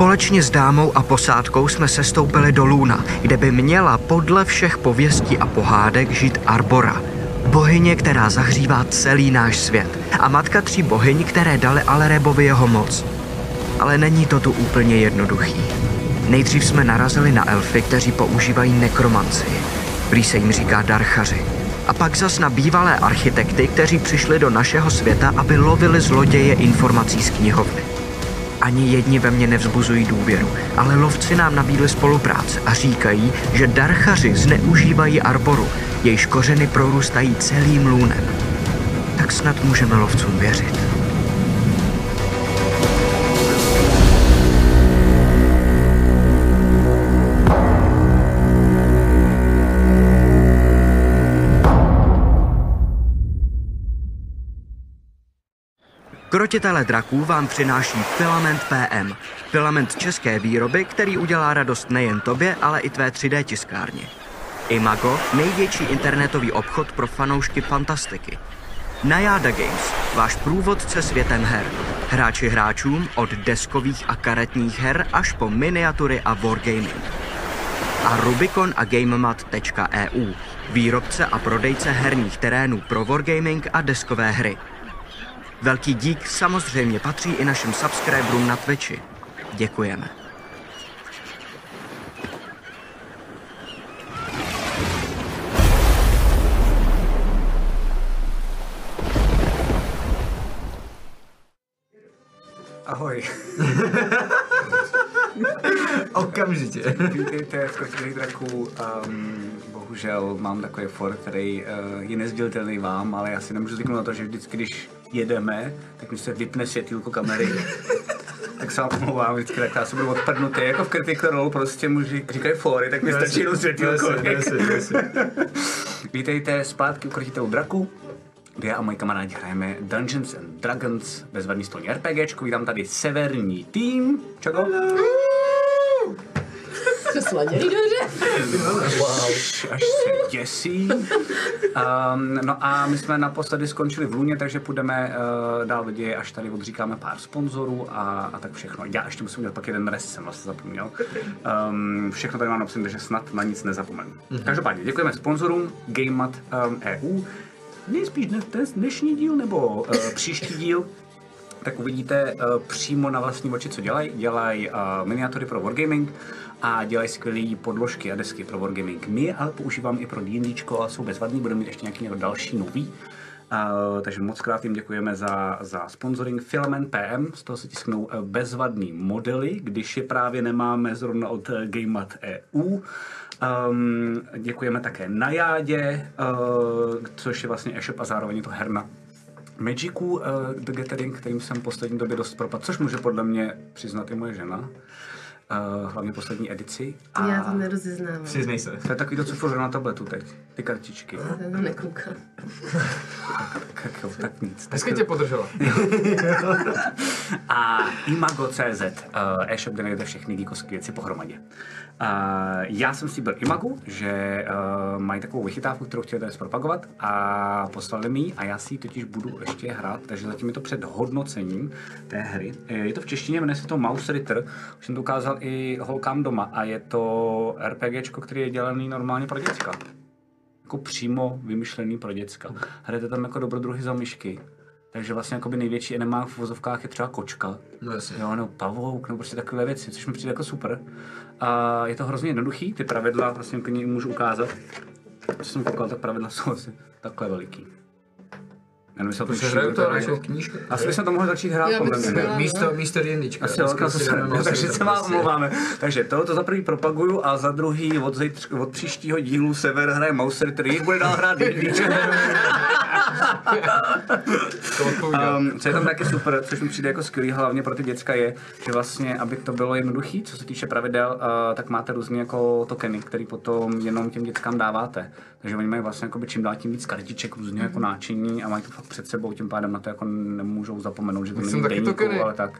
Společně s dámou a posádkou jsme se stoupili do Luna, kde by měla podle všech pověstí a pohádek žít Arbora. Bohyně, která zahřívá celý náš svět. A matka tří bohyň, které dali Alerebovi jeho moc. Ale není to tu úplně jednoduchý. Nejdřív jsme narazili na elfy, kteří používají nekromanci. Prý se jim říká darchaři. A pak zas na bývalé architekty, kteří přišli do našeho světa, aby lovili zloděje informací z knihovny. Ani jedni ve mně nevzbuzují důvěru, ale lovci nám nabídli spolupráce a říkají, že darchaři zneužívají arboru, jejíž kořeny prorůstají celým lůnem. Tak snad můžeme lovcům věřit. Krotitele draků vám přináší Filament PM. Filament české výroby, který udělá radost nejen tobě, ale i tvé 3D tiskárně. Imago, největší internetový obchod pro fanoušky fantastiky. Najada Games, váš průvodce světem her. Hráči hráčům od deskových a karetních her až po miniatury a wargaming. A Rubicon a GameMat.eu, výrobce a prodejce herních terénů pro wargaming a deskové hry. Velký dík samozřejmě patří i našim subscriberům na Twitchi. Děkujeme. Ahoj. Okamžitě. Vítejte v Krotilých draků. Um, bohužel mám takový for, který uh, je nezdělitelný vám, ale já si nemůžu zvyknout na to, že vždycky, když jedeme, tak mi se vypne světýlko kamery. tak se vám omlouvám, vždycky tak já se budu odpadnutý, jako v Critical Role prostě mu řík- říkají fory, tak mi stačí jenom světýlko. Vítejte zpátky u Krotitelů draků. kde já a moji kamarádi hrajeme Dungeons and Dragons, bezvadný stolní RPGčko. Vítám tady severní tým. Čako? To sladěný dobře. Až, až se děsí. Um, no a my jsme naposledy skončili v Luně, takže půjdeme uh, dál do děje, až tady odříkáme pár sponzorů a, a tak všechno. Já ještě musím udělat pak jeden rest, jsem vlastně zapomněl. Um, všechno tady mám napsané, takže snad na nic nezapomenu. Mm-hmm. Každopádně děkujeme sponzorům GameMat um, EU. Nejspíš dnes, dnes, dnešní díl nebo uh, příští díl tak uvidíte uh, přímo na vlastní oči, co dělají. Dělají uh, miniatury pro Wargaming a dělají skvělé podložky a desky pro Wargaming. My ale používám i pro D&D a jsou bezvadný, budeme mít ještě nějaký další nový. Uh, takže moc krát jim děkujeme za, za sponsoring Filament PM, z toho se tisknou uh, bezvadný modely, když je právě nemáme zrovna od uh, GameMat EU. Um, děkujeme také Najádě, uh, což je vlastně e-shop a zároveň je to herna Magicu uh, The Gathering, kterým jsem poslední době dost propadl, což může podle mě přiznat i moje žena. Uh, hlavně poslední edici. Já to nerozeznávám. Přiznej se. To je takový to, co furt na tabletu teď, ty kartičky. Já to nekoukám. Tak, jo, tak nic. Tak, Hezky tě podržela. a imago.cz, uh, e-shop, kde najdete všechny geekovské věci pohromadě. Uh, já jsem si byl Imagu, že uh, mají takovou vychytávku, kterou chtěli tady zpropagovat a poslali mi a já si ji totiž budu ještě hrát, takže zatím je to před hodnocením té hry. Eh, Je to v češtině, jmenuje se to Mouse Ritter, už jsem to ukázal i holkám doma a je to RPGčko, který je dělaný normálně pro děcka. Jako přímo vymyšlený pro děcka. Hrajete tam jako dobrodruhy za myšky. Takže vlastně jakoby největší enemák v vozovkách je třeba kočka. No jasně. Jo, nebo pavouk, nebo prostě takové věci, což mi přijde jako super. A je to hrozně jednoduchý, ty pravidla vlastně klidně můžu ukázat. Co jsem koukal, tak pravidla jsou asi takhle veliký. Já nevím, to hrajou to jako knížka. Asi bychom to mohli začít hrát, podle mě. chtěla. Místo, místo D&Dčka. Asi jo, Dneska to si se, moc takže se vám prostě. omlouváme. Takže to, to za prvý propaguju a za druhý od, zejtř, od příštího dílu Sever hraje Mouser, který bude dál hrát D&D. Um, co je tam taky super, což mi přijde jako skvělý, hlavně pro ty děcka, je, že vlastně, aby to bylo jednoduchý, co se týče pravidel, uh, tak máte různé jako tokeny, které potom jenom těm dětskám dáváte. Takže oni mají vlastně jakoby čím dál tím víc kartiček různě jako náčiní a mají to fakt před sebou, tím pádem na to jako nemůžou zapomenout, že to Jsem není taky tokeny. ale tak.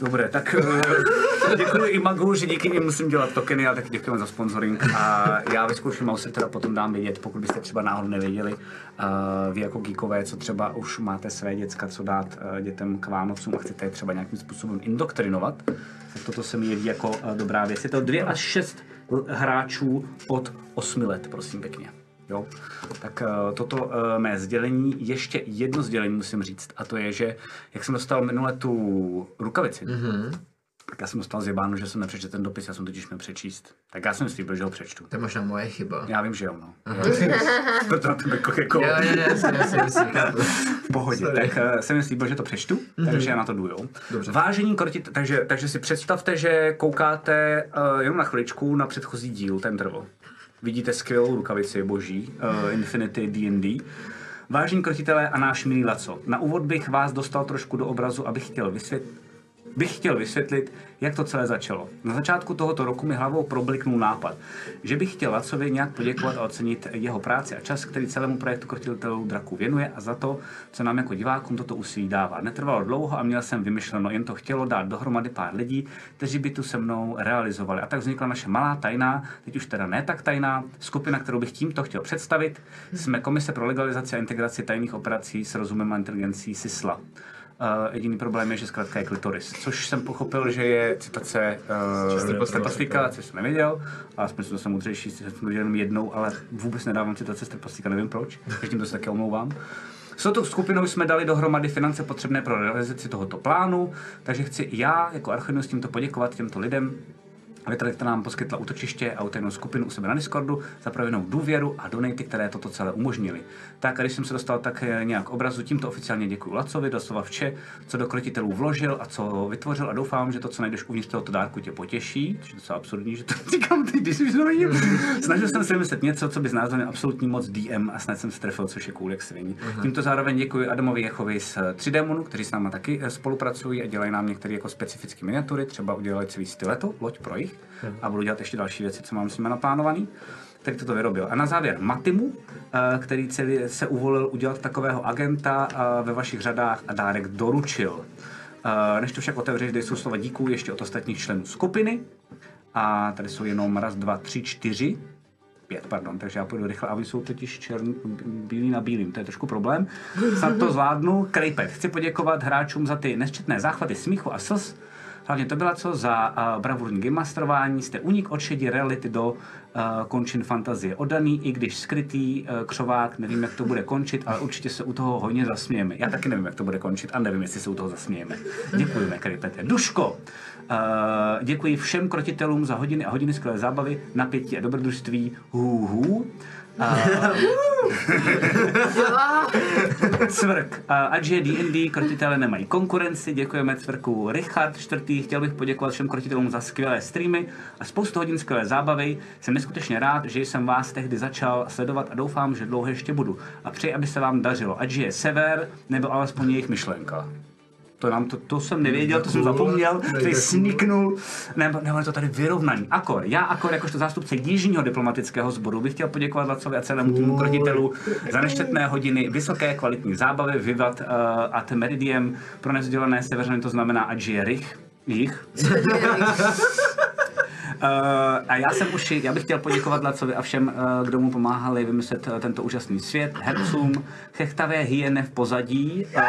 Dobré, tak uh, děkuji i Magu, že díky nim musím dělat tokeny a taky děkujeme za sponsoring. A já vyzkouším, se teda potom dám vědět, pokud byste třeba náhodou nevěděli, uh, vy jako geekové, co třeba už máte své děcka, co dát uh, dětem k Vánocům a chcete je třeba nějakým způsobem indoktrinovat, tak toto se mi jeví jako uh, dobrá věc. Je to dvě až šest hráčů od 8 let, prosím pěkně. Jo? Tak uh, toto uh, mé sdělení, ještě jedno sdělení musím říct, a to je, že jak jsem dostal minule tu rukavici, mm-hmm. tak já jsem dostal zjebáno, že jsem nepřečetl ten dopis, já jsem totiž měl přečíst. Tak já jsem slíbil, že ho přečtu. To je možná moje chyba. Já vím, že jo, no. Proto na tebe jako, jako Jo, jo, v pohodě. Sorry. Tak uh, jsem slíbil, že to přečtu, mm-hmm. takže já na to jdu, jo. Dobře. Vážení kortit, takže, takže si představte, že koukáte uh, jenom na chviličku na předchozí díl, ten trval. Vidíte skvělou rukavici boží, uh, Infinity D&D. Vážení krotitelé a náš milý Laco, na úvod bych vás dostal trošku do obrazu, abych chtěl vysvětlit, bych chtěl vysvětlit, jak to celé začalo. Na začátku tohoto roku mi hlavou probliknul nápad, že bych chtěl Lacovi nějak poděkovat a ocenit jeho práci a čas, který celému projektu Krotitelů draků věnuje a za to, co nám jako divákům toto úsilí dává. Netrvalo dlouho a měl jsem vymyšleno, jen to chtělo dát dohromady pár lidí, kteří by tu se mnou realizovali. A tak vznikla naše malá tajná, teď už teda ne tak tajná, skupina, kterou bych tímto chtěl představit. Jsme Komise pro legalizaci a integraci tajných operací s rozumem a inteligencí SISLA. Uh, jediný problém je, že zkrátka je klitoris, což jsem pochopil, že je citace uh, z trpaslíka, což jsem nevěděl, a jsem to jsem udřejší, jsem to jenom jednou, ale vůbec nedávám citace z trpaslíka, nevím proč, takže tím to se také omlouvám. S touto skupinou jsme dali dohromady finance potřebné pro realizaci tohoto plánu, takže chci já jako Archonius tímto poděkovat těmto lidem, Větrali, která nám poskytla útočiště a utajnou skupinu u sebe na Discordu za projevenou důvěru a donaty, které toto celé umožnili. Tak a když jsem se dostal tak eh, nějak k obrazu, tímto oficiálně děkuji Lacovi, doslova vše, co do krotitelů vložil a co vytvořil a doufám, že to, co najdeš uvnitř tohoto dárku, tě potěší. Což je docela absurdní, že to říkám teď, když už. Snažil jsem se vymyslet něco, co by znázornil absolutní moc DM a snad jsem se trefil, což je cool jak sviní. Tímto zároveň děkuji Adamovi Jechovi z 3 Demonu, kteří s námi taky eh, spolupracují a dělají nám některé jako specifické miniatury, třeba udělali celý styleto, loď pro jich a budu dělat ještě další věci, co mám s nimi naplánovaný který toto vyrobil. A na závěr Matimu, eh, který se uvolil udělat takového agenta eh, ve vašich řadách a dárek doručil. Eh, Než to však otevřeš, dej jsou slova díků ještě od ostatních členů skupiny. A tady jsou jenom raz, dva, tři, čtyři. Pět, pardon, takže já půjdu rychle a oni jsou totiž černý, bílý na bílým, to je trošku problém. Snad to zvládnu. Krejpet, chci poděkovat hráčům za ty nesčetné záchvaty smíchu a slz, Hlavně to byla co za uh, bravurní gamemasterování, jste unik od šedí reality do uh, končin fantazie odaný, i když skrytý uh, křovák, nevím, jak to bude končit, ale určitě se u toho hodně zasmějeme. Já taky nevím, jak to bude končit a nevím, jestli se u toho zasmějeme. Děkujeme, Kripete. Duško, uh, děkuji všem krotitelům za hodiny a hodiny skvělé zábavy, napětí a dobrodružství. Hů, hů. Cvrk. Ať je D&D, krotitele nemají konkurenci, děkujeme Cvrku. Richard čtvrtý, chtěl bych poděkovat všem krotitelům za skvělé streamy a spoustu hodin skvělé zábavy. Jsem neskutečně rád, že jsem vás tehdy začal sledovat a doufám, že dlouho ještě budu. A přeji, aby se vám dařilo, ať je sever, nebo alespoň jejich myšlenka. To, nám, to, to jsem nevěděl, to jsem zapomněl, tady sniknul, nebo, nebo je to tady vyrovnaný. Akor, já Akor, jakožto zástupce Jižního diplomatického sboru, bych chtěl poděkovat Lacovi a celému týmu krotitelů za neštětné hodiny, vysoké kvalitní zábavy, Vivat uh, at Meridiem, pro nevzdělané severany to znamená, ať žije rych, jich. Uh, a já jsem už, já bych chtěl poděkovat Lacovi a všem, uh, kdo mu pomáhali vymyslet uh, tento úžasný svět, hercům, chechtavé hyeny v pozadí, uh,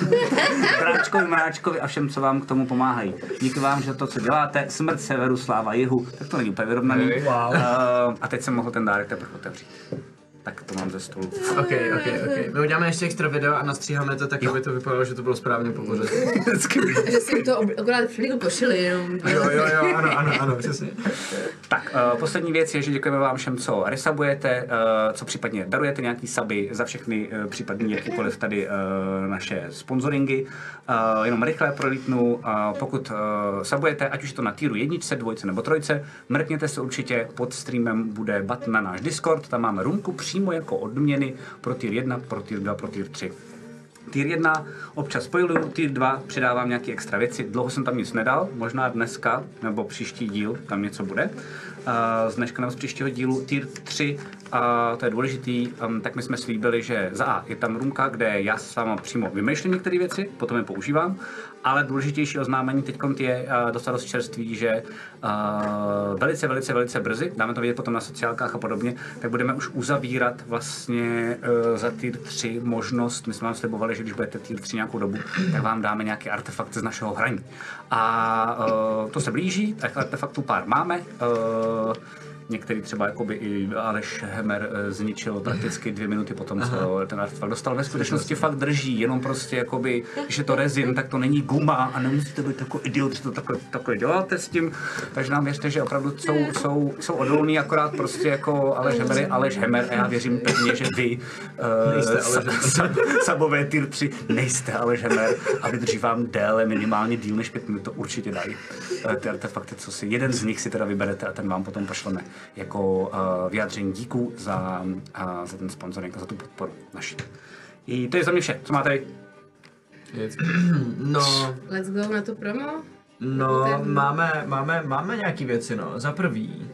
Bráčkovi, Mráčkovi a všem, co vám k tomu pomáhají. Díky vám, že to, co děláte, smrt severu, sláva jihu, tak to není úplně vyrovnaný. Wow. Uh, a teď jsem mohl ten dárek teprve otevřít. Tak to mám ze stolu. OK, OK, OK. My uděláme ještě extra video a nastříháme to tak, aby to vypadalo, že to bylo správně po pořadu. Že si to akorát chvíli pošili jenom. Jo, jo, jo, ano, ano, ano, přesně. Tak, uh, poslední věc je, že děkujeme vám všem, co resabujete, uh, co případně darujete nějaký saby za všechny uh, případně jakýkoliv tady uh, naše sponsoringy. Uh, jenom rychle prolítnu, uh, pokud uh, sabujete, ať už je to na týru jedničce, dvojce nebo trojce, mrkněte se určitě, pod streamem bude button na náš Discord, tam máme rumku přímo jako odměny pro tier 1, pro tier 2, pro tier 3. Tier 1 občas spojuju, tier 2 přidávám nějaké extra věci. Dlouho jsem tam nic nedal, možná dneska nebo příští díl tam něco bude. Z dneška nebo z příštího dílu tier 3 a to je důležitý, um, tak my jsme slíbili, že za A je tam roomka, kde já sama přímo vymýšlím některé věci, potom je používám, ale důležitější oznámení teď je uh, dostat dost čerství, že uh, velice, velice, velice brzy, dáme to vidět potom na sociálkách a podobně, tak budeme už uzavírat vlastně uh, za tier 3 možnost, my jsme vám slibovali, že když budete tier 3 nějakou dobu, tak vám dáme nějaký artefakt z našeho hraní. A uh, to se blíží, tak artefaktů pár máme. Uh, Některý třeba jakoby i Aleš Hemer eh, zničil prakticky dvě minuty potom, co ten artefakt dostal. Ve skutečnosti fakt drží, jenom prostě jakoby, když je to rezin, tak to není guma a nemusíte být jako idiot, že to takhle, takhle děláte s tím. Takže nám věřte, že opravdu jsou, jsou, jsou odolný, akorát prostě jako Aleš Hemer je Aleš Hemer a já věřím pevně, že vy uh, sa, sa, sabové tier 3 nejste Aleš Hemer a vydrží vám déle, minimálně díl než pět minut, to určitě dají. Eh, Ty artefakty, co si, jeden z nich si teda vyberete a ten vám potom pošleme jako uh, vyjádření díku za, uh, za ten sponsoring a za tu podporu naši. I to je za mě vše. Co máte? No, Let's go na to promo. no, Ten- máme, máme, máme nějaký věci, no. Za prvý,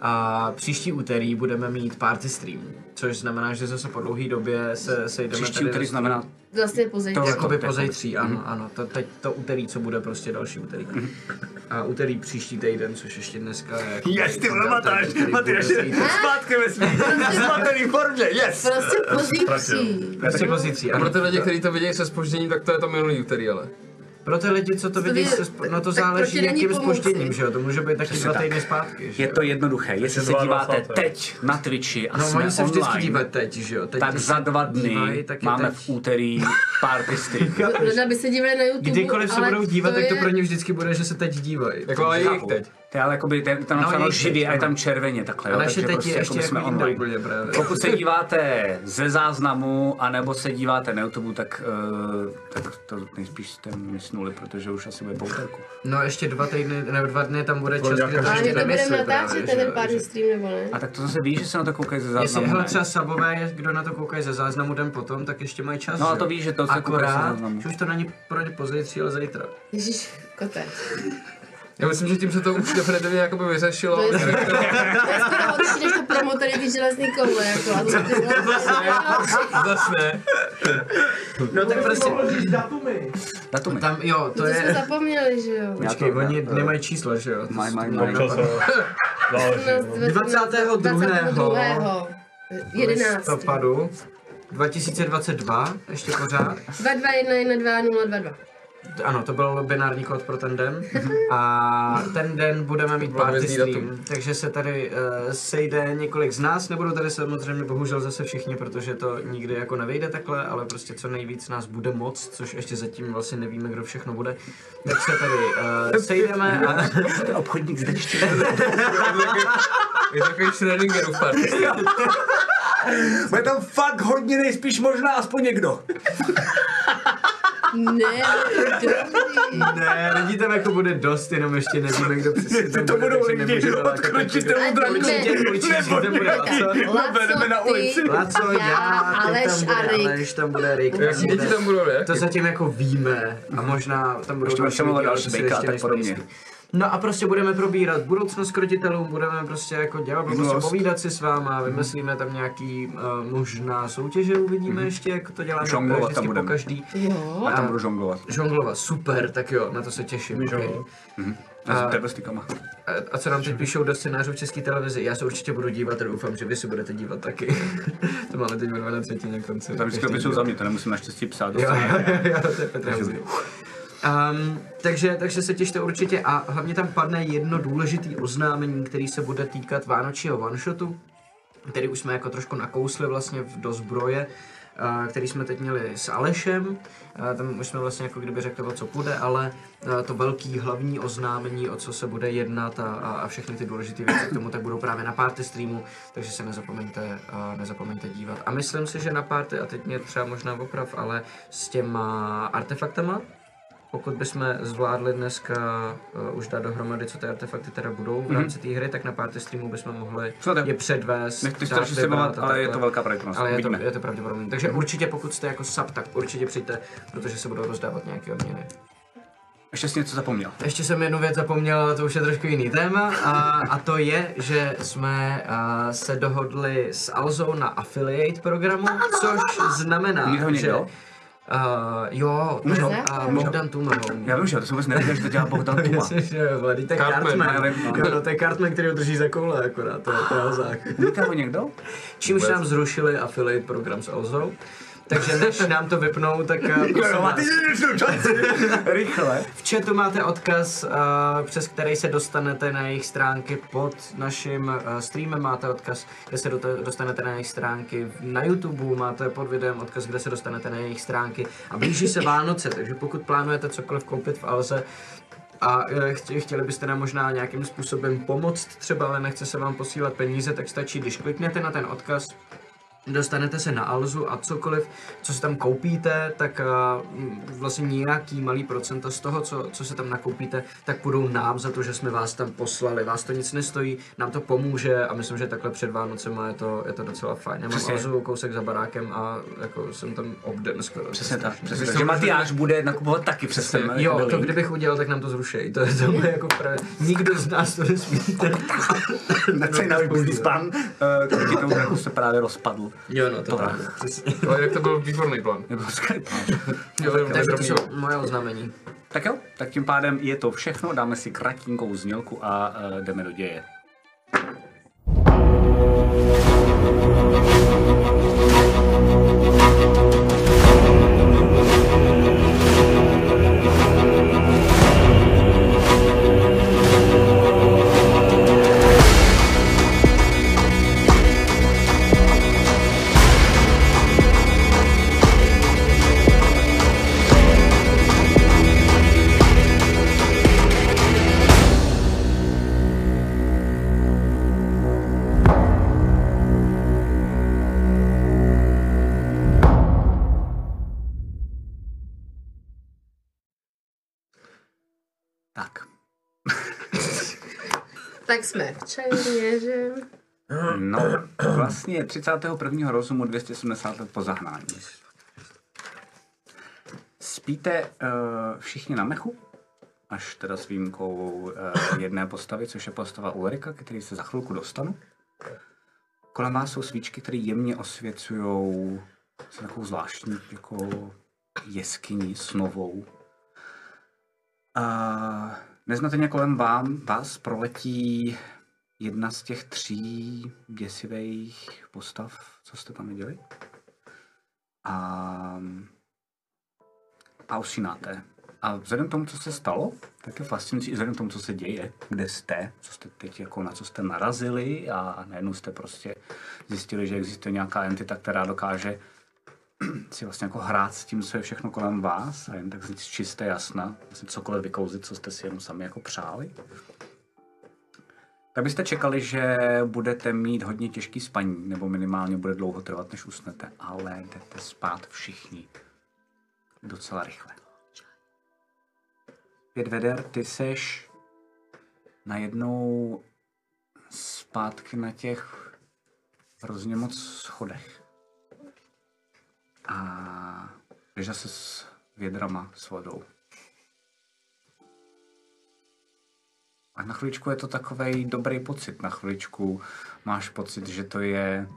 a příští úterý budeme mít party stream, což znamená, že zase po dlouhé době se sejdeme Příští tady úterý znamená Vlastně později. To- Jakoby to- po to- zítří, ano, ano. To, teď to úterý, co bude prostě další úterý. A úterý příští týden, což ještě dneska je... jako- Yes, ty vole, Matáš, Matyáš, zpátky ve svým zmatený formě, yes! Prostě pozítří. Prostě po zítří, A ano. pro ty lidi, kteří to vidějí se spožděním, tak to je to minulý úterý, ale. Pro ty lidi, co to To vidí, je- se spo- no to záleží proti není jakým pomoci. spožděním, že jo? To může být taky dva tak. týdny zpátky, že Je jo? to jednoduché, jestli se 22. díváte teď na Twitchi a No, jsme oni se vždycky dívají teď, že jo? Teď, tak za dva dny je máme teď. v úterý party stream. Leda by se dívali na YouTube, Kdykoliv se ale budou dívat, tak to je- pro ně vždycky bude, že se teď dívají. Jako ale je jich Chápu. teď. To je ale jakoby, to je tam No, napsáno je živě a je tam červeně takhle, A jo, naše takže teď prostě je ještě jsme jako úplně právě. Pokud se díváte ze záznamu, anebo se díváte na YouTube, tak, uh, tak to nejspíš jste mysnuli, protože už asi bude po úterku. No ještě dva týdny, nebo dva dny tam bude čas, kde to Ale ještě my to budeme nemyslí natáčet, ten stream nebo ne? A tak to zase víš, že se na to koukají ze Jestli, záznamu, hele, ne? třeba sabové, kdo na to koukají ze záznamu den potom, tak ještě mají čas. No, a to víš, že to se koukají ze Akorát, záznamu. že už to není pro ně pozítří, ale zítra. Ježíš, kote. Já myslím, že tím se to už definitivně jakoby vyřešilo. To je, to je skoro horší než to promo tady ty železný koule, jako. Zas ne. No tak prostě, Datumy. tam, jo, to to jsme je... zapomněli, že jo. Počkej, to- oni to- nemají čísla, že jo? To Maj, s- maj, to maj. bylo napadlo. Záleží. 22. 11. listopadu 2022, ještě pořád. 22112022. Ano, to byl binární kód pro ten den. A ten den budeme mít party stream, datum. takže se tady uh, sejde několik z nás. Nebudou tady samozřejmě bohužel zase všichni, protože to nikdy jako nevejde takhle, ale prostě co nejvíc nás bude moc, což ještě zatím vlastně nevíme, kdo všechno bude. Tak se tady uh, sejdeme a Obchodník z dešti. Je takový Schrödingerův party. Bude tam fakt hodně nejspíš možná aspoň někdo. Ne, ne, lidí tam jako bude dost, jenom ještě nevíme, kdo přesně tam To bude, budou takže lidi, nemůžeme lákat draku. Určitě, určitě, že tam bude Laco. Vedeme na Laco, ulici. ty, Laco, já, Aleš tam bude a Rick. Aleš, tam bude Rick. Jaký tam děti bude- tam budou, ne? To zatím jako víme a možná tam budou Ještě další budeme lidi, ale další to si bejka a tak podobně. No a prostě budeme probírat budoucnost krotitelů, budeme prostě jako dělat, prostě Minulost. povídat si s váma, vymyslíme tam nějaký uh, možná soutěže, uvidíme ještě, jak to děláme Žonglovat tam po budeme. každý. Jo. A tam budu žonglovat. Žonglova, super, tak jo, na to se těším. Okay. A s tebestykama. A, a co nám teď píšou do scénářů v české televizi? Já se určitě budu dívat a doufám, že vy si budete dívat taky. to máme teď ve 2 na třetině konci. Tam vždycky díl. za mě, to nemusím naštěstí psát. Jo, jo, jo, to je Petra. Um, takže, takže se těšte určitě a hlavně tam padne jedno důležité oznámení, který se bude týkat Vánočního one-shotu, který už jsme jako trošku nakousli vlastně v, do zbroje, a který jsme teď měli s Alešem. A tam už jsme vlastně jako kdyby řekli, co půjde, ale a, to velký hlavní oznámení, o co se bude jednat a, a, a všechny ty důležité věci k tomu, tak budou právě na party streamu, takže se nezapomeňte, nezapomeňte dívat. A myslím si, že na party, a teď mě třeba možná oprav, ale s těma artefaktama, pokud bychom zvládli dneska uh, už dát dohromady, co ty artefakty teda budou v rámci té hry, tak na party streamu bychom mohli tak? je předvést. Nechci strašně slibovat, a ale je to velká pravděpodobnost. Ale je to, je to pravděpodobné. Takže určitě pokud jste jako sub, tak určitě přijďte, protože se budou rozdávat nějaké odměny. Ještě jsi něco zapomněl. Ještě jsem jednu věc zapomněl, ale to už je trošku jiný téma. A, a to je, že jsme a, se dohodli s Alzou na affiliate programu, což znamená, že... Uh, jo, Můžu? no, a Bogdan Tuma. Já vím, že to jsem vůbec nevěděl, že to dělá Bogdan Tuma. Jasně, že jo, vole, to je Cartman, Cartman. no. Jo, no, to je Cartman, který ho drží za koule akorát, to je, to je Alzák. Umíte ho někdo? Čímž nám zrušili affiliate program s Alzou. Takže než nám to vypnou, tak eh, prosím vás, Rychle. v chatu máte odkaz, uh, přes který se dostanete na jejich stránky pod naším uh, streamem, máte odkaz, kde se dostanete na jejich stránky, na YouTube. Máte pod videem odkaz, kde se dostanete na jejich stránky. A blíží se Vánoce, takže pokud plánujete cokoliv koupit v Alze, a eh, chtě- chtěli byste nám možná nějakým způsobem pomoct třeba, ale nechce se vám posílat peníze, tak stačí, když kliknete na ten odkaz, dostanete se na Alzu a cokoliv, co si tam koupíte, tak uh, vlastně nějaký malý procento z toho, co, co se tam nakoupíte, tak půjdou nám za to, že jsme vás tam poslali. Vás to nic nestojí, nám to pomůže a myslím, že takhle před Vánocema je to, je to docela fajn. Já mám Přesně. Alzu kousek za barákem a jako jsem tam obden skoro. Přesně tak. Přesně možná- Matyáš bude nakupovat taky přes ten Jo, jako to link. kdybych udělal, tak nám to zrušejí. To je to je jako právě, nikdo z nás to nesmíte. Se náš business plan, eh, který jako se právě rozpadl. Jo, no, to, přesně. Ale jak to byl výborný plán. Nebo skvělý plán. Jo, jo, Takže to jsou moje oznámení. Tak jo, tak tím pádem je to všechno, dáme si kratinkou znělku a uh, jdeme do děje. Čajně, že? No, vlastně 31. rozumu 270 let po zahnání. Spíte uh, všichni na mechu? Až teda s výjimkou uh, jedné postavy, což je postava Ulrika, který se za chvilku dostanu. Kolem vás jsou svíčky, které jemně osvěcují takovou zvláštní jako jeskyni snovou. Uh, neznateně kolem vám, vás proletí jedna z těch tří děsivých postav, co jste tam viděli. A, a usínáte. A vzhledem k tomu, co se stalo, tak je fascinující, i vzhledem k tomu, co se děje, kde jste, co jste teď, jako na co jste narazili a najednou jste prostě zjistili, že existuje nějaká entita, která dokáže si vlastně jako hrát s tím, co je všechno kolem vás a jen tak z čisté jasna, vlastně cokoliv vykouzit, co jste si jenom sami jako přáli. Tak byste čekali, že budete mít hodně těžký spaní, nebo minimálně bude dlouho trvat, než usnete, ale jdete spát všichni docela rychle. Pět veder, ty seš najednou zpátky na těch hrozně moc schodech. A jdeš zase s vědrama s vodou. A na chviličku je to takový dobrý pocit. Na chviličku máš pocit, že to je...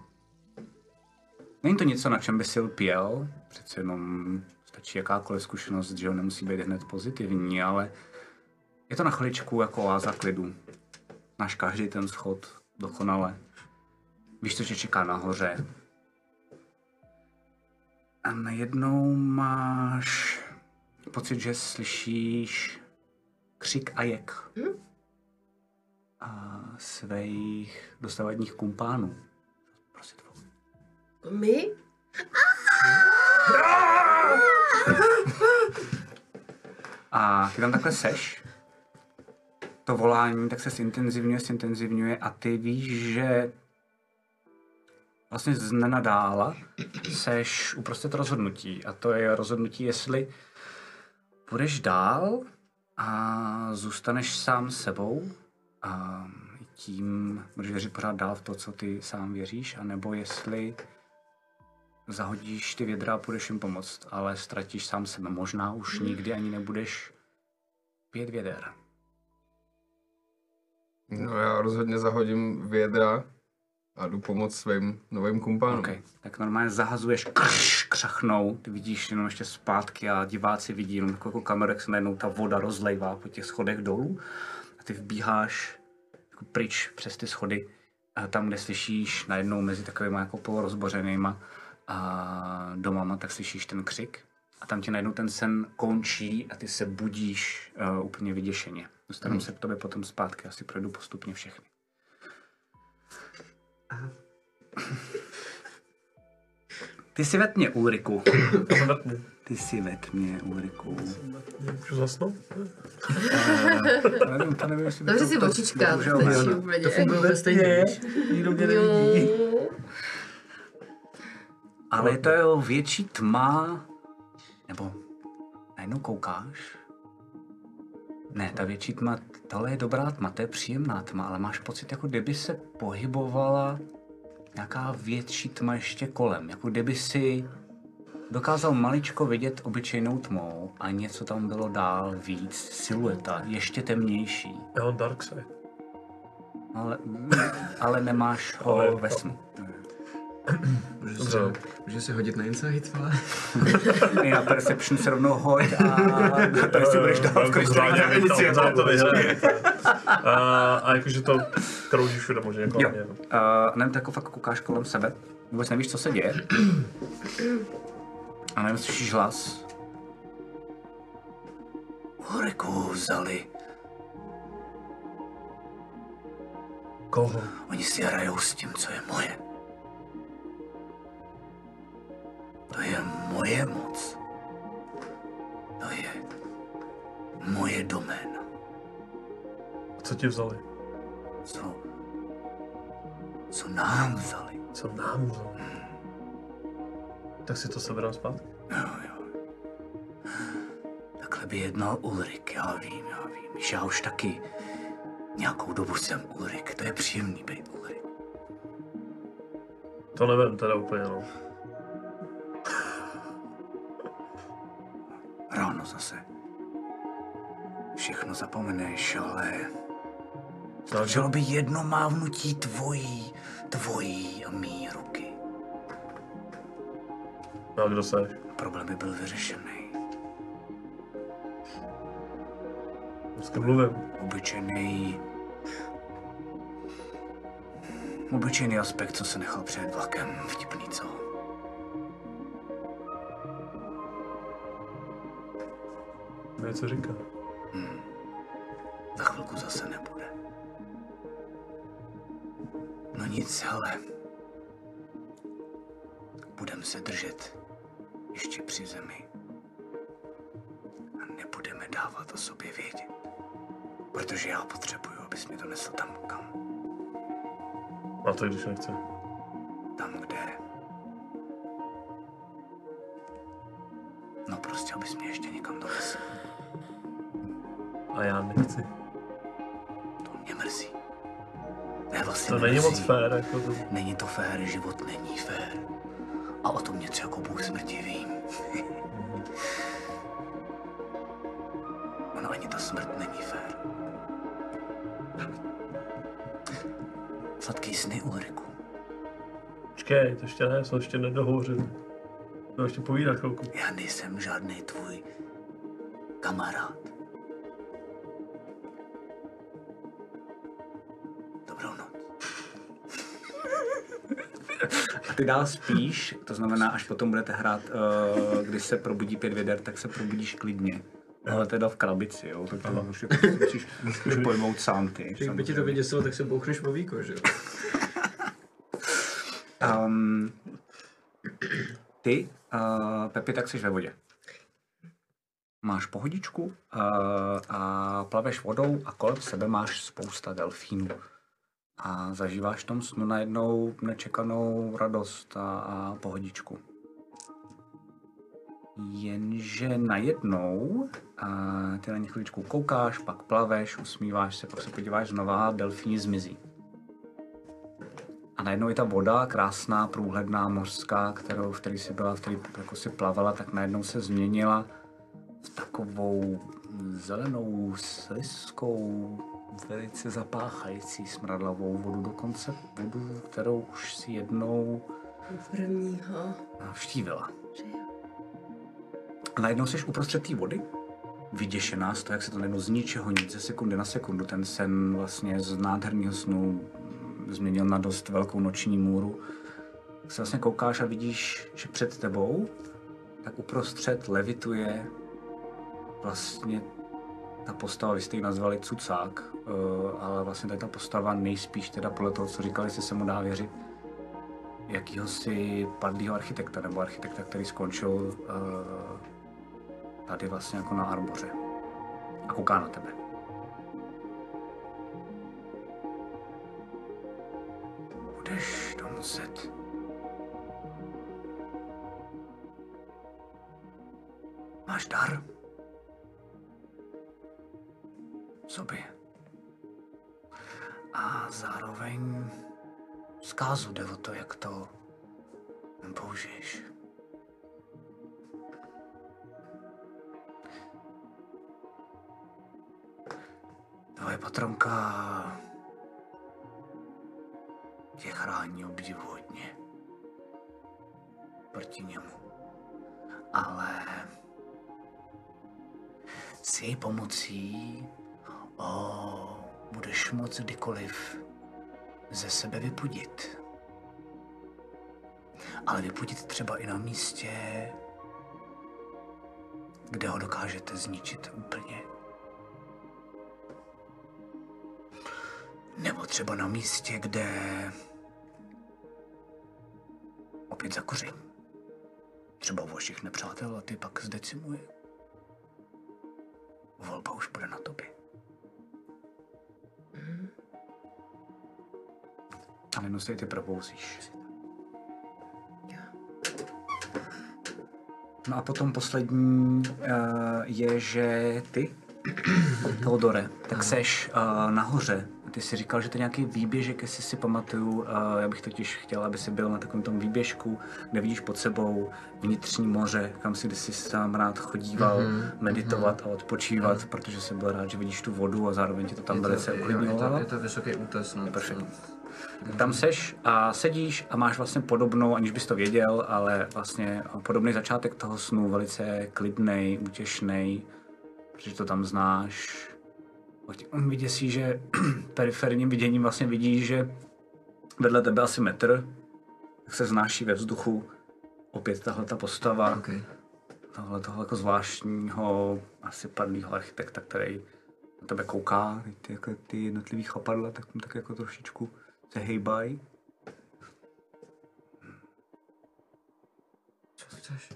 Není to něco, na čem by si lpěl, přece jenom stačí jakákoliv zkušenost, že ho nemusí být hned pozitivní, ale je to na chviličku jako oáza klidu. Máš každý ten schod dokonale. Víš, co tě čeká nahoře. A najednou máš pocit, že slyšíš křik a jek a svých dosavadních kumpánů. Prosit My? A ty tam takhle seš, to volání tak se zintenzivňuje, zintenzivňuje a ty víš, že vlastně z nenadála seš uprostřed rozhodnutí. A to je rozhodnutí, jestli půjdeš dál a zůstaneš sám sebou a tím budeš věřit pořád dál v to, co ty sám věříš, anebo jestli zahodíš ty vědra a půjdeš jim pomoct, ale ztratíš sám sebe. Možná už nikdy ani nebudeš pět věder. No já rozhodně zahodím vědra a jdu pomoct svým novým kumpánům. Okay. Tak normálně zahazuješ, krš, křachnou, ty vidíš jenom ještě zpátky a diváci vidí jenom jako kameru, jak se najednou ta voda rozlejvá po těch schodech dolů ty vbíháš jako pryč přes ty schody a tam, kde slyšíš najednou mezi takovými jako polorozbořenýma a domama, tak slyšíš ten křik a tam ti najednou ten sen končí a ty se budíš uh, úplně vyděšeně. Dostanu hmm. se k tobě potom zpátky, asi projdu postupně všechny. Ty jsi ve tmě, Ulriku. Ty jsi ve tmě, Ulriku. Můžu zasnout? Nevím, to nevím, jestli Dobře to- si to- očička, stačí úplně. To funguje stejně, víš? Nikdo mě nevidí. Ale je to jo větší tma, nebo najednou koukáš. Ne, ta větší tma, tohle je dobrá tma, to je příjemná tma, ale máš pocit, jako kdyby se pohybovala nějaká větší tma ještě kolem. Jako kdyby si dokázal maličko vidět obyčejnou tmou a něco tam bylo dál víc, silueta, ještě temnější. Já mám Dark Side. Ale, ale nemáš ho Ale- ve snu. Dobře. si, hodit na insight? I na Perception se rovnou hoď a tady si budeš kolik vy tam to vyhraje. A, jakože to krouží všude možná jako Jo. mě. Uh, nevím, tak jako fakt koukáš kolem sebe. Vůbec nevíš, co se děje. A nevím, slyšíš hlas. Ulriku vzali. Koho? Oni si hrajou s tím, co je moje. To je moje moc. To je moje doména. Co ti vzali? Co, co nám vzali. Co nám vzali? Tak si to seberám zpátky. Jo, jo. Takhle by jednal Ulrik, já vím, já vím. Víš, já už taky nějakou dobu jsem Ulrik, to je příjemný být Ulrik. To nevím teda úplně, no. Ráno zase. Všechno zapomeneš, ale stačilo by jedno mávnutí tvojí, tvojí a mý ruky. No a kdo seš? Problém by byl vyřešený. S kým mluvím? Obyčejný... Obyčejný aspekt, co se nechal před vlakem. Vtipný, co? Mě co říká. Za chvilku zase nebude. No nic, ale... Budeme se držet ještě při zemi. A nebudeme dávat o sobě vědět. Protože já potřebuju, abys mi to nesl tam, kam. A to když nechce. Tam, kde... No prostě, abys mě ještě někam donesl. A já nechci. To mě mrzí. Ne, vlastně To není nemrzí. moc fér, jako to. Není to fér, život není fér. A o tom něco jako Bůh smrti vím. ono ani ta smrt není fér. Sladký sny, Ulriku. Počkej, to ještě ne, jsem ještě nedohovořil. To ještě povídat chvilku. Já nejsem žádný tvůj kamarád. Dobrou noc. Ty dál spíš, to znamená, až potom budete hrát, uh, když se probudí pět věder, tak se probudíš klidně. Ale teda v krabici, jo, tak to už jako musíš, musíš pojmout sám ty. Když by ti to vyděsilo, tak se bouchneš po víko, že jo? Um, ty, uh, Pepi, tak jsi ve vodě. Máš pohodičku uh, a plaveš vodou a kolem sebe máš spousta delfínů. A zažíváš v tom snu najednou nečekanou radost a, a pohodičku. Jenže najednou a ty na ně chviličku koukáš, pak plaveš, usmíváš se, pak se podíváš znova a delfíni zmizí. A najednou i ta voda, krásná, průhledná, mořská, kterou, v který si byla, v který jako si plavala, tak najednou se změnila v takovou zelenou, slizkou, velice zapáchající smradlavou vodu, dokonce vodu, kterou už si jednou Prvního. navštívila. A najednou jsi uprostřed té vody, vyděšená z toho, jak se to najednou z ničeho nic, ze sekundy na sekundu, ten sen vlastně z nádherného snu změnil na dost velkou noční můru. Tak se vlastně koukáš a vidíš, že před tebou tak uprostřed levituje vlastně ta postava, vy jste ji nazvali Cucák, eh, ale vlastně tady ta postava nejspíš teda podle toho, co říkali, jestli se mu dá věřit, jakýhosi padlýho architekta, nebo architekta, který skončil eh, tady vlastně jako na arboře. A kouká na tebe. Budeš to muset. Máš dar? Sobě. A zároveň zkázu jde o to, jak to použiješ. Tvoje patronka tě chrání obdivuhodně proti němu. Ale s její pomocí o, budeš moc kdykoliv ze sebe vypudit. Ale vypudit třeba i na místě, kde ho dokážete zničit úplně. Nebo třeba na místě, kde opět zakořím. Třeba u vašich nepřátel a ty pak zdecimuje. Volba už bude na tobě. A si ty propouzíš. No a potom poslední uh, je, že ty, Teodore, tak seš uh, nahoře. Ty jsi říkal, že to je nějaký výběžek, jestli si pamatuju. Já bych totiž chtěl, aby si byl na takovém tom výběžku, kde vidíš pod sebou vnitřní moře, kam si kdysi sám rád chodíval mm-hmm, meditovat mm-hmm. a odpočívat, protože jsem byl rád, že vidíš tu vodu a zároveň ti to tam velice uklidňovalo. je to vysoký útes. No, Perfektní. Tam seš a sedíš a máš vlastně podobnou, aniž bys to věděl, ale vlastně podobný začátek toho snu, velice klidnej, útěšnej, protože to tam znáš. On vyděsí, že periferním viděním vlastně vidíš, že vedle tebe asi metr, tak se znáší ve vzduchu opět tahle ta postava, Okay. tohle toho jako zvláštního, asi padlýho architekta, který na tebe kouká, ty, jako ty jednotlivý chapadla, tak tam tak jako trošičku se hejbají. Co chceš?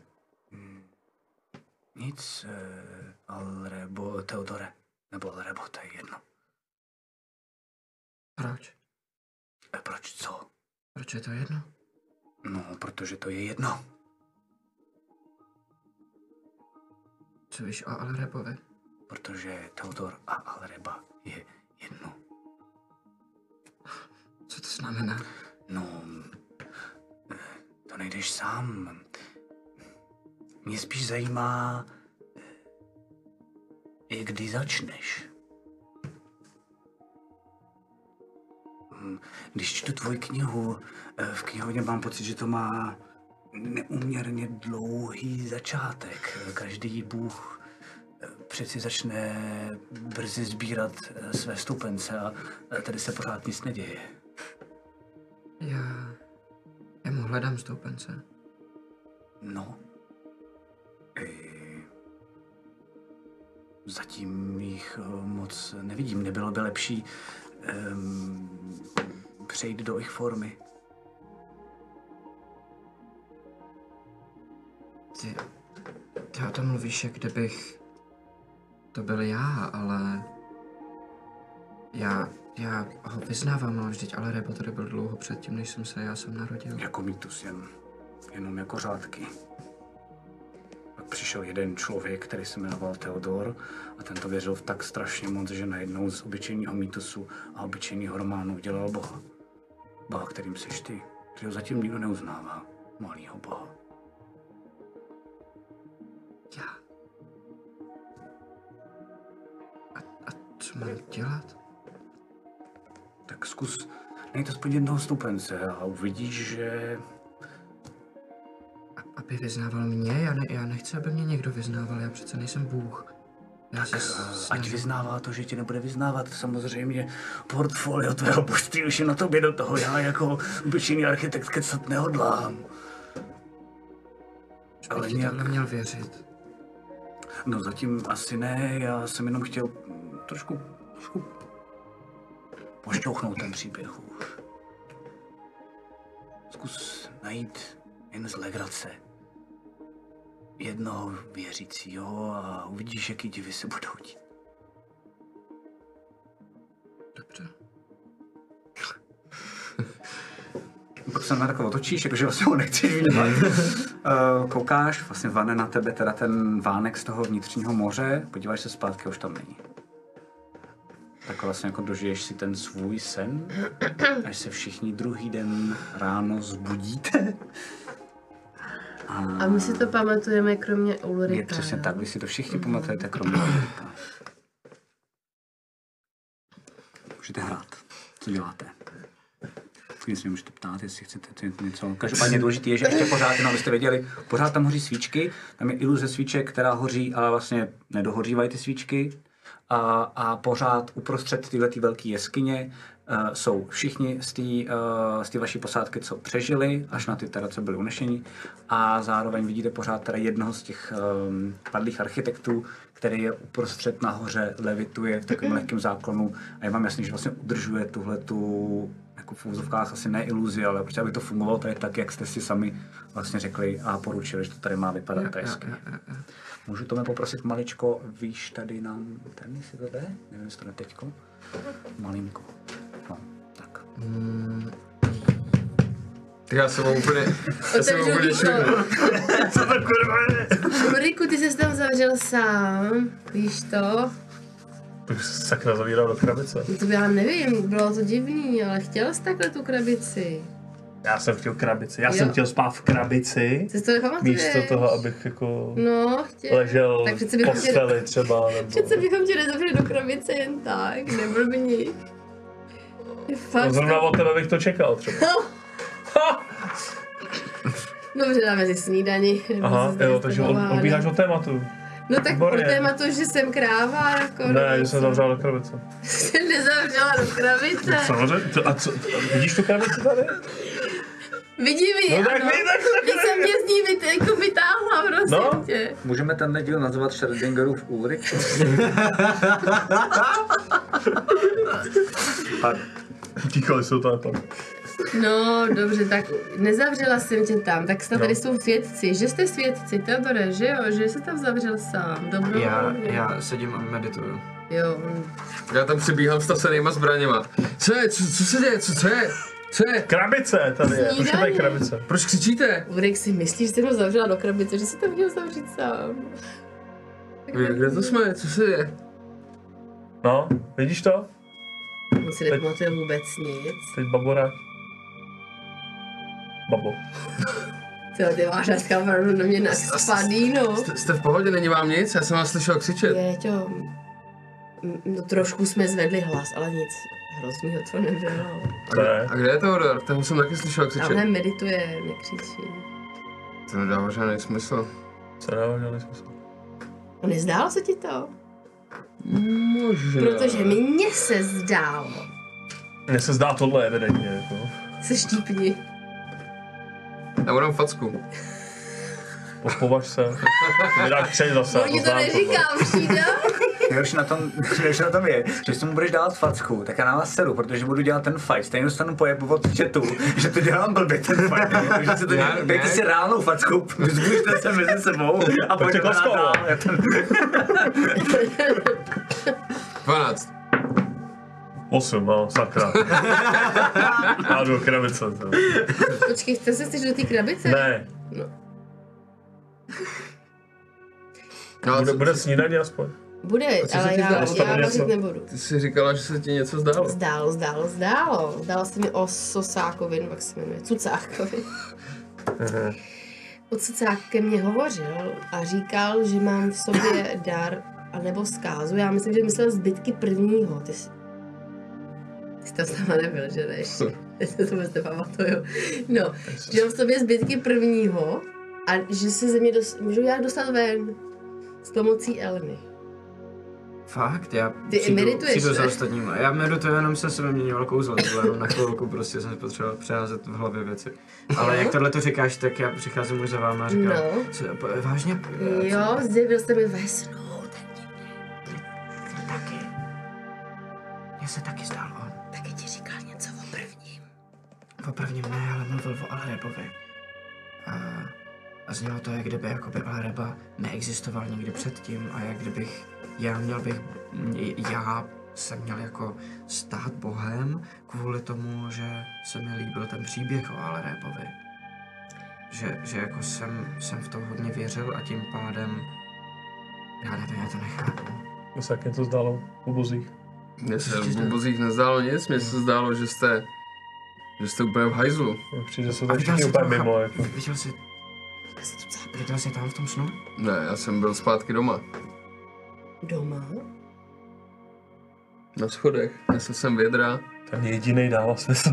Nic, eh, Alrebo, Teodore, nebo Alrebo, to je jedno. Proč? E, proč co? Proč je to jedno? No, protože to je jedno. Co víš o Alrebovi? Protože Teodor a Alreba je jedno. Co to znamená? No, eh, to nejdeš sám. Mě spíš zajímá, eh, kdy začneš. Hm, Když čtu tvoji knihu, eh, v knihovně mám pocit, že to má neuměrně dlouhý začátek. Každý bůh eh, přeci začne brzy sbírat eh, své stupence a tady se pořád nic neděje. Já... Já mu hledám stoupence. No. I... Zatím jich eh, moc nevidím. Nebylo by lepší um, přejít do jejich formy. Ty... Ty o tom mluvíš, jak kdybych... To byl já, ale... Já... Já ho vyznávám, ale vždyť Alrebo tady byl dlouho předtím, než jsem se já jsem narodil. Jako mýtus jen. Jenom jako řádky přišel jeden člověk, který se jmenoval Theodor a ten to věřil v tak strašně moc, že najednou z obyčejného mýtusu a obyčejného románu udělal Boha. Boha, kterým seš ty, kterého zatím nikdo neuznává, malýho Boha. Já. A, a co mám dělat? Tak zkus najít aspoň jednoho stupence a uvidíš, že aby vyznával mě? Já, ne, já nechci, aby mě někdo vyznával, já přece nejsem Bůh. Já se ať vyznává to, že ti nebude vyznávat. Samozřejmě portfolio tvého božství už je na tobě do toho. Já jako obyčejný architekt kecat nehodlám. Ale nějak, měl věřit. no zatím asi ne, já jsem jenom chtěl trošku, trošku pošťouchnout ten příběh už. Zkus najít jen z legrace jednoho věřícího a uvidíš, jaký divy se budou dít. Dobře. Pak se na takhle otočíš, jakože vlastně ho nechceš vnímat. uh, koukáš, vlastně vane na tebe teda ten vánek z toho vnitřního moře, podíváš se zpátky, už tam není. Tak vlastně jako dožiješ si ten svůj sen, až se všichni druhý den ráno zbudíte. A my si to pamatujeme kromě Je Ulrika. přesně jo? tak, vy si to všichni pamatujete, kromě Ulrika. Můžete hrát. Co děláte? Klidně se můžete ptát, jestli chcete něco. Každopádně důležité je, že ještě pořád, jenom abyste věděli, pořád tam hoří svíčky, tam je iluze svíček, která hoří, ale vlastně nedohořívají ty svíčky. A, a pořád uprostřed tyhle ty velké jeskyně jsou všichni z té uh, z té vaší posádky, co přežili, až na ty teda, co byli unešení. A zároveň vidíte pořád teda jednoho z těch um, padlých architektů, který je uprostřed nahoře, levituje v takovém lehkém záklonu a je vám jasný, že vlastně udržuje tuhle tu jako v úzovkách asi ne iluzi, ale prostě aby to fungovalo tady tak, jak jste si sami vlastně řekli a poručili, že to tady má vypadat jeskyně. Můžu to poprosit maličko, víš tady nám ten, jestli to jde? Nevím, jestli to jde teďko. Malinko. No, tak. Ty já jsem ho úplně... Já jsem úplně. Co to kurva je? Ulriku, ty jsi tam zavřel sám, víš to? Bych se sakra zavíral do krabice. To já nevím, bylo to divný, ale chtěl jsi takhle tu krabici. Já jsem chtěl krabici. Já Jo. jsem chtěl spát v krabici. Ty to? Místo toho, abych jako No, chtěl. ležel Tak přece v tě- posteli třeba. Nebo... Přece bychom tě nezavřeli do krabice jen tak, neblbni. Je No, Fakt. zrovna od tebe bych to čekal třeba. Ha! Dobře, dáme si snídani. Aha, jo, takže od, odbíháš od tématu. No tak Výborně. pro tématu, že jsem kráva, jako... Ne, že jsem zavřel do krabice. jsem nezavřela do krabice. Samozřejmě. A co, vidíš tu krabici tady? Vidím ji, No tak ano. vy, tak Když jsem tě z ní vyt, jako vytáhla, prosím No. tě. Můžeme tenhle díl nazvat Schrödingerův Ulrich? Pardon. Tíkali jsou to tam. No, dobře, tak nezavřela jsem tě tam, tak snad No. tady jsou svědci, že jste svědci, Teodore, že jo, že jsi tam zavřel sám, Já, dobrovolně. já sedím a medituju. Jo. Já tam přibíhám s tasenýma zbraněma. Co je? Co, co se děje? Co, co je? Co je? Krabice tady je. Proč je tady krabice? Proč křičíte? Ulrik si myslíš, že jsem ho zavřela do krabice, že si to měl zavřít sám. Kde to jsme? Co se děje? No, vidíš to? On si nepamatuje vůbec nic. Teď babora. Babo. Ty, ty máš dneska opravdu na mě naspadý, no. Jste, jste v pohodě? Není vám nic? Já jsem vás slyšel křičet. Jeďo, m- no trošku jsme zvedli hlas, ale nic hroznýho to nebylo. Ne. A kde je Teodor? Toho jsem taky slyšel křičet. Tamhle medituje, nekřičí. To nedává žádný smysl. Co nedává žádný smysl. No nezdálo se ti to? Možná. Protože mně se zdálo. Mně se zdá tohle evidentně. Jako. Se štípni. Já budem facku. Popovaž se. Ty mi dáš zase. No, to neříkám, přijde. Nejhorší na, tom, nejhorší na tom je, že si mu budeš dávat facku, tak já na vás seru, protože budu dělat ten fight. Stejně dostanu pojeb od chatu, že to dělám blbě ten fight. Takže si to Já- dělám, dejte si reálnou facku, vyzbušte se mezi sebou a pojďte dál. jo. Já ten- 12. 8, no, sakra. Já jdu do krabice. Počkej, chce se chceš do té krabice? Ne, No, a bude, bude snídaně aspoň. Bude, co se ale já, zdálo? Já něco? vařit nebudu. ty jsi říkala, že se ti něco zdálo. Zdálo, zdálo, zdálo. Zdálo se mi o Sosákovin, jak se jmenuje, Cucákovin. O Cucák ke mně hovořil a říkal, že mám v sobě dar a nebo zkázu. Já myslím, že myslel zbytky prvního. Ty jsi, ty jsi tam s náma nebyl, že ne? ještě? Já se to vůbec nepamatuju. No, že mám v sobě zbytky prvního a že se ze mě dos- můžu nějak dostat ven s pomocí Elmy. Fakt, já Ty přijdu, medituješ, přijdu za ne? ostatníma. Já medituju, jenom se kouzlo, to bylo jenom na chvilku, prostě jsem potřeboval přeházet v hlavě věci. Ale jak tohle to říkáš, tak já přicházím už za váma a říkám, No. co, po- vážně? Jo, zjevil jste mi ve snu. Taky. Mně se taky zdál on. Taky ti říkal něco o prvním. O prvním ne, ale mluvil o Alrebovi. A, a znělo to, jak kdyby jakoby Alreba neexistoval nikdy předtím a jak kdybych já měl bych, já jsem měl jako stát bohem kvůli tomu, že se mi líbil ten příběh o Alrebovi. Že, že jako jsem, jsem v to hodně věřil a tím pádem já nevím, já to nechápu. Mně se taky něco zdálo po bozích. Mně se v to- bobozích nezdálo nic, mně se zdálo, že jste, že jste úplně v hajzlu. Přijde se to všichni úplně to, mimo. Jako. viděl jsi, viděl jsi tam v tom snu? Ne, já jsem byl zpátky doma. Doma? Na schodech, nesl jsem vědra Ten jediný dává smysl.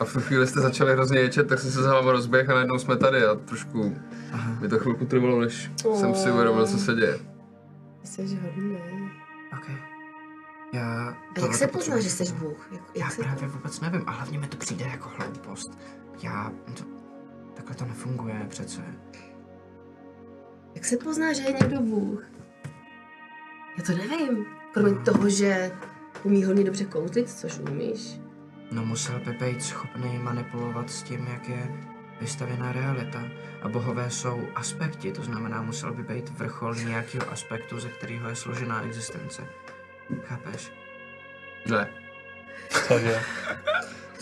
a v tu chvíli jste začali hrozně ječet, tak jsem se za váma rozběh a najednou jsme tady a trošku Aha, mi to chvilku trvalo, než jsem si uvědomil, co se děje. Jsi hodný. ok. Já... A jak se to pozná, že jsi Bůh? Jak, Já jak se právě vůbec nevím, a hlavně mi to přijde jako hloupost. Já... To, takhle to nefunguje přece. Jak se pozná, že je někdo Bůh? Já to nevím. Kromě toho, že umí hodně dobře kouzlit, což umíš. No musel by být schopný manipulovat s tím, jak je vystavěná realita. A bohové jsou aspekty, to znamená, musel by být vrchol nějakého aspektu, ze kterého je složená existence. Chápeš? Ne. Takže,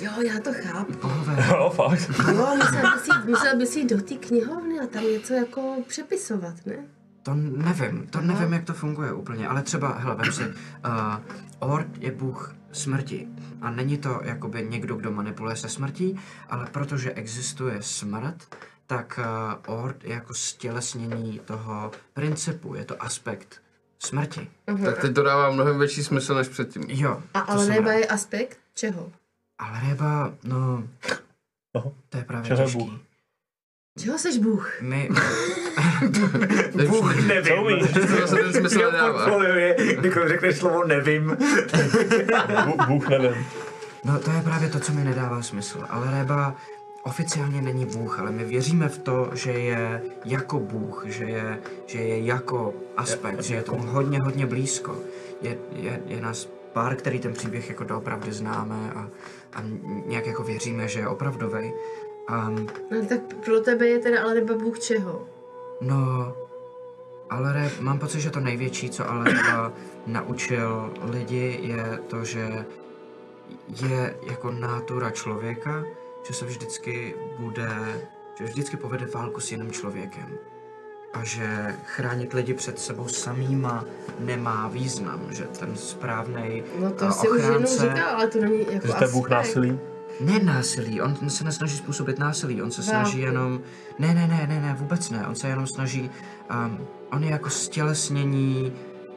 Jo, já to chápu. Jo, fakt. Jo, musel bys jít, musel bys jít do té knihovny a tam něco jako přepisovat, ne? to nevím, to nevím, jak to funguje úplně, ale třeba, hele, vem si, uh, Ord je bůh smrti a není to jakoby někdo, kdo manipuluje se smrtí, ale protože existuje smrt, tak uh, Ord je jako stělesnění toho principu, je to aspekt smrti. Tak teď to dává mnohem větší smysl než předtím. Jo, A rád. je aspekt čeho? Ale ryba, no, Aha. to je právě Čeho je těžký. Bůh? Čeho seš Bůh? My, Bůh nevím. Co umíš? To se ten smysl nedává. je, když řekneš slovo nevím. Bůh, Bůh nevím. No to je právě to, co mi nedává smysl. Ale Reba oficiálně není Bůh, ale my věříme v to, že je jako Bůh, že je, že je jako aspekt, že je tomu hodně, hodně blízko. Je, je, je nás pár, který ten příběh jako doopravdy známe a, a nějak jako věříme, že je opravdový. Um, No tak pro tebe je teda ale neba Bůh čeho? no, ale mám pocit, že to největší, co Alreba naučil lidi, je to, že je jako nátura člověka, že se vždycky bude, že vždycky povede válku s jiným člověkem. A že chránit lidi před sebou samýma nemá význam, že ten správný No to si už jednou říkal, ale to není jako Že to je Bůh násilí. Ne násilí, on se nesnaží způsobit násilí, on se Válku. snaží jenom, ne, ne, ne, ne, ne, vůbec ne, on se jenom snaží, um, on je jako stělesnění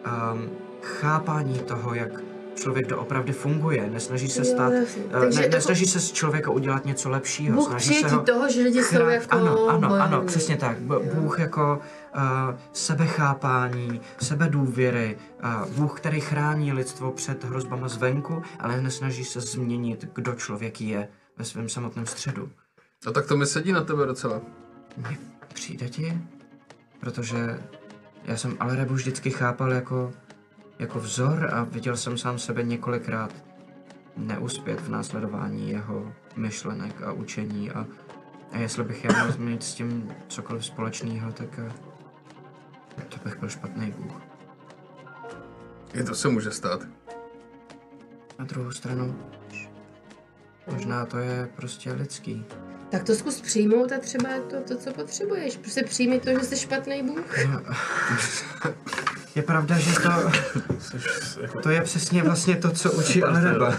um, chápání toho, jak člověk doopravdy funguje, nesnaží se Jo, stát, uh, Takže ne, jako- nesnaží se z člověka udělat něco lepšího, Bůh snaží se ho toho, že lidi jsou chrá- jako Ano, ano, ano, bojovní. přesně tak. B- Bůh jako uh, sebechápání, sebedůvěry, uh, Bůh, který chrání lidstvo před hrozbama zvenku, ale nesnaží se změnit, kdo člověk je ve svém samotném středu. A tak to mi sedí na tebe docela. Mně přijde ti? Protože já jsem Alrebu vždycky chápal jako, jako vzor a viděl jsem sám sebe několikrát neuspět v následování jeho myšlenek a učení a, a jestli bych já měl mít s tím cokoliv společného, tak eh, to bych byl špatný bůh. I to se může stát. Na druhou stranu, možná to je prostě lidský. Tak to zkus přijmout a třeba je to to, co potřebuješ. Prostě přijmi to, že jsi špatný Bůh. Je pravda, že to, to je přesně vlastně to, co učí Alreba.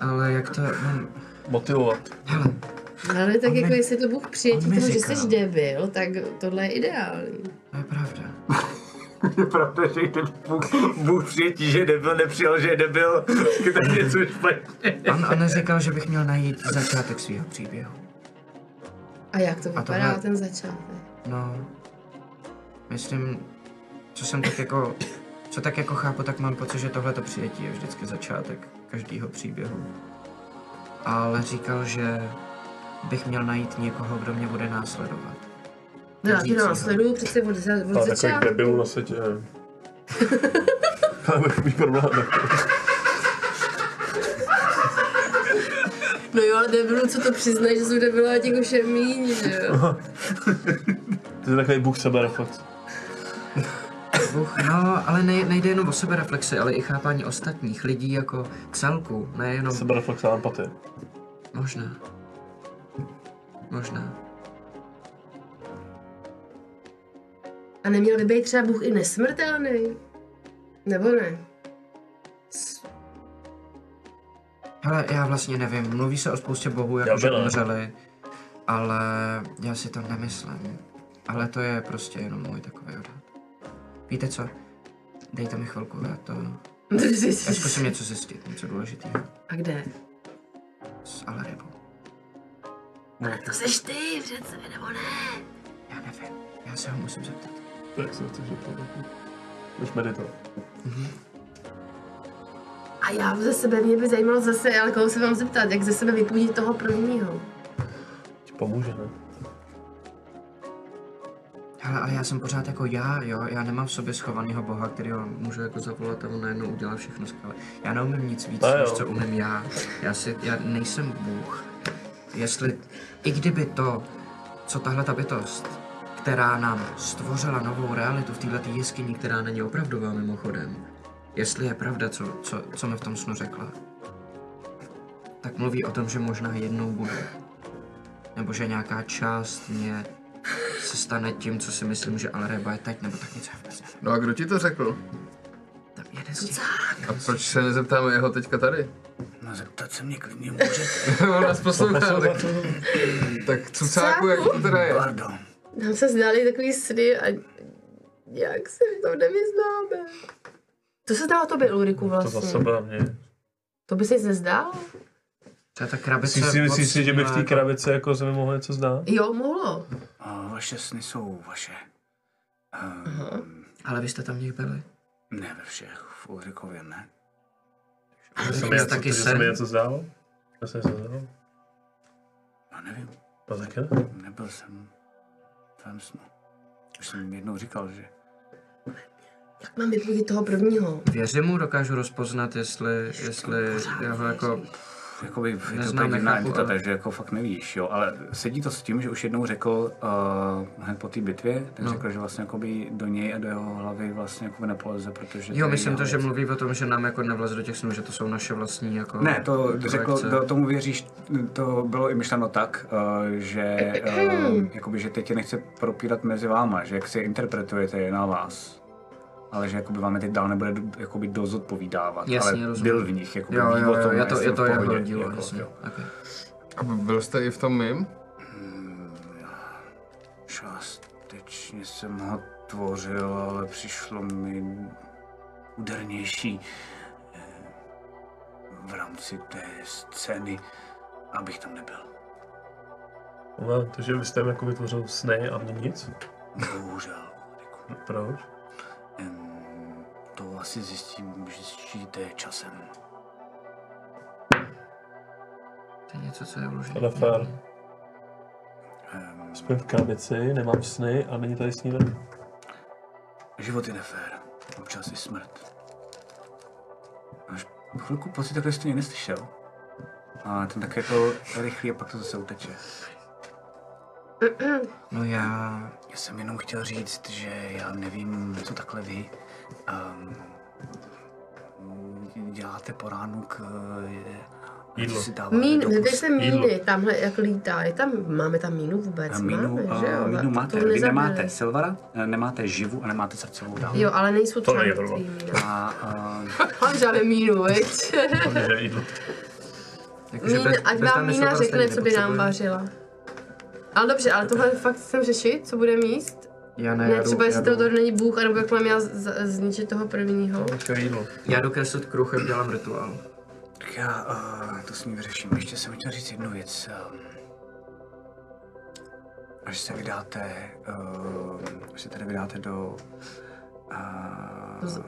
Ale jak to, no, motivovat. hele, Ale tak On jako mi- jestli to Bůh přijetí on toho, že jsi debil, tak tohle je ideální. To je pravda. Je pravda, že ten Bůh, Bůh přijetí, že nebyl, nepřijal, že je debil, tak něco špatně. On, on říkal, že bych měl najít začátek svého příběhu. A jak to A vypadá tohle- ten začátek? No, myslím, co jsem tak jako, co tak jako chápu, tak mám pocit, že tohleto přijetí je vždycky začátek každého příběhu. Ale říkal, že bych měl najít někoho, kdo mě bude následovat. No já tě ho. následuju přece od, za- od Ale takových začátku. debilů na světě, nevím. Ale bych mít problém. No jo, ale debilů, co to přiznají, že jsou debilů, a těch už je míň, že jo. To je takový bůh sebereflex. Bůh, no, ale ne, nejde jenom o sebereflexy, ale i chápání ostatních lidí jako celku, nejenom... Sebereflex a empatie. Možná. Možná. A neměl by být třeba Bůh i nesmrtelný? Nebo ne? Hele, já vlastně nevím, mluví se o spoustě bohů, jako že by ne. umřeli, ale já si to nemyslím. Ale to je prostě jenom můj takový odhad. Víte co? Dejte mi chvilku, já to... Já zkusím něco zjistit, něco důležitého. A kde? S Alaribou. Ale to seš ty přece, nebo ne? Já nevím, já se ho musím zeptat. Tak se chceš zeptat. Už meditovat. A já ze sebe, mě by zajímalo zase, ale koho se vám zeptat, jak ze sebe vypudit toho prvního. Ti pomůže, ne? Hele, ale já jsem pořád jako já, jo, já nemám v sobě schovaného boha, který ho můžu jako zavolat a on najednou udělá všechno skvěle. Já neumím nic víc, než co umím já. Já, si, já nejsem bůh. Jestli, i kdyby to, co tahle ta bytost, která nám stvořila novou realitu v této jeskyni, která není opravdová mimochodem, jestli je pravda, co, co, co mi v tom snu řekla, tak mluví o tom, že možná jednou budu. Nebo že nějaká část mě se stane tím, co si myslím, že Alreba je teď, nebo tak něco já vůbec nevím. No a kdo ti to řekl? Tam jeden z těch... A proč se nezeptáme jeho teďka tady? No zeptat se mě klidně můžete. On nás poslouchá, tak, tak cucáku, jak to teda je? Pardon. Nám se zdály takový sny a jak se v tom nevyznáme. To se zdá o tobě, Ulriku, To vlastně. za sebe mě. To by se nezdál? To je ta krabice Myslíš si, myslíš si, že by v té krabici jako se mi mohlo něco zdát? Jo, mohlo. A vaše sny jsou vaše. Um, jako- Ale vy jste tam nich byli. ne ve všech, v Ulrikově ne. Se taky mi něco, taky se mi něco zdálo? Já jsem něco zdálo? No nevím, No tak ne. nebyl jsem v tvém snu. Už jsem jednou říkal, že Jak mám vypudit toho prvního? Věřím mu, dokážu rozpoznat, jestli, jestli já ho jako... Jakoby je to Neznám, divná nechápu, entita, ale- takže jako fakt nevíš, jo, ale sedí to s tím, že už jednou řekl uh, hned po té bitvě, tak No. řekl, že vlastně jakoby do něj a do jeho hlavy vlastně jakoby nepoleze, protože... Jo, myslím to, že věc. mluví o tom, že nám jako nevleze do těch snů, že to jsou naše vlastní jako... Ne, to řekl, projekce. do, tomu věříš, to bylo i myšleno tak, uh, že, uh, jakoby, že teď tě nechce propírat mezi váma, že jak si je interpretujete je na vás. Ale že jakoby vám je teď dál nebude jakoby dozodpovídávat, Jasně, ale rozumím. byl v nich, jakoby Jo, jo, jo, tom, je to, je to jeho pohodě, dílo, jako, jasně. jo. Okay. A byl jste i v tom mým? Částečně jsem ho tvořil, ale přišlo mi údernější eh, v rámci té scény, abych tam nebyl. No, takže vy jste mi jako vytvořil sny a mě nic? Bohužel. Proč? Asi zjistím, zjistíte časem. To je něco, co je vložené. To je fér. Em, Spím v krabici, nemám sny a není tady snídaní. Život je nefér. Občas i smrt. Máš chvilku pocit, takhle jsi to neslyšel. A ten tak jako rychlý a pak to zase uteče. No já... Já jsem jenom chtěl říct, že já nevím, co takhle vy. Um, děláte po ránu k... Jídlo. Si dáváte Mín, pusy- se míny, tamhle jak lítá. Je tam, máme tam mínu vůbec? A mínu, máme, a že jo? mínu máte. Vy nemáte Silvara, eh, nemáte živu a nemáte srdcovou dámu. Jo, ale nejsou To třeba blbo. mína. A, žádné mínu, veď? Jídlo. Mín, ať vám mína řekne, co by nám vařila. Ale dobře, ale tohle fakt chcem řešit, co bude míst. Já ne, Ne, já třeba jestli to není Bůh, anebo jak mám já z- zničit toho prvního. Ještě jídlo. já jdu kreslit kruh, jak dělám rituál. Tak já uh, to s ní vyřeším. Ještě jsem chtěl říct jednu věc. Um, až se vydáte, uh, až se tady vydáte do uh,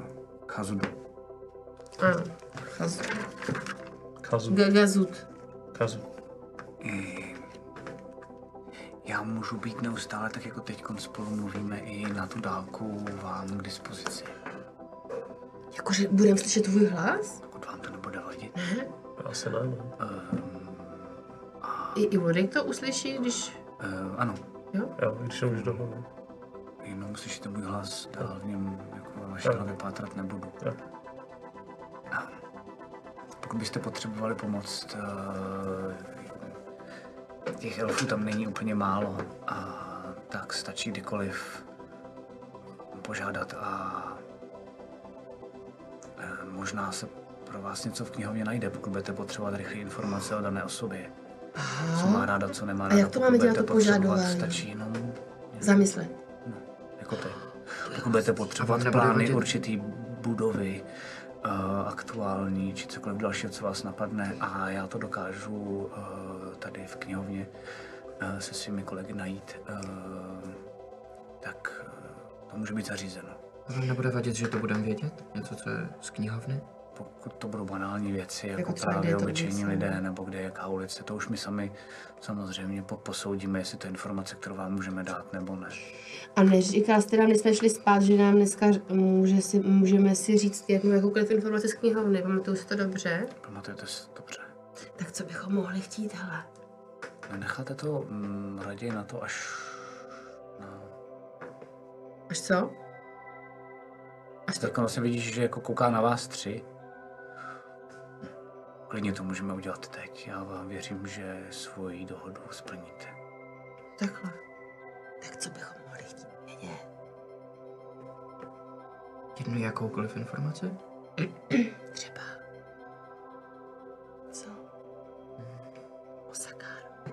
Chazudu, Ano. Kazu. Kazu. Gagazut. Kazu. I já můžu být neustále, tak jako teď spolu mluvíme, i na tu dálku vám k dispozici. Jakože budeme slyšet tvůj hlas? Pokud vám to nebude vadit. Asi ne, no. I, i Vodek to uslyší, když... Uh, ano, Jo, když jsem už dohodl. jenom uslyšíte můj hlas, dál v něm jako ve vaší hlavě pátrat nebudu. Jo. A pokud byste potřebovali pomoc, eh, těch elfů tam není úplně málo, a tak stačí kdykoliv požádat a eh, možná se pro vás něco v knihovně najde, pokud budete potřebovat rychlé informace o dané osobě. Co má ráda, co nemá ráda. jak to máme dělat, to požadování? Stačí jenom Zamyslet. jako ty. Pokud budete potřebovat plány určitý budovy, aktuální, či cokoliv dalšího, co vás napadne a já to dokážu uh, tady v knihovně uh, se svými kolegy najít, tak to může být zařízeno. Nebude vadit, že to budeme vědět? Něco, co je z knihovny? Pokud to budou banální věci, jako, Jako právě to obyčejní lidé, nebo kde je jaká ulice, to už my sami samozřejmě po- posoudíme, jestli to je informace, kterou vám můžeme dát, nebo ne. A neříkal jste nám, když jsme šli spát, že nám dneska může si, můžeme si říct jednu jakoukoliv informaci z knihovny. Pamatuju si to dobře? Pamatujete si dobře? Tak co bychom mohli chtít, hele? Nenecháte to mm, raději na to, až na Až co? Až to... Tak vlastně vidíš, že jako kouká na vás tři. Klidně to můžeme udělat teď. Já vám věřím, že svoji dohodu splníte. Takhle. Tak co bychom mohli chtít vědět? Jednu jakoukoliv informaci? Třeba. Co? O Sakárovi.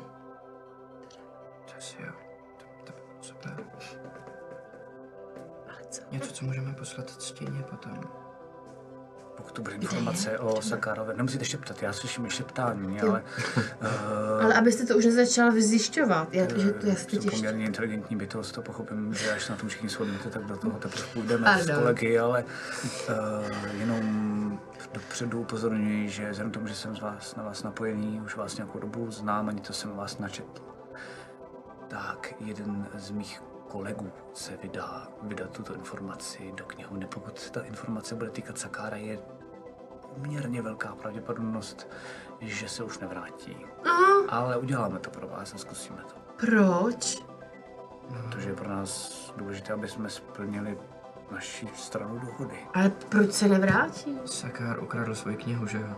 To asi jo. To, to by bylo super. Ale co? Něco, co můžeme poslat stěně potom. Pokud to bude informace o Sakárovi, nemusíte šeptat, já slyším šeptání, ale uh, Ale abyste to už nezačal vyzjišťovat, jak, že to teď ještě... poměrně inteligentní bytost, to pochopím, že až na tom všichni shodnete, tak do toho teprve půjdeme Ano. s kolegy, ale uh, jenom dopředu upozorňuji, že vzhledem tomu, že jsem z vás, na vás napojený, už vás nějakou dobu znám, ani to jsem vás načetl. Tak jeden z mých kolegů se vydá vydat tuto informaci do knihovny. Pokud se ta informace bude týkat Sakára, je poměrně velká pravděpodobnost, že se už nevrátí. Aha, Ale uděláme to pro vás a zkusíme to. proč? Protože je pro nás důležité, aby jsme splnili naši stranu dohody. Ale proč se nevrátí? Sakár ukradl svoji knihu, že jo?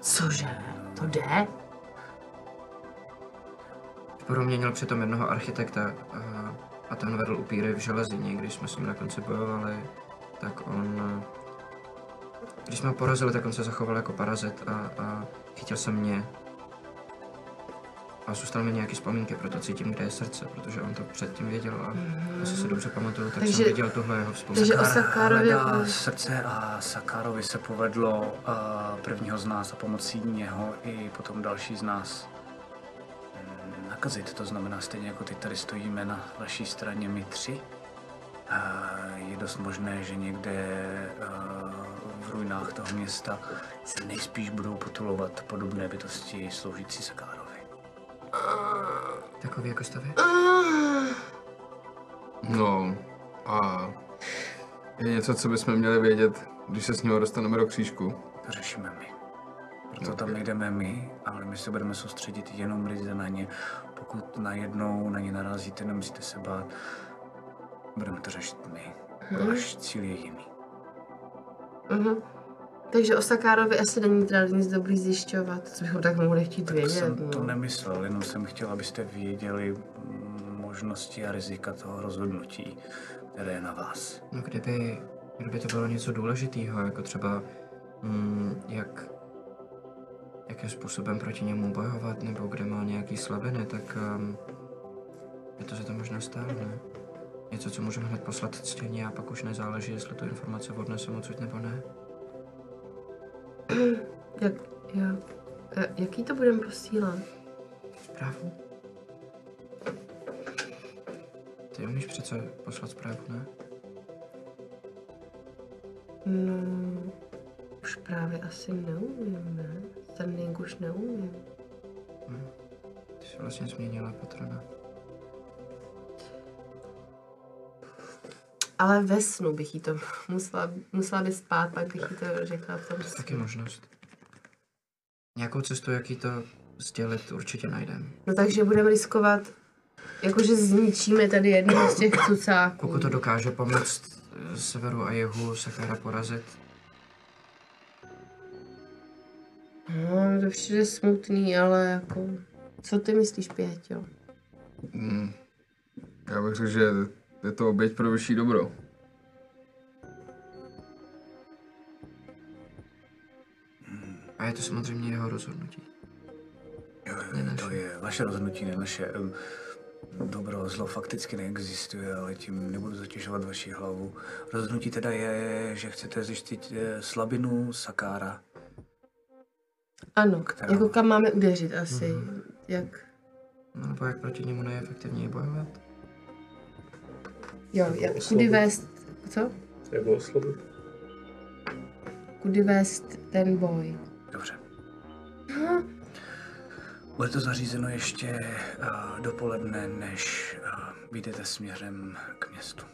Cože? To jde? Proměnil přitom jednoho architekta a, a ten vedl upíry v železině, když jsme s ním na konci bojovali, tak on... Když jsme ho porazili, tak on se zachoval jako parazit a, a chytil se mě. A zůstaly mi nějaké vzpomínky, proto cítím, kde je srdce, protože on to předtím věděl a jestli se dobře pamatuju, tak Takže- jsem viděl tuhle jeho vzpomínku. Takže o Sakárovi... Hledá srdce a Sakárovi se povedlo uh, prvního z nás a pomocí něho i potom další z nás mm, nakazit. To znamená, stejně jako teď tady stojíme na vaší straně my tři, uh, je dost možné, že někde uh, v ruinách toho města se nejspíš budou potulovat podobné bytosti sloužící Sakárovi. Takový jako stavy? Ah, No a je něco, co bychom měli vědět, když se s ním dostaneme do křížku. To řešíme my. Proto tam nejdeme my, ale my se budeme soustředit jenom ryze na ně. Pokud najednou na ně narazíte, nemusíte se bát. Budeme to řešit my. Váš cíl je jiný. mhm. Takže o Sakárovi asi není teda nic dobrý zjišťovat, co bychom tak mohli chtít Tak vědět. jsem to no. nemyslel, jenom jsem chtěl, abyste věděli možnosti a rizika toho rozhodnutí, které je na vás. No kdyby, kdyby to bylo něco důležitého, jako třeba mm, jak, jakým způsobem proti němu bojovat, nebo kde má nějaký slabiny, tak um, Je to za to možná stále, ne? Něco, co můžeme hned poslat ctěně a pak už nezáleží, jestli tu informace odneseme odsud nebo ne. Jak, jo. E, jaký to budeme posílat? Zprávu? Ty umíš přece poslat zprávu, ne? No, už právě asi neumím, ne? Sending už neumím. Ty jsi vlastně změnila patrona. Ale ve snu bych jí to musela, musela by spát, pak bych jí to řekla v tom Taky možnost. Nějakou cestu, jak jí to sdělit, určitě najdem. No takže budeme riskovat, jakože zničíme tady jednoho z těch cucáků. Pokud to dokáže pomoct severu a jihu Sakara porazit, No, to přijde smutný, ale jako... Co ty myslíš, Pěťo? Hmm. Já bych řekl, že je to oběť pro vyšší dobro. a je to samozřejmě jeho rozhodnutí. Jo, Ne to je vaše rozhodnutí, ne naše. Em, Dobro a zlo fakticky neexistuje, ale tím nebudu zatěžovat vaši hlavu. Rozhodnutí teda je, že chcete zjistit eh, slabinu Sakára. Ano, Která? jako kam máme udeřit asi. Mhm. Jak? No nebo jak proti němu nejefektivněji bojovat. Jo, jak, kudy vést, co? Nebo oslovit. Kudy vést ten boj? Dobře. Bude to zařízeno ještě uh, dopoledne, než uh, vyjdete směrem k městu.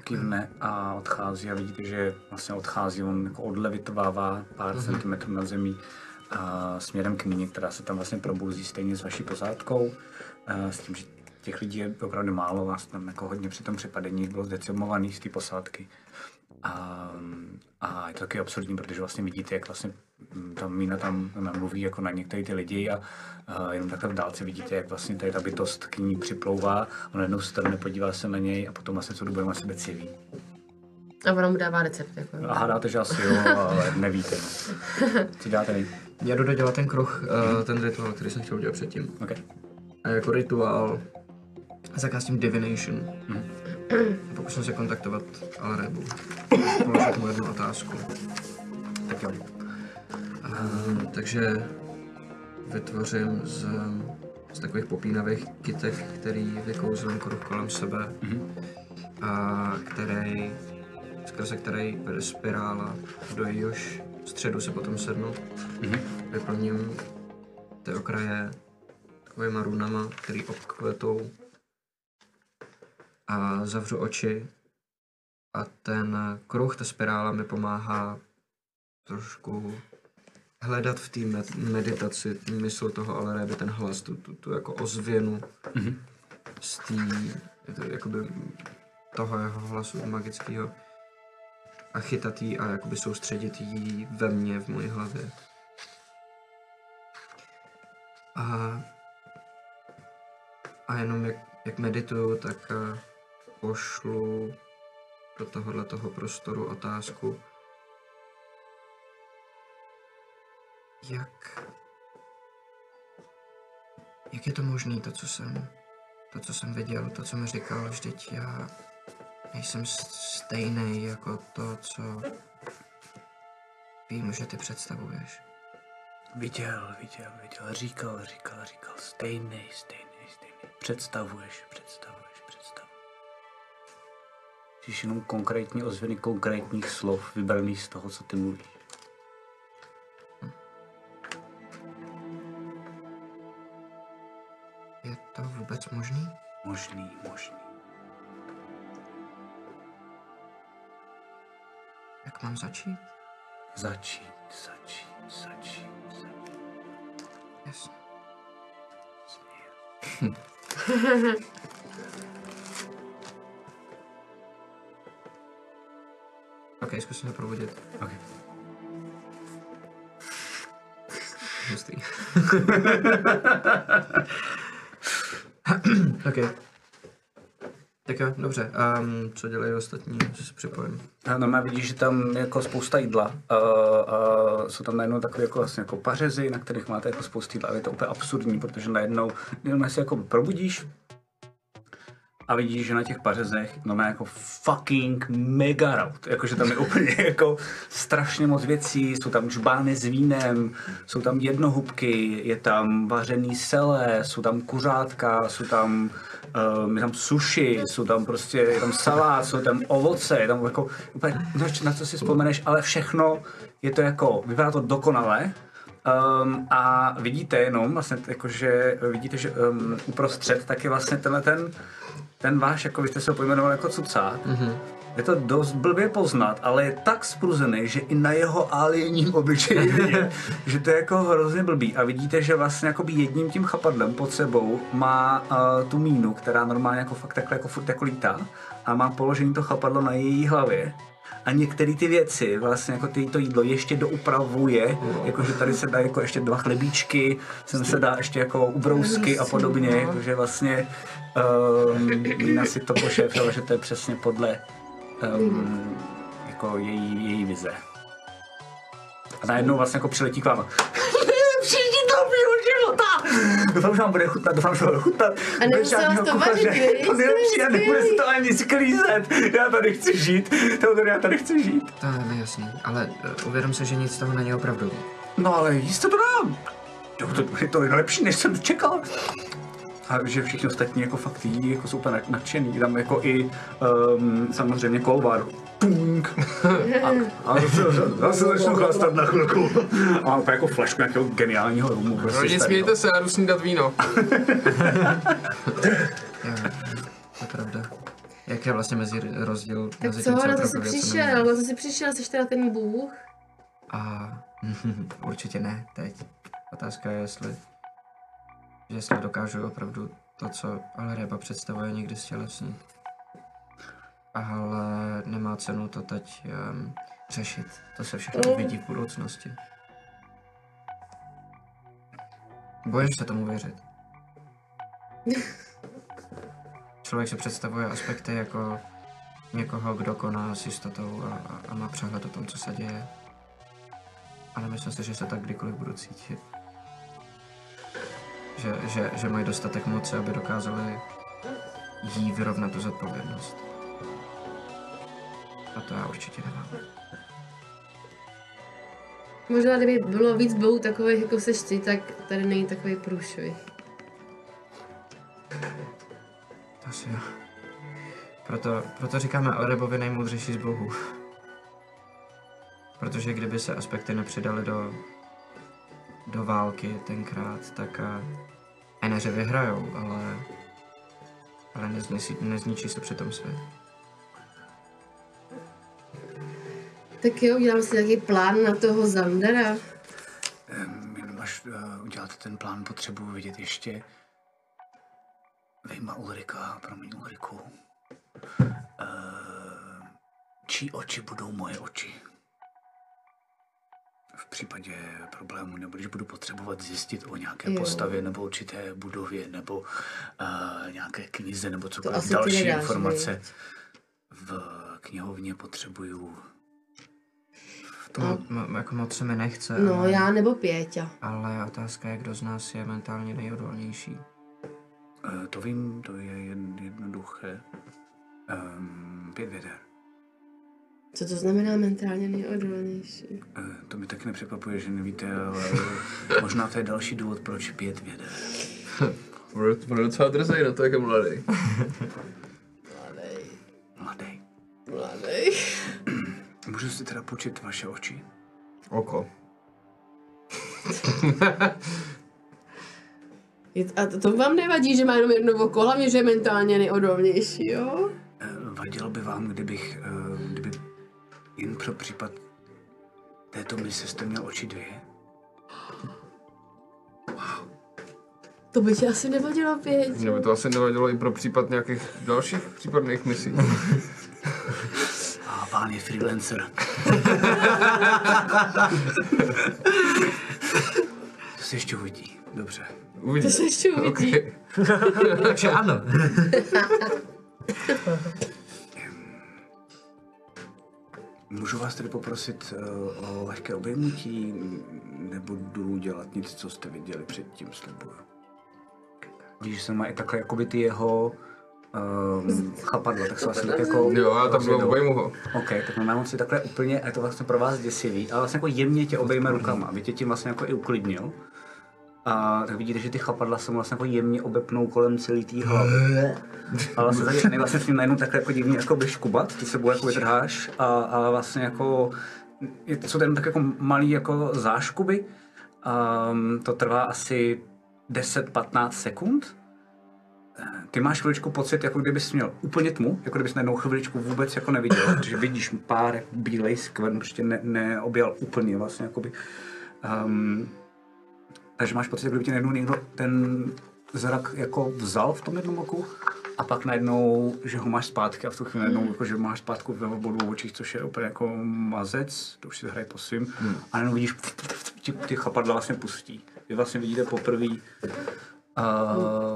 Kivne a odchází a vidíte, že vlastně odchází, on jako odlevitovává pár mm-hmm. centimetrů nad zemí a směrem k míně, která se tam vlastně probouzí stejně s vaší posádkou, a s tím, že těch lidí je opravdu málo, vás tam jako hodně při tom přepadení bylo zdecimovaný z té posádky. A, a je to taky absurdní, protože vlastně vidíte, jak vlastně mm, ta mína tam mluví jako na některé ty lidi a, a jenom takhle v dálce vidíte, jak vlastně tady ta bytost k ní připlouvá, on jednou strane podívá se na něj a potom vlastně co dobu na sebe civí. A ona mu dává recept, jako. A hádáte, že asi jo, ale nevíte. Co děláte vy? Já jdu dodělat ten kruh, uh, ten rituál, který jsem chtěl udělat předtím. Okay. A jako rituál zakázím Divination. A Pokusím se kontaktovat Alrebu. Položit mu jednu otázku. Tak jo. Uh, takže vytvořím z, z takových popínavých kytek, který vykouzlím kruh kolem sebe, Mhm. a který, skrze který vede spirála, do jejíhož středu se potom sednu. Mhm. Vyplním ty okraje takovýma runama, který obkvetou a zavřu oči a ten kruh, ta spirála mi pomáhá trošku hledat v té med- meditaci mysl toho Alerebe, ten hlas, tu, tu, tu jako ozvěnu Mhm. z té, jakoby toho jeho hlasu magického a chytat jí a jakoby soustředit jí ve mně, v mojí hlavě. A, a jenom jak, jak medituju, tak eh, pošlu do tohohle toho prostoru otázku, jak, jak je to možné, to, co jsem, to, co jsem viděl, to, co mi říkal, vždyť já nejsem stejný jako to, co vím, že ty představuješ. Viděl, viděl, viděl, říkal, říkal, říkal, stejný, stejný, stejný. Představuješ, představuješ, představuješ. Jsi jenom konkrétní ozvěny konkrétních slov vybraných z toho, co ty mluvíš. Vůbec možný? Možný, možný. Jak mám začít? Začít, začít, začít, začít. Jasně. Ok, zkusím to probudit. Okay. Hustý. ok. Tak jo, dobře. Um, co dělají ostatní, že se připojím? A normálně vidíš, že tam je jako spousta jídla. Uh, uh, jsou tam najednou takové jako, vlastně jako pařezy, na kterých máte jako spoustu jídla. A je to úplně absurdní, protože najednou jenom se jako probudíš a vidíš, že na těch pařezech no má jako fucking mega rout. Jakože tam je úplně jako strašně moc věcí, jsou tam žbány s vínem, jsou tam jednohubky, je tam vařený sele, jsou tam kuřátka, jsou tam um, je tam sushi, jsou tam prostě, je tam salát, jsou tam ovoce, je tam jako úplně, na co si vzpomeneš, ale všechno je to jako, vypadá to dokonale, Um, a vidíte jenom, vlastně, jakože vidíte, že um, uprostřed tak je vlastně tenhle ten, ten váš, jako vy jste se ho pojmenoval jako cucák. Mm-hmm. Je to dost blbě poznat, ale je tak spruzený, že i na jeho alienním vidět, že to je jako hrozně blbý. A vidíte, že vlastně jakoby jedním tím chapadlem pod sebou má uh, tu mínu, která normálně jako fakt takhle jako furt jako lítá a má položený to chapadlo na její hlavě a některé ty věci, vlastně jako ty, to jídlo ještě doupravuje, jakože tady se dá jako ještě dva chlebíčky, sem se dá ještě jako ubrousky a podobně, jakože vlastně um, Nina si to pošéfila, že to je přesně podle um, jako její, její vize. A najednou vlastně jako přiletí k vám. Přijdi do mého života! Doufám, že vám bude chutnat, doufám, že vám bude chutnat. A nemusela Bez žádného to vařit? To nejlepší, To je a nebude se to ani sklízet. Já tady chci žít. Teodor, já tady chci žít. To je mi jasný, ale uh, uvědom se, že nic z toho není opravdu. No ale jíst to dám. Jo, to je to lepší, než jsem čekal. A že všichni ostatní jako fakt jí, jako jsou úplně nadšený. Tam jako i um, samozřejmě kolvar. Punk. A, a já se začnu chlastat na chvilku. A mám úplně jako flašku nějakého geniálního rumu. Prostě No nic, starýho. smějte se, já jdu snídat víno. To je pravda. Jak je vlastně mezi rozdíl Tak mezi co, tím, co na to jsi přišel, na to jsi přišel, jsi teda ten bůh. A určitě ne teď. Otázka je, jestli, jestli dokážu opravdu to, co Alreba představuje, někdy stělesnit. Ale nemá cenu to teď um, řešit. To se všechno No. uvidí v budoucnosti. Bojím se tomu věřit. Člověk si představuje aspekty jako někoho, kdo koná s jistotou a, a, a má přehled o tom, co se děje. Ale myslím si, že se tak kdykoliv budu cítit. Že, že, že mají dostatek moci, aby dokázali jí vyrovnat tu zodpovědnost. A to já určitě nemám. Možná kdyby bylo víc bohů takových jako seš ty, tak tady není takový průšvih. To asi jo. Proto, proto říkáme Orebovi nejmoudřejší z bohů. Protože kdyby se aspekty nepřidaly do, do války tenkrát, tak a Eneře vyhrajou, ale, ale nezničí, nezničí se přitom svět. Tak jo, udělám si nějaký plán na toho Zandera. Um, jenom až uh, uděláte ten plán, potřebuji vidět ještě Vyjma Ulrika, promiň Ulriku. Uh, čí oči budou moje oči? V případě problému, nebo když budu potřebovat zjistit o nějaké Jo. postavě, nebo určité budově, nebo uh, nějaké knize, nebo cokoliv další nedáš, informace. viď? V knihovně potřebuju To mo, mo, jako moc se mi nechce, No, ale, já nebo Pěťa. ale otázka je, kdo z nás je mentálně nejodolnější. Eh, To vím, to je jen, jednoduché. Um, pět věder. Co to znamená mentálně nejodolnější? Uh, to mi taky nepřekvapuje, že nevíte, ale možná to je další důvod, proč pět věder. Bude, bude docela drzej na to, jak je mladý. Mladej, Mladý. mladej. Můžu si teda počít vaše oči? Oko. Je- A to, to vám nevadí, že má jenom jedno oko, hlavně, že je mentálně nejodolnější, jo? Eh, Vadilo by vám, kdybych, eh, kdyby jen pro případ této mise jste měl oči dvě? To by ti asi nevadilo, Pěť. Mě by to asi nevadilo i pro případ nějakých dalších případných misí. Pán je freelancer. to se ještě uvidí. Dobře. Uvidíš. To se ještě uvidí. Okay. Takže ano. Můžu vás tedy poprosit uh, o lehké obejmutí? Nebudu dělat nic, co jste viděli předtím, slibuju. Když jsem má i takhle jakoby ty jeho um, chapadla, tak se vlastně tak jako... Jo, já tam byl obejmu ho. OK, tak mám si takhle úplně, a je to vlastně pro vás děsivý, ale vlastně jako jemně tě obejme rukama, aby tě tím vlastně jako i uklidnil. A tak vidíte, že ty chapadla se mu vlastně jako jemně obepnou kolem celý té hlavy. A vlastně začne vlastně s ním najednou takhle jako divně jako vyškubat, ty sebou jako vytrháš a, a vlastně jako, je to, jsou tam tak jako malý jako záškuby. Um, to trvá asi 10-15 sekund. Ty máš chviličku pocit, jako kdybys měl úplně tmu, jako kdybys najednou chviličku vůbec jako neviděl, protože vidíš pár bílej skvrn, prostě ne, neobjel úplně vlastně, jakoby. Um, takže máš pocit, jako kdyby ti najednou někdo ten zrak jako vzal v tom jednom oku a pak najednou, že ho máš zpátky a v tu chvíli najednou, jako, že máš zpátky ve obou očích, což je úplně jako mazec, to už si hraje po svým, a najednou vidíš, ty, ty chapadla vlastně pustí. Vy vlastně vidíte poprvé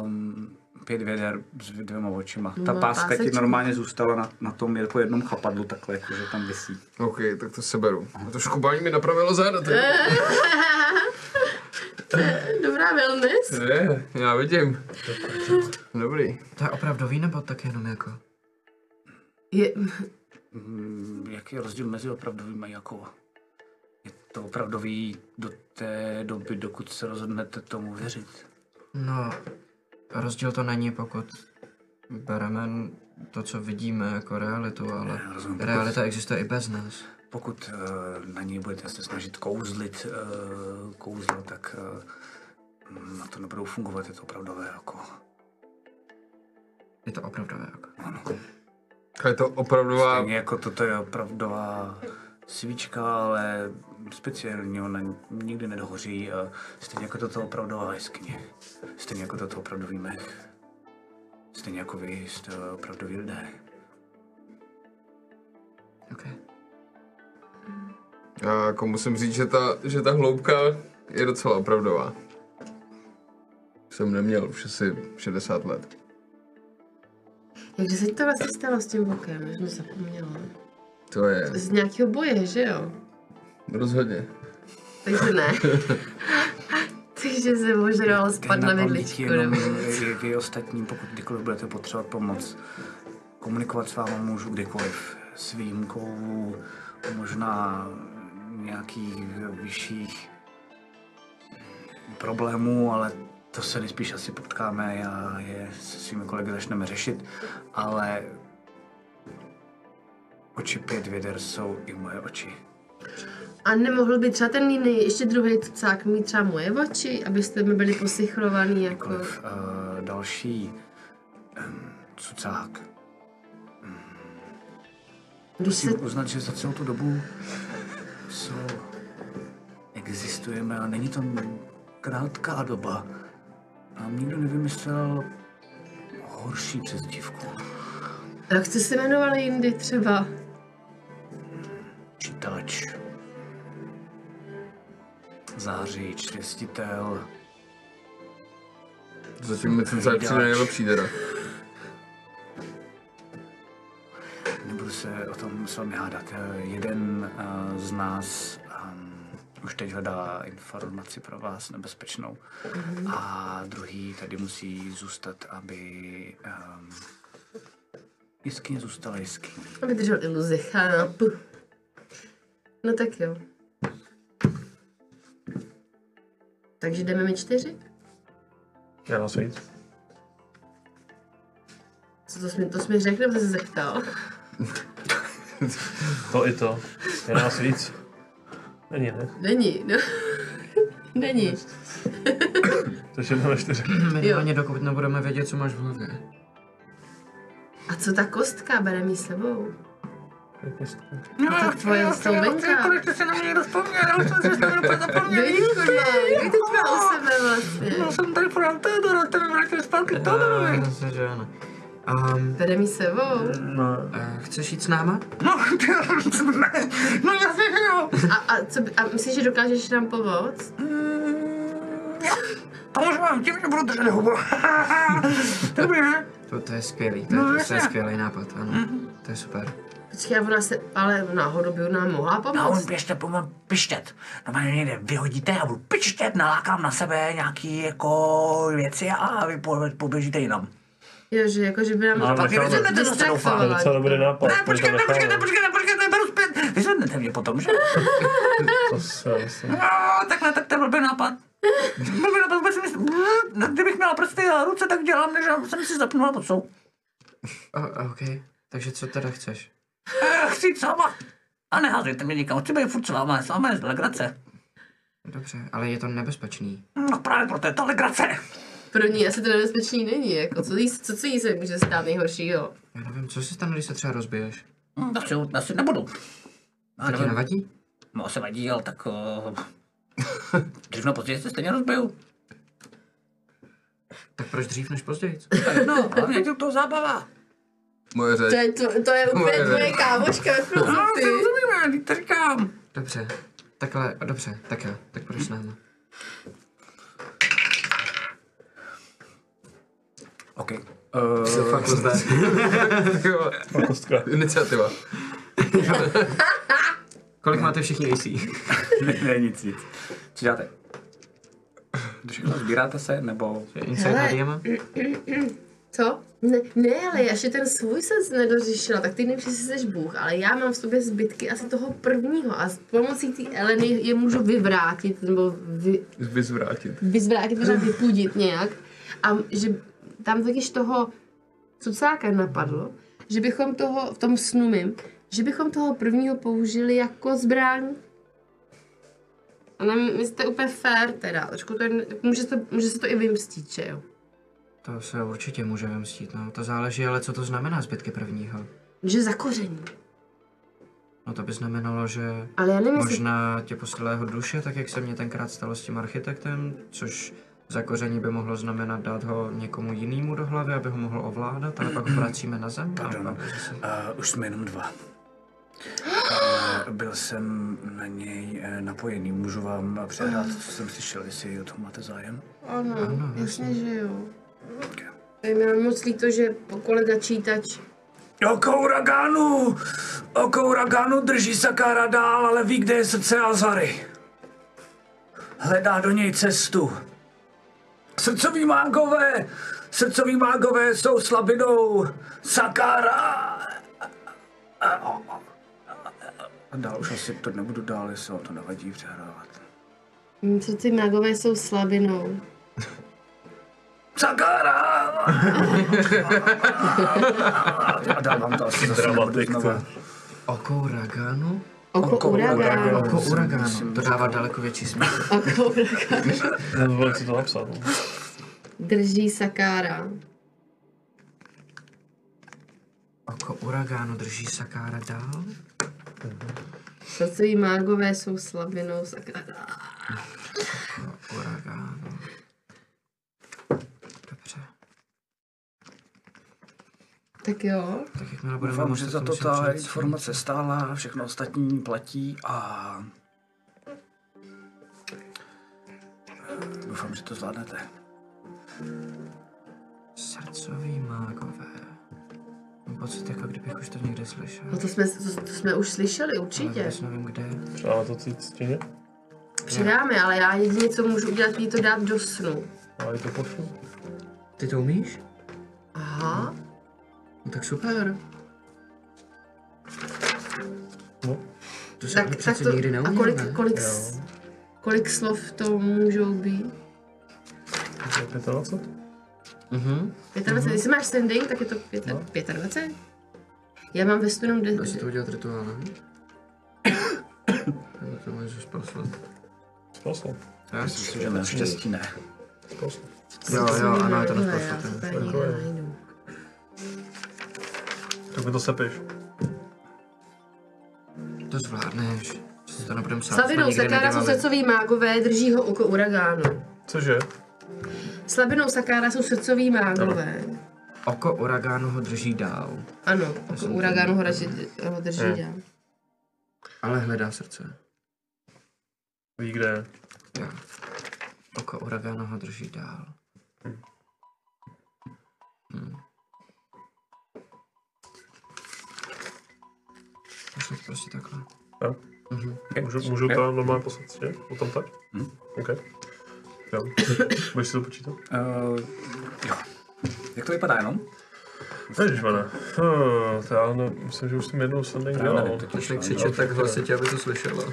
um, pět věder s dvěma očima. Ta No, páska ti pásečku. normálně zůstala na, na tom jako jednom chapadlu takhle, jakože tam visí. OK, tak to seberu. A to škubání mi napravilo záda. ty. Dobrá wellness. Je, já vidím. Dobrý. To je opravdový nebo tak jenom jako? Je, Mm, jaký je rozdíl mezi opravdovými a jako? Je to opravdový do té doby, dokud se rozhodnete tomu věřit. No, rozdíl to není, pokud bereme to, co vidíme jako realitu, ale rozumím, pokud- realita existuje i bez nás. Pokud uh, na něj budete se snažit kouzlit uh, kouzlo, tak uh, na to nebudou fungovat, je to opravdové jako. Je to opravdové jako. A je to opravdová... Stejně jako toto je opravdová svíčka, ale speciální, ona nikdy nedohoří. A stejně jako toto opravdová jeskyně. Stejně jako toto opravdový mech. Stejně jako vy jste opravdoví lidé. Okay. Já jako musím říct, že ta, že ta hloubka je docela opravdová. Jsem neměl už asi 60 let. jakže se to vlastně stalo s tím bokem, že jsem zapomněla. To je Z nějakého boje, že jo? Rozhodně. Takže ne. Takže se možná spad na vidličku. jenom Nebo... i vy ostatní, pokud kdykoliv budete potřebovat pomoc, komunikovat s váma můžu kdykoliv. S výjimkou možná nějakých vyšších problémů, ale to se nejspíš asi potkáme a je se svými kolegy začneme řešit, ale oči pět věder jsou i moje oči. A nemohl by třeba ten jiný, ještě druhý tucák mít třeba moje oči, abyste mi byli posichrovaný jako... Uh, další um, cucák Když se... Uznat, že za celou tu dobu, co existujeme, a není to krátká doba, nám nikdo nevymyslel horší přezdívku. Jak jste se jmenovali jindy třeba? Čítač, zářič, svěstitel, Zatím mi ten zák přijde nejlepší teda. Nebudu se o tom s vámi hádat. Eh, Jeden uh, z nás um, už teď hledá informaci pro vás nebezpečnou. A druhý tady musí zůstat, aby um, jeskyně zůstala jeskyní. Aby držel iluzi, chápu. No tak jo. Takže jdeme mi čtyři? Já nás víc. Co to jsi, mi- to jsi mi řekl, nebo jsi se zeptal? To i to. Je nás víc. Není, ne? Není, no. Není. Takže jdeme čtyři. Minimálně dokud nebudeme vědět, co máš v hlavě. A co ta kostka bere mi s sebou? No tak tvoje stoubenka. Konečně se na mě někdo vzpomněl, já jsem si to úplně zapomněl. Vidíš, kurva, kdy teď má u sebe vlastně? Já jsem tady podal Teodora, ten mi vrátil zpátky Teodorovi. Uh, že ano. Um, Bere mi sebou? No, uh, chceš jít s náma? No, ne, no jasně, že jo. A, a, co, a myslíš, že dokážeš nám pomoct? Pomůžu vám tím, že budu držet hubu. Dobrý, ne? To, to je skvělý, to, je, No, to, to je skvělý nápad, ano. To je super. Počkej, ona se, ale náhodou by nám mohla A on pomoct. běžte po mém pištět. Normálně někde vyhodíte a budu pištět, nalákám na sebe nějaký jako věci a vy po- poběžíte jinam. Jo, že jako, že by nám Ale Pak vyzvednete zase To doufám. docela dobrý nápad. Ne, to počkejte, počkejte, počkejte, počkejte, beru zpět. Vyzvednete mě potom, že? To se myslím. No, takhle, tak to je blbý nápad. Blbý nápad, vůbec si myslím, kdybych měla prsty a ruce, tak dělám, než jsem si zapnula pod sou. O, OK, takže co teda chceš? Eh, Chci jít sama. A neházejte mě nikam, chci být furt s váma, s váma je legrace. Dobře, ale je to nebezpečný. No právě proto je to legrace. Pro ní asi to nebezpečný není, jako co, jí, co, co jí se může stát nejhoršího. Já nevím, co se stane, když se třeba rozbiješ? Hm, To si, asi nebudu. To ti nevadí? No se vadí, ale tak... Uh, dřív nebo později se stejně rozbiju. Tak proč dřív než později? No, hlavně to zábava. Moje řeč. To je, to, to je úplně Moje tvoje ne. kámoška ve No, filozofii. to rozumíme, to říkám. Dobře, takhle, dobře, tak jo, tak proč s náma? OK. Se Uh, fakt zde. A kostka. Iniciativa. Kolik máte všichni AC? ne, ne, nic, nic. Co děláte? Všechno sbíráte se, nebo... Inside Hele. Co? Ne, ne, ale já ještě ten svůj jsem nedořešila, tak ty nevím, že jsi Bůh, ale já mám v sobě zbytky asi toho prvního a s pomocí té Eleny je můžu vyvrátit, nebo vy, Vyzvrátit. vyzvrátit, možná vypudit nějak. A že tam totiž toho cucáka napadlo, že bychom toho, v tom snu mým, že bychom toho prvního použili jako zbraň. A nevím, jestli to je úplně fair teda, trošku to je, může, se to, může se to i vymstít, že jo? To se určitě může vymstít, no. To záleží, ale co to znamená zbytky prvního? Že zakoření. No to by znamenalo, že Ale já nevím, možná tě poslala jeho duše, tak jak se mně tenkrát stalo s tím architektem, což zakoření by mohlo znamenat dát ho někomu jinému do hlavy, aby ho mohl ovládat, ale pak ho vracíme na zem. a Pardon, pak zase- uh, už jsme jenom dva. Uh, byl jsem na něj uh, napojený. Můžu vám přehrát, co jsem slyšel, jestli o tom máte zájem? Ano, Ano, jasně, že jo. Je mi moc líto, že kolega čítač Oko uragánu! Oko uragánu drží Sakára dál, ale ví, kde je srdce Azary. Hledá do něj cestu. Srdcoví mágové! Srdcoví mágové jsou slabinou Sakára! A dál už asi to nebudu dál, jestli to nevadí přehrávat. Co ty magové jsou slabinou? Sakára! A dál vám to asi Dramatik. Oko Raganu? Oko Oko uragánu. Oko Uraganu. To dává daleko větší smysl. Oko uragánu. Nevím, co to napsat. Drží Sakára. Oko Uraganu drží Sakára dál? Srdcoví mágové jsou slabinou Sakára. Oko Uraganu. Dobře. Tak jo. Tak jakmile budeme Doufám, že za to ta přijít. informace stála, všechno ostatní platí a... Doufám, že to zvládnete. Srdcoví mágové. Mám pocit, jako kdybych už to někde slyšel. No to jsme, to, to jsme už slyšeli, Ale určitě. vůbec nevím kde. Třeba to cít stěně. Přidáme, ale já jedině, co můžu udělat, je to dát do snu. A i to pošlu. Ty to umíš? Aha. No tak super. No, To se Tak, tak, to, nikdy a neuměl, kolik, kolik, s- kolik slov to můžou být? to je 25. Mhm. 25, jestli máš standing, tak je to pět- 25. Já mám ve stunu Dá se to udělat rituálem? Nebo to můžeš poslat? Spasl. Já Myslím, že naštěstí ne. Spasl. Jo, jo, ano, je to Tohle, Tak mi to sepeš. To zvládneš. Si to nebudem psát. Slabinou Sakára jsou srdcoví mágové, drží ho oko uragánu. Cože? Slabinou Sakára jsou srdcoví mágové. Oko uragánu ho drží dál, Ano, oko uragánu ho drží, ho drží Hmm. dál. ale hledá srdce. Ví kde je. Jo. Oko Uragana ho drží dál. Hmm. Pošli prostě takhle. Jo. Mhm. Můžu, můžu to normálně poslat tě? O tom tak? Hm. OK. Jo. Budeš si to počítat? Uh, jo. Jak to vypadá jenom? Ježišmane. Hmm, to já ne, myslím, že už jsem jednou jsem Já dělal. nevím, totiž, Začne no. křičet tak hlasitě, aby to slyšela.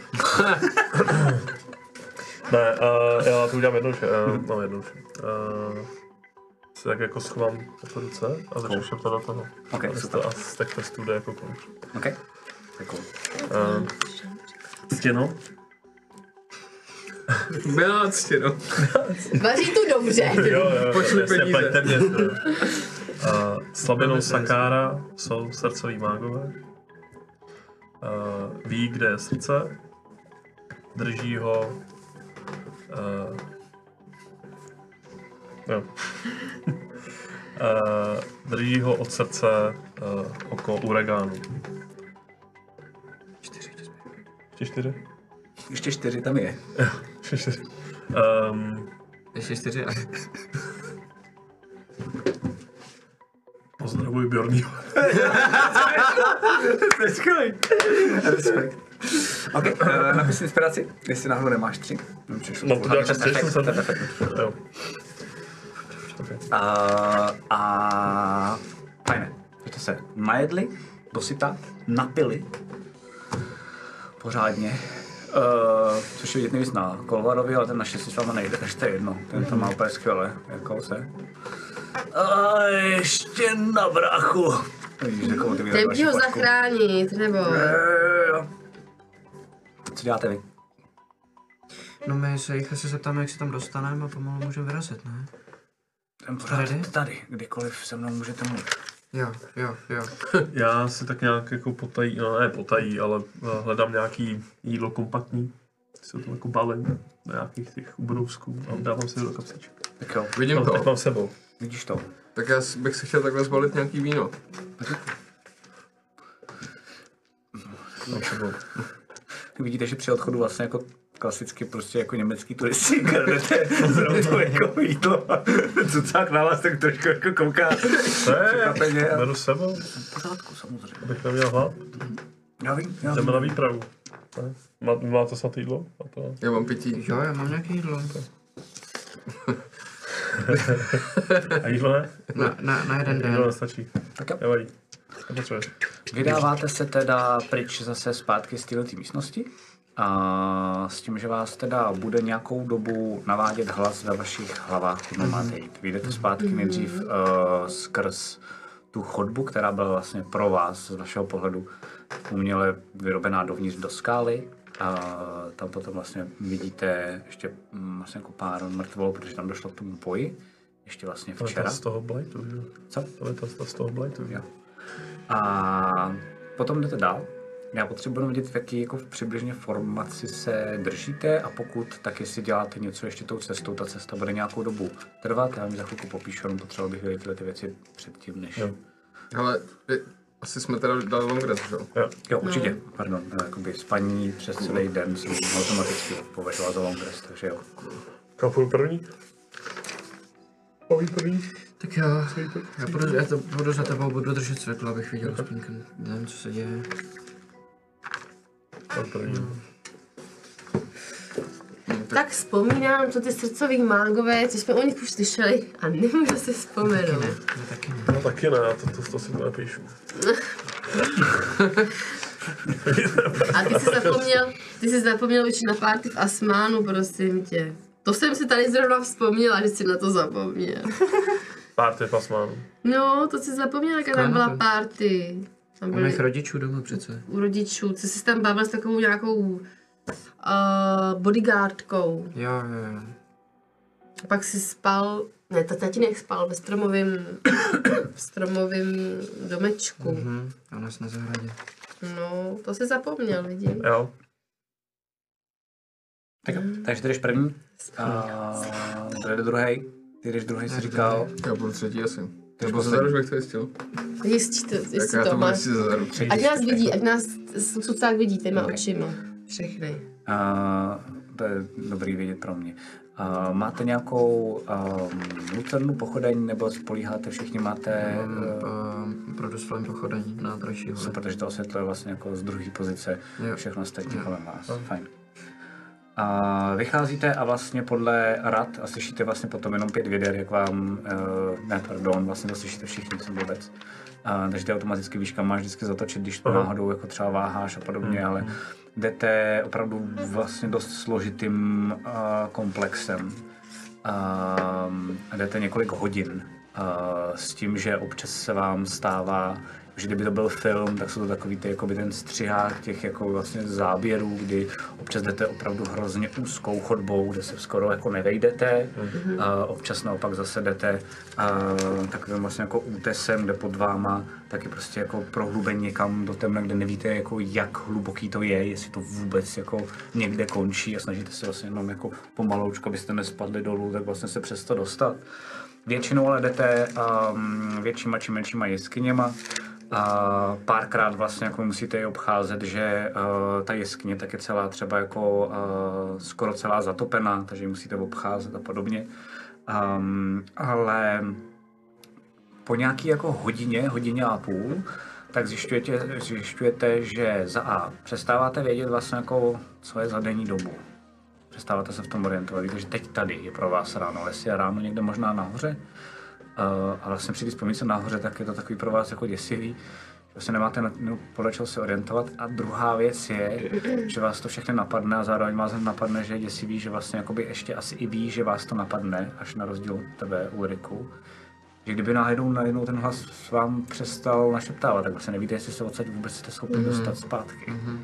Ne, uh, já to udělám jednoduše. Uh, no, jednoduše. Uh, si tak jako schovám po ruce a začnu šeptat do toho. OK, A super. A těch testů jde jako konč. OK. Cool. Uh, stěno. Byla ctěno. Vaří tu dobře. Jo, jo, Pošli jasně, peníze. pleťte mě. to. Uh, slabinou Sakára jsou srdcoví mágové. Uh, ví, kde je srdce. Drží ho. Uh, jo. Uh, drží ho od srdce uh, oko uragánu. Ještě čtyři? Ještě čtyři tam je. Ještě čtyři. Um, Ještě čtyři a pozdravuji Bjornýho. to skvělý. Respekt. OK, uh, napiš inspiraci, jestli náhodou nemáš tři. Mám to častěji, efekt, jsem ten efekt. Jo. Uh, a fajné. Jste se najedli, dosyta, napili pořádně. Uh, což je vidět nejvíc na Kolvarovi, ale ten naštěstí s váma nejde, takže to je jedno. Ten to má úplně skvěle, jako se. A ještě na brachu. Vidíš, jako otevírat Jdem ti ho zachránit, nebo... Jo, jo, jo. Co děláte vy? No my se jich asi zeptáme, jak se tam dostaneme a pomalu můžeme vyrazit, ne? Ten pořád Tady? tady, kdykoliv se mnou můžete mluvit. Jo, jo, jo. Já si tak nějak jako potají, no ne potají, ale eh, hledám nějaký jídlo kompaktní. Si to tam jako balím do nějakých těch ubrousků a dávám si do kapsiček. Tak jo, Vidím No, tak to. mám sebou. vidíš to. Tak já bych si chtěl takhle zbalit nějaký víno. Mám sebou. Vidíte, že při odchodu vlastně jako klasicky prostě jako německý turisti kradete zrovna jako jídlo a cucák na vás tak trošku jako kouká. A- Beru s sebou, V pořádku samozřejmě. abych neměl hlad. Já vím, já Jdeme na výpravu. Ne? Má, máte snad jídlo? A to... Já mám pití. Jo, já mám nějaké jídlo. A jídlo ne? Na, na, na jeden Jídlo den. nestačí. Tak jo. Nevadí. Vydáváte se teda pryč zase zpátky z této místnosti. A s tím, že vás teda bude nějakou dobu navádět hlas ve vašich hlavách, máte jít. Vyjdete zpátky nejdřív uh, skrz tu chodbu, která byla vlastně pro vás z vašeho pohledu uměle vyrobená dovnitř do skály. A tam potom vlastně vidíte ještě mm, vlastně jako pár mrtvol, protože tam došlo k tomu boji. Ještě vlastně To je včera. ta z toho blightu, že? jo? Co? To je ta, ta z toho blightu, že? Jo. A potom jdete dál. Já potřebuji vidět, v jaký jako přibližně formaci se držíte a pokud, tak jestli děláte něco ještě tou cestou, ta cesta bude nějakou dobu trvat. Já vám za chvilku popíšu, jenom potřeboval bych vědět tyhle ty věci předtím, než... Jo. Jo, Ale je- asi jsme teda dali long rest, že jo? Jo. jo určitě, pardon. eh, Jakoby spaní přes celý den jsem automaticky považoval za long rest, takže jo. Kam půjdu první? Poví první? Tak jo, já, budu, já to budu za tebou, budu držet světlo, abych viděl aspoň, nevím, co se děje. Kam první? Tak vzpomínám, co ty srdcoví mágové, co jsme o nich už slyšeli a nemůžu si vzpomenout. Ne, ne, taky ne. No taky ne, já to, to, to si to nepíšu. A ty jsi zapomněl, ty jsi zapomněl už na party v Asmánu, prosím tě. To jsem si tady zrovna vzpomněla, že jsi na to zapomněl. Party pasmánu. No, to jsi zapomněla, jaká tam byla party. Tam U byli mých rodičů doma přece. u rodičů, ty jsi tam bavil s takovou nějakou uh, bodyguardkou. Jo, jo, jo. A pak si spal, ne, ta tatínek spal ve stromovém, v stromovém domečku. Mhm, u nás na zahradě. No, to si zapomněl, vidím. Jo. Tak jo, takže ty jdeš první. A jde druhý? Ty jdeš druhý, jsi říkal. Já budu třetí asi. Nebo poslední. za zaru, bych to jistil. Jistí to, Tak jistí to zaru. Ať nás vidí, ať nás sucák vidí těma Ok. očima. Všechny. A to je dobrý vědět pro mě. Uh, máte nějakou um, lucernu pochodeň, nebo spolíháte všichni, máte... Mám Uh, uh, pochodeň na dražší hole. protože to osvětluje vlastně jako z druhé pozice Jo. všechno ostatní kolem vás. Fajn. A vycházíte a vlastně podle rad a slyšíte vlastně potom jenom pět věder, jak vám, uh, ne pardon, vlastně to slyšíte všichni, jsem vůbec. Uh, takže ty automaticky víš, kam máš vždycky zatočit, když to náhodou jako třeba váháš a podobně, ale jdete opravdu vlastně dost složitým uh, komplexem. Um, jdete několik hodin uh, s tím, že občas se vám stává, že kdyby to byl film, tak jsou to takový ty, jakoby ten střihák těch jako vlastně záběrů, kdy občas jdete opravdu hrozně úzkou chodbou, kde se skoro jako nevejdete, uh, občas naopak zase jdete uh, takovým vlastně jako útesem, kde pod váma taky prostě jako prohlubení někam do temna, kde nevíte jako jak hluboký to je, jestli to vůbec jako někde končí a snažíte se vlastně jenom jako pomaloučku, abyste nespadli dolů, tak vlastně se přes to dostat. Většinou ale jdete um, většíma či menšíma jeskyněma. A párkrát vlastně jako musíte je obcházet, že uh, ta jeskyně tak je celá třeba jako uh, skoro celá zatopená, takže ji musíte obcházet a podobně. Um, ale po nějaký jako hodině, hodině a půl, tak zjišťujete, zjišťujete, že za A přestáváte vědět vlastně jako, co je za denní dobu. Přestáváte se v tom orientovat. Víte, že teď tady je pro vás ráno, ale jestli je ráno někde možná nahoře, uh, a vlastně při té vzpomínce nahoře, tak je to takový pro vás jako děsivý, že vlastně nemáte na, no, podle čeho se orientovat. A druhá věc je, že vás to všechno napadne a zároveň vás napadne, že je děsivý, že vlastně jakoby ještě asi i ví, že vás to napadne, až na rozdíl od tebe, Ulriku. Že kdyby náhodou najednou ten hlas vám přestal našeptávat, tak vlastně nevíte, jestli se odsaď vůbec jste schopni mm-hmm. dostat zpátky. Mm-hmm.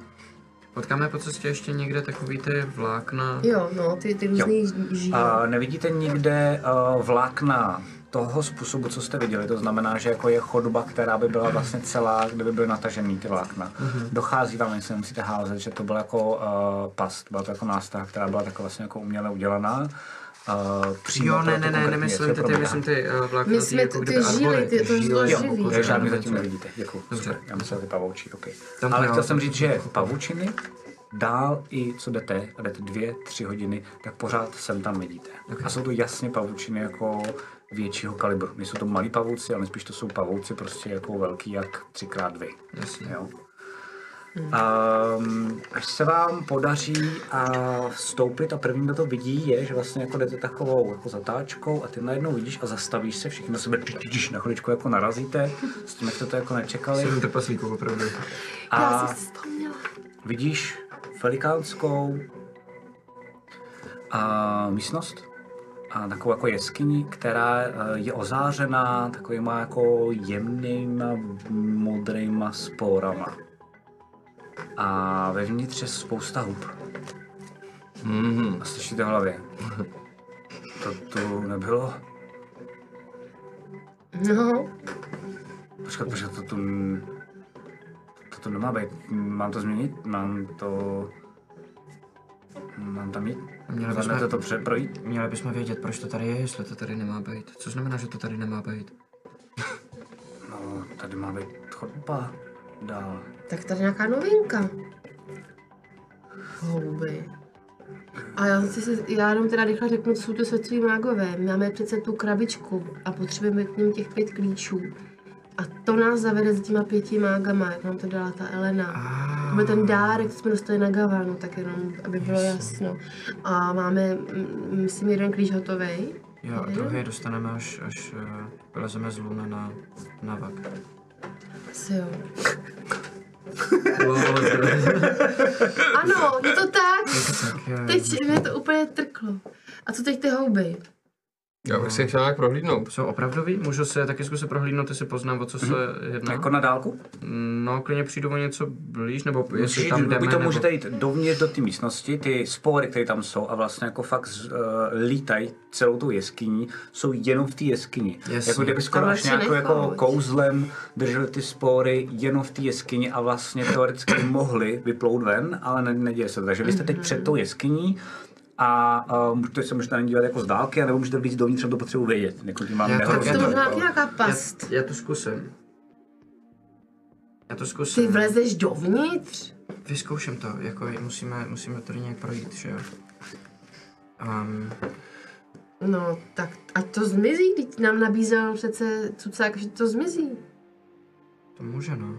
Potkáme po cestě ještě někde takový ty vlákna. Jo, no, ty, ty různý žíly. A nevidíte nikde uh, vlákna toho způsobu, co jste viděli, to znamená, že jako je chodba, která by byla vlastně celá, kde by byly natažený ty vlákna. Dochází vám, jestli nemusíte házet, že to byla jako uh, past, byla to jako nástrah, která byla tak vlastně jako uměle udělaná. Uh, přímo Jo, ne, ne, ne, nemyslím ty, ty, myslím ty uh, vlákna, My jsme jako ty- ty žíly, arbory, ty- to žíly, Jo, jako žádný zatím nevidíte, děkuji. Dobře. Super, já myslel ty pavoučí, OK. Tam Ale chtěl jsem říct, že pavučiny dál i co jdete, a jdete dvě, tři hodiny, tak pořád sem tam vidíte. A jsou to jasně pavučiny jako většího kalibru. Nejsou to malí pavouci, ale spíš to jsou pavouci prostě jako velký jak třikrát vy. Jasně. Jo. Um, až se vám podaří a vstoupit a první, kdo to vidí, je, že vlastně jako jdete takovou jako zatáčkou a ty najednou vidíš a zastavíš se, všichni na sebe čiš, na chviličku jako narazíte, s tím, jak jste to jako nečekali. Sedm trpaslíků, opravdu. Já A jsem vidíš velikánskou a, místnost, takovou jako jeskyni, která eh, je ozářená takovýma jako jemnýma modrýma sporama. A vevnitř je spousta hub. Mhm. A slyšíte v hlavě. To tu nebylo? No, Počkat, počkat, to tu... To tu nemá být. Mám to změnit? Mám to... Mám tam jít? Měli bychom, to pře- projít? měli bychom vědět, proč to tady je, jestli to tady nemá být. Co znamená, že to tady nemá být? No, tady má být chodba dál. tak tady nějaká novinka. Houby. A já, si, si- já jenom teda rychle řeknu, co jsou to světloví mágové. Máme přece tu krabičku a potřebujeme k ním těch pět klíčů. A to nás zavede s těma pěti mágama, jak nám to dala ta Elena. To byl ten dárek, co jsme dostali na Gavánu, tak jenom, aby bylo jasno. A máme, mm, myslím, jeden klíč hotový. Jo, a druhý dostaneme, až, až uh, vylezeme z Luna na, na vak. Asi jo. Ano, je to tak. Teď mě to úplně trklo. A co teď ty houby? Já bych si je chtěl nějak prohlídnout. Jsou opravdový? Můžu se taky zkusit prohlídnout, jestli poznám, o co se jedná? Jako na dálku? No, klidně přijdu o něco blíž, nebo jestli Musíš, tam jdeme, buď to nebo... můžete jít dovnitř do té místnosti, ty spory, které tam jsou a vlastně jako fakt uh, lítají celou tou jeskyní, jsou jenom v té jeskyni. Jasně. Jako kdyby skoro až radši nějakou jako kouzlem drželi ty spory jenom v té jeskyni a vlastně teoreticky mohli vyplout ven, ale ne, neděje se to. Takže vy jste teď před tou jeskyní a uh, můžete se možná dívat jako z dálky, nebo můžete víc dovnitř, to potřebuji vědět. Jako tím mám Já to- Tak to to- možná nějaká Já, past. já to zkusím. Já to zkusím. Ty vlezeš dovnitř? Vyzkouším to, jako musíme, musíme tady nějak projít, že jo? Um, No, tak ať to zmizí, teď nám nabízel přece cucák, že to zmizí. to může, no.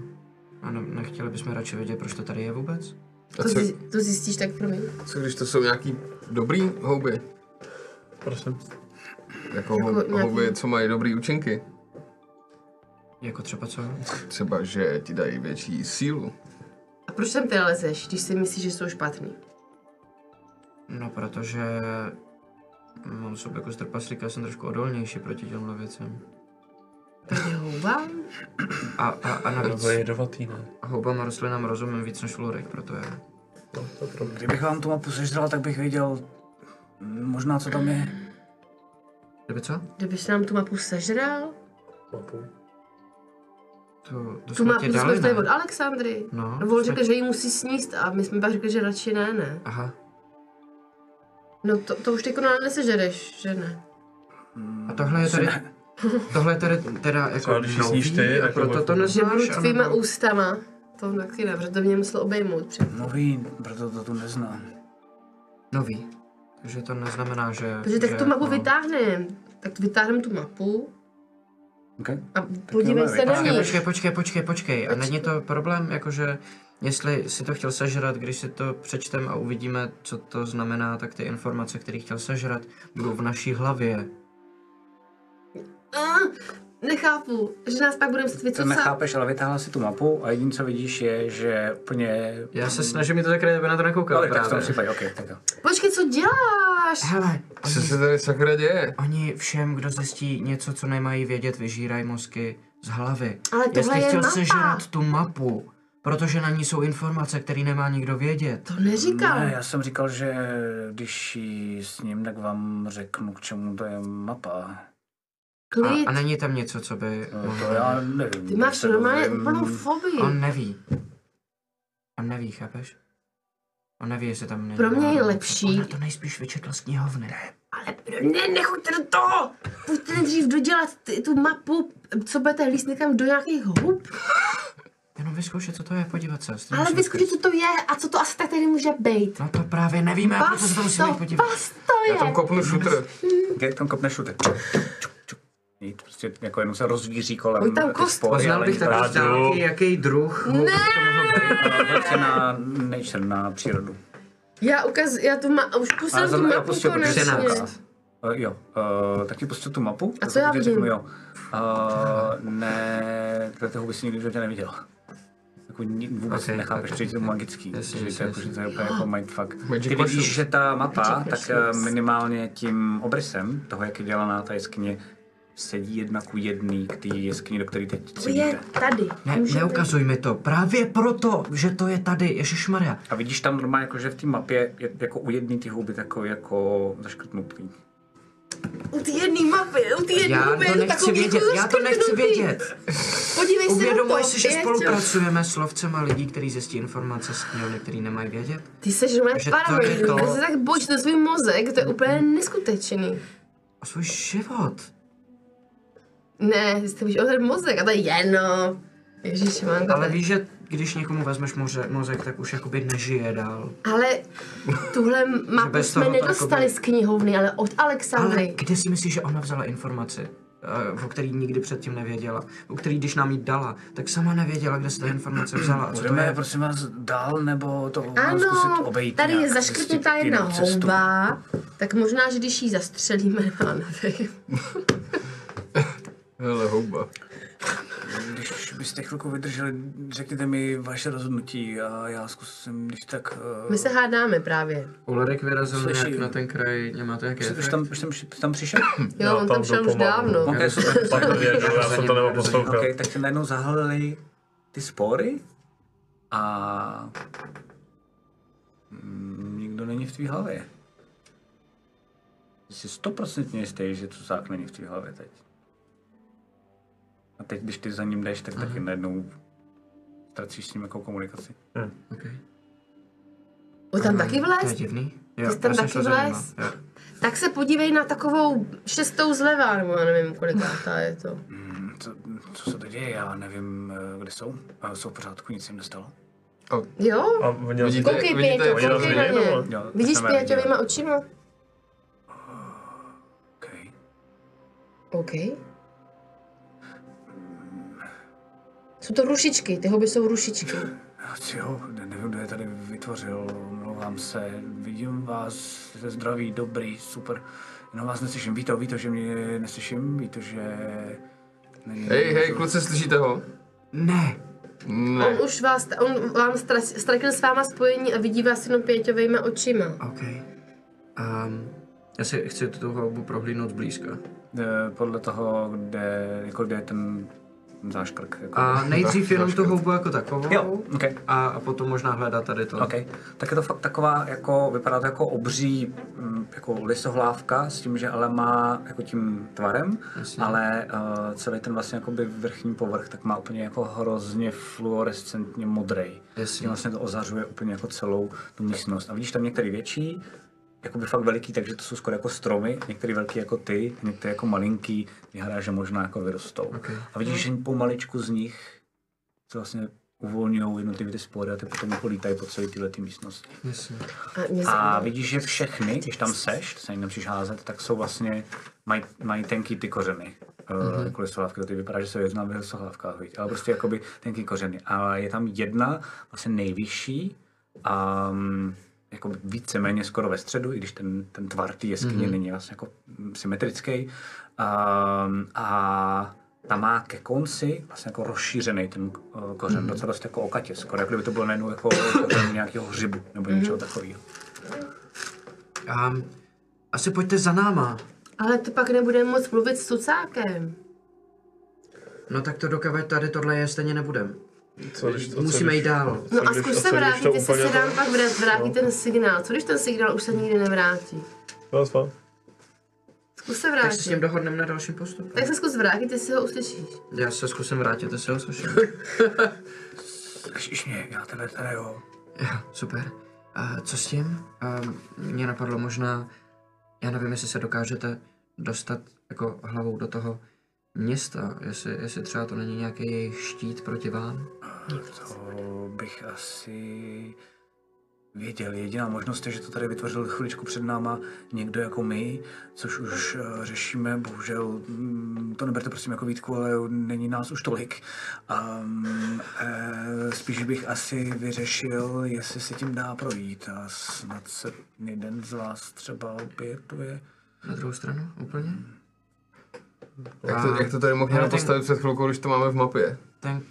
A ne, nechtěli bychom radši vědět, proč to tady je vůbec? A To, co, zji- to zjistíš tak pro mě. co když to jsou nějaký dobrý houby? Prosím. Jako, Jako hou- nějaký- houby, co mají dobrý účinky. Jako třeba co? Třeba, že ti dají větší sílu. A proč sem ty lezeš, když si myslíš, že jsou špatný? No, protože mám sobě jako z trpaslíka, jsem trošku odolnější proti těmhle věcem. Proti houbám? A, a, a navíc To je jedovatý, ne? houbám a rostlinám rozumím víc než Ulrik, proto je. No, to. Kdybych vám tu mapu sežral, tak bych věděl mm, možná, co tam je. Kdyby co? Kdybys nám tu mapu sežral? Mapu. To, to Tu jsme mapu ti jsme dali, dostali ne? od Alexandry. No, No, on jsme- řekl, že ji musí sníst a my jsme pak řekli, že radši ne, ne. Aha. No to, to už jako nesežereš, že ne? A tohle je tady, tohle je tady teda jako Co, když ji nový, sníš ty, a jako proto to jako- Že budu tvýma ústama. To taky ne, protože to mě musel obejmout před. Nový, proto to tu neznám. Nový. Takže to neznamená, že... Takže tak že tu mapu jako- vytáhneme. Tak vytáhneme tu mapu Okay. a podívej jo, se na Počkej, ní. počkej, počkej, počkej, počkej. A není to problém, jakože jestli si to chtěl sežrat, když si to přečtem a uvidíme, co to znamená, tak ty informace, které chtěl sežrat, budou v naší hlavě. Nechápu, že nás pak budeme muset To vycucat. nechápeš, ale vytáhla si tu mapu a jediné, co vidíš, je, že úplně... Já se snažím mi to zakrýt, aby na to nekoukal Ale tak v tom případě, ok, tak jo. Počkej, co děláš? Hele, Co oni, se tady sakra děje? oni všem, kdo zjistí něco, co nemají vědět, vyžírají mozky z hlavy. Ale tohle Jestli je chtěl mapa. sežrat tu mapu, protože na ní jsou informace, které nemá nikdo vědět. To neříkal. Ne, já jsem říkal, že když ji s ním, tak vám řeknu, k čemu to je mapa. A, Klid. a není tam něco, co by... No, to já nevím. Ty máš normálně úplnou fobii. On neví. On neví, chápeš? On neví, jestli tam není. Pro mě je lepší. Ona to nejspíš vyčetl z knihovny. Ale ne, nechoďte do toho! Pojďte nejdřív dodělat ty, tu mapu, co budete hlíst někam do nějakých hub. Jenom vyzkoušet, co to je, podívat se. Ale vyzkoušet, co to je a co to asi tak tady může být. No to právě nevíme, a proto se to Pas musíme podívat. pas to Já tam je. kopnu šutr. Jak tam čuk, čuk. Jít prostě jako jenom se rozvíří kolem Pojď tam kost. spory, Poznal ale bych tak dálky, jaký druh by to Hoď se na nature, na přírodu. Já ukaz, já tu ma, už za tu mapu protože konečně. Uh, jo, uh, tak ti pustil tu mapu. A co já vidím? Řeknu, jo. Uh, ne, tyhle ty huby si nikdy v životě neviděl. Jako ni- vůbec Okay, nechápeš, okay. že je to magický. Že, to, jako, že to je úplně jako mindfuck. Magic Ty vidíš, že ta mapa, tak eh, minimálně tím obrysem toho, jak je dělaná ta jeskyně, sedí jedna ku jedný k té jeskyni, do které teď To je tady. Ne, neukazuj mi to. Právě proto, že to je tady. Ježišmarja. A vidíš tam normálně, jako, že v té mapě je jako u jedné ty huby takový jako zaškrtnutý. U té jedné mapy, u té jedné Já huby je to nechci takový vědět, já to nechci vědět. Podívej se na Uvědomuji to. si, že spolupracujeme s lovcema lidí, kteří zjistí informace z knihovny, který nemají vědět. Ty jsi že paranoidní, to- ty se tak bojíš ten svůj mozek, to je úplně neskutečný. O svůj život. Ne, ty si bojíš o ten mozek a to je jedno. Ježíš, mám Ale víš, že když někomu vezmeš moře, mozek, tak už jakoby nežije dál. Ale tuhle mapu bez jsme to nedostali jakoby- z knihovny, ale od Ale Alexandry. kde si myslíš, že ona vzala informaci? eh, o který nikdy předtím nevěděla, o který když nám ji dala, tak sama nevěděla, kde se ta informace vzala a co to Budeme, je. prosím vás, dál, nebo to mám zkusit Ano, obejít tady je zaškrtnutá jedna houba, tak možná, že když ji zastřelíme, já nevím. Hele, houba. Když byste chvilku vydrželi, řekněte mi vaše rozhodnutí a já zkusím, když tak... Uh, My se hádáme právě. Ulrik vyrazil Slyším. nějak na ten kraj, nemá to jaký už, už, tam, už, tam, tam přišel? Jo, on tam tam šel byl už dávno. Ok, super. Že já jsem to nemohl poslouchat. Ok, tak se najednou zahalili ty spory a mm, nikdo není v tvý hlavě. Jsi stoprocentně jistý, že Cusák není v tvý hlavě teď. A teď, když ty za ním jdeš, tak Aha. taky najednou ztracíš s ním jako komunikaci. Hmm. Okay. On tam taky vlez? To je divný. Jo, jsi tam taky vlez? No. Tak se podívej na takovou šestou zleva, nebo já nevím, kolikátá je to. Hmm, co, co se to děje? Já nevím, eh, kde jsou. A jsou v pořádku, nic jim nestalo. Oh. Jo? A vidíte, vidíte, koukej Pěťo, koukej na ně. Jo, Vidíš Pěťovýma očima? OK. OK. Jsou to rušičky, ty houby jsou rušičky. Jo, ne- nevím, kdo je tady vytvořil, omlouvám se, vidím vás, jste zdraví, dobrý, super, jenom vás neslyším, ví to, ví to, že mě neslyším, ví to, že... Není, Hej, hej, kluci, slyšíte ho? Ne. Ne. On už vás, on vám ztratil s váma spojení a vidí vás jenom pěťovejma očima. OK. Um, já si chci tu houbu prohlídnout zblízka. Eh, Podle toho, kde, jako kde je ten záškrk. Jako. A nejdřív jenom tu houbu jako takovou. Jo, OK. A, a potom možná hledat tady to. OK. Tak je to fakt taková, jako, vypadá to jako obří mm, jako lisohlávka s tím, že ale má jako tím tvarem, Jasně. ale uh, celý ten vlastně jakoby vrchní povrch tak má úplně jako hrozně fluorescentně modrý. Jasně. Tím vlastně to ozařuje úplně jako celou tu místnost. A vidíš tam některé větší, jakoby fakt veliký, takže to jsou skoro jako stromy, některé velký jako ty, některé jako malinký, vyhledá, že možná jako vyrostou. Okay. A vidíš, že pomaličku z nich se vlastně uvolňují jednotlivé ty spory a ty potom jako lítají po celé téhle místnosti. Jasně. A, vidíš, že všechny, když tam seš, se ani nemusíš házet, tak jsou vlastně, mají, mají tenký ty kořeny. Mm-hmm. Jako lisohlávky, to ty vypadá, že se jedná v lisohlávkách, viď? ale prostě jakoby tenký kořeny. A je tam jedna, vlastně nejvyšší, a jako víceméně skoro ve středu, i když ten, ten tvar té jeskyně mm-hmm. není vlastně jako symetrický. Um, a ta má ke konci vlastně jako rozšířený ten uh, kořen, mm-hmm. docela dost jako okatě, skoro jako kdyby to bylo najednou jako kořen nějakého hřibu nebo něčeho takového. Um, asi pojďte za náma. Ale to pak nebudeme moc mluvit s cucákem. No tak to dokávat tady tohle je stejně nebudem. Co, když to, Musíme co, jít dál. No a zkus se vrátit, jestli se to- pak vrát- vrátí ten signál. Co když ten signál už se nikdy nevrátí? No, spát. Zkus se Tak se s ním vrátit. dohodneme na dalším postupu. Tak se zkus vrátit, jestli ho uslyšíš. Já se zkusím vrátit, jestli ho slyším. Slyšíš mě, já tebe tady jo. Jo, super. A co s tím? A mě napadlo možná, já nevím, jestli se dokážete dostat jako hlavou do toho města, jestli, jestli třeba to není nějaký jejich štít proti vám. To bych asi věděl. Jediná možnost je, že to tady vytvořil chviličku před náma někdo jako my, což už uh, řešíme. Bohužel mm, to neberte prosím jako výtku, ale není nás už tolik. Um, eh, spíš bych asi vyřešil, jestli se tím dá projít a snad se jeden z vás třeba obětuje. Na druhou stranu úplně? Jak to, jak to tady mohl Hele, někdo ten- postavit před chvilkou, když to máme v mapě? Ten,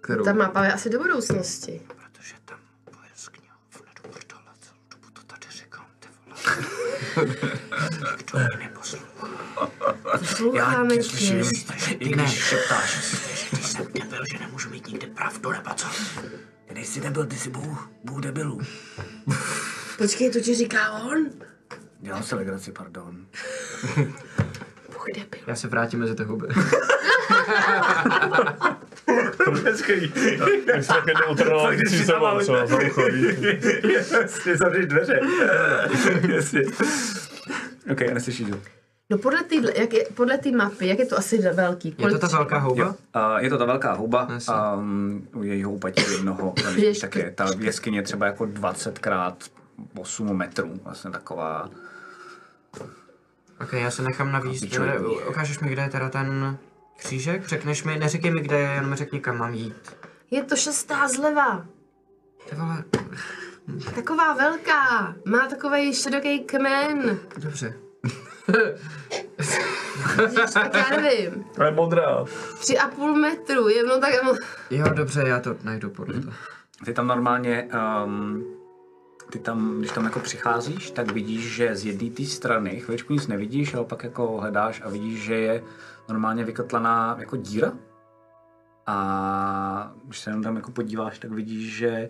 Kterou? Ta mapa je asi do budoucnosti. protože tam po jeskyně vledu prdele celou dobu to tady říkám, ty vole. Kdo mě neposlouchá? Posloucháme tě. i když šeptáš. Ty jsem debil, že nemůžu mít nikdy pravdu, nebo co? Ty nejsi nebyl, ty jsi bůh, bůh debilů. Počkej, to ti říká on? Dělám si legraci, pardon. Debil. Já se vrátím mezi ty huby. Hezký. My jsme taky neutrální sebou, třeba za ucho, víš. Jasně, zavřeš dveře. Jasně. OK, a neslyšíš ho. No podle té, jak je, podle té mapy, jak je to asi velký? Je to ta velká houba? Uh, je to ta velká houba, Jasně. um, u jejího úpatí jednoho, tak je ta jeskyně třeba jako 20 krát 8 metrů, vlastně taková. Ok, já se nechám navíc. Pičoviny. Ukážeš mi, kde je teda ten křížek? Řekneš mi, neříkej mi, kde je, jenom mi řekni, kam mám jít. Je to šestá zleva. Ty vole, Taková velká. Má takový široký kmen. dobře. Tak já nevím. To je modrá. Tři a půl metru. Je no tak... Jo, dobře, já to najdu podle toho. Ty tam normálně, um, ty tam, když tam jako přicházíš, tak vidíš, že z jedné té strany chviličku nic nevidíš, ale pak jako hledáš a vidíš, že je normálně vykotlaná jako díra. A když se jenom tam jako podíváš, tak vidíš, že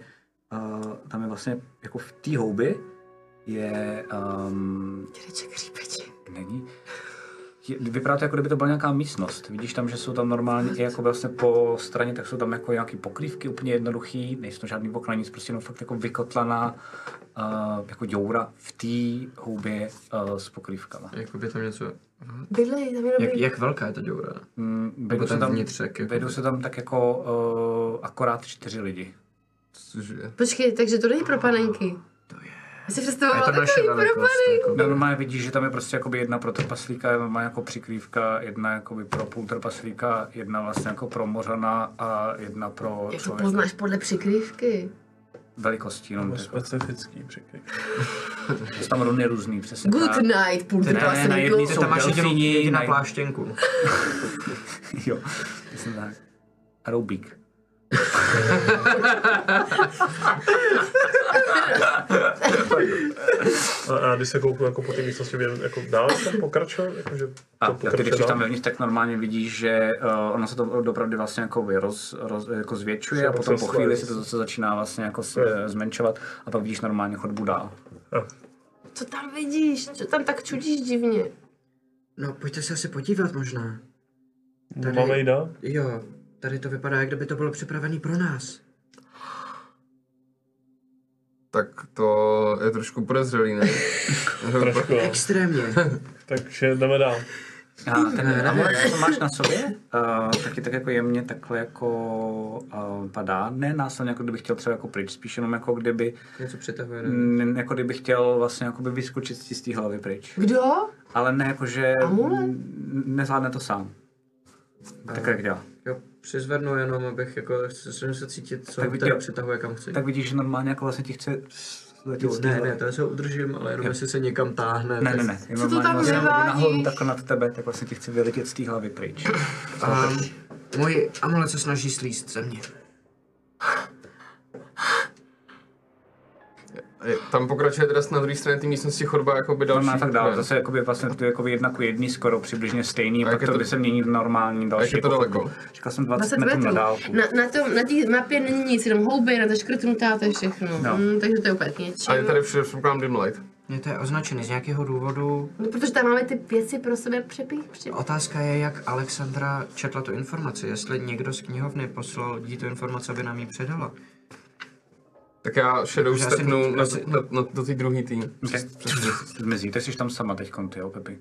uh, tam je vlastně jako v té houbi je, um, Dědeček není, vypadá to jako kdyby to byla nějaká místnost. Vidíš tam, že jsou tam normálně i jako vlastně po straně, tak jsou tam jako nějaký pokrývky úplně jednoduchý, nejsou to žádný okna, nic, prostě jenom fakt jako vykotlaná uh, jako děura v té houbě uh, s pokrývkama. Jako by tam něco... Bydlej, tam Jak, jak velká je ta děura? Mm, Nebo ten tam, vnitřek, jako se tam tak jako uh, akorát čtyři lidi. Cože? Počkej, takže to není pro panenky. To. Já si představovala to takový propady. Jako. No, normálně vidíš, že tam je prostě jakoby jedna pro trpaslíka, má jako přikrývka, jedna jakoby pro půl trpaslíka, jedna vlastně jako pro mořana a jedna pro Jak to člověka. poznáš podle přikrývky? Velikostí, no, Nebo jako, specifický překryk. jsou tam runy různý, přesně Good night, půl Ne, ne, na jedný jsou Tam máš jedinou, na- pláštěnku. Jo, přesně tak. Roubík. A, a když se kouknu jako po té místnosti, jako dál tam pokračovat, jakože A, to a ty, pokračuje když jsi tam dál? vevnitř, tak normálně vidíš, že uh, ono se to doopravdy vlastně jako roz, roz, jako zvětšuje Se a potom po chvíli se to- zase začíná vlastně jako s- zmenšovat a pak vidíš normálně chodbu dál. Co tam vidíš? Co tam tak čudíš divně? No, pojďte se asi podívat možná. Tady- dál? Jo, tady to vypadá, jak kdyby to bylo připravené pro nás. Tak to je trošku podezřelý, ne? Trošku, no. Extrémně. Takže jdeme dál. A ten amulet, co máš na sobě, uh, taky tak jako jemně takhle jako uh, padá. Ne následně, jako kdyby chtěl třeba jako pryč, spíš jenom jako kdyby, Něco přitahuje. ne? jako kdyby chtěl vlastně jako by vyskočit z té hlavy pryč. Kdo? Ale ne jako, že Amulet? n- nezvládne to sám. Tak jak dělá. Přizvednu jenom, abych jako se, se, se cítit, co Tak tak vidí- teda přitahuje kam chci. Tak vidíš, že normálně jako vlastně ti chce letět ne, ne, to se udržím, ale jenom jestli se někam táhne. Ne, tak- ne, ne. Je Co to normálně tam vlastně jenom vyvádíš? nahoru takhle nad tebe, tak vlastně ti chce vyletět z té hlavy pryč. Um, můj amulet se snaží slíst ze mě. Tam pokračuje teda na druhé straně té místnosti chodba jakoby další. No, tak dále, ne? zase jakoby vlastně to je jakoby jedna ku jedný skoro přibližně stejný, A pak to to- by se mění v normální další. jak je to daleko? Říkal jsem 20, 20 metrů na dálku. Na, na, tom, na té mapě není nic, jenom houby, na to škrtnutá, to je všechno. No. Mm, takže to je úplně k A je tady všude předpokládám dim light. Mně to je označený z nějakého důvodu. No, protože tam máme ty věci pro sebe přepí. přepí. Otázka je, jak Alexandra četla tu informaci. Jestli někdo z knihovny poslal jí tu informaci, aby nám ji předala. Tak já shadow stepnu na, na, na, do té druhé tým. Okay. Zmizí, ty jsi tam sama teď, ty jo, Pepi?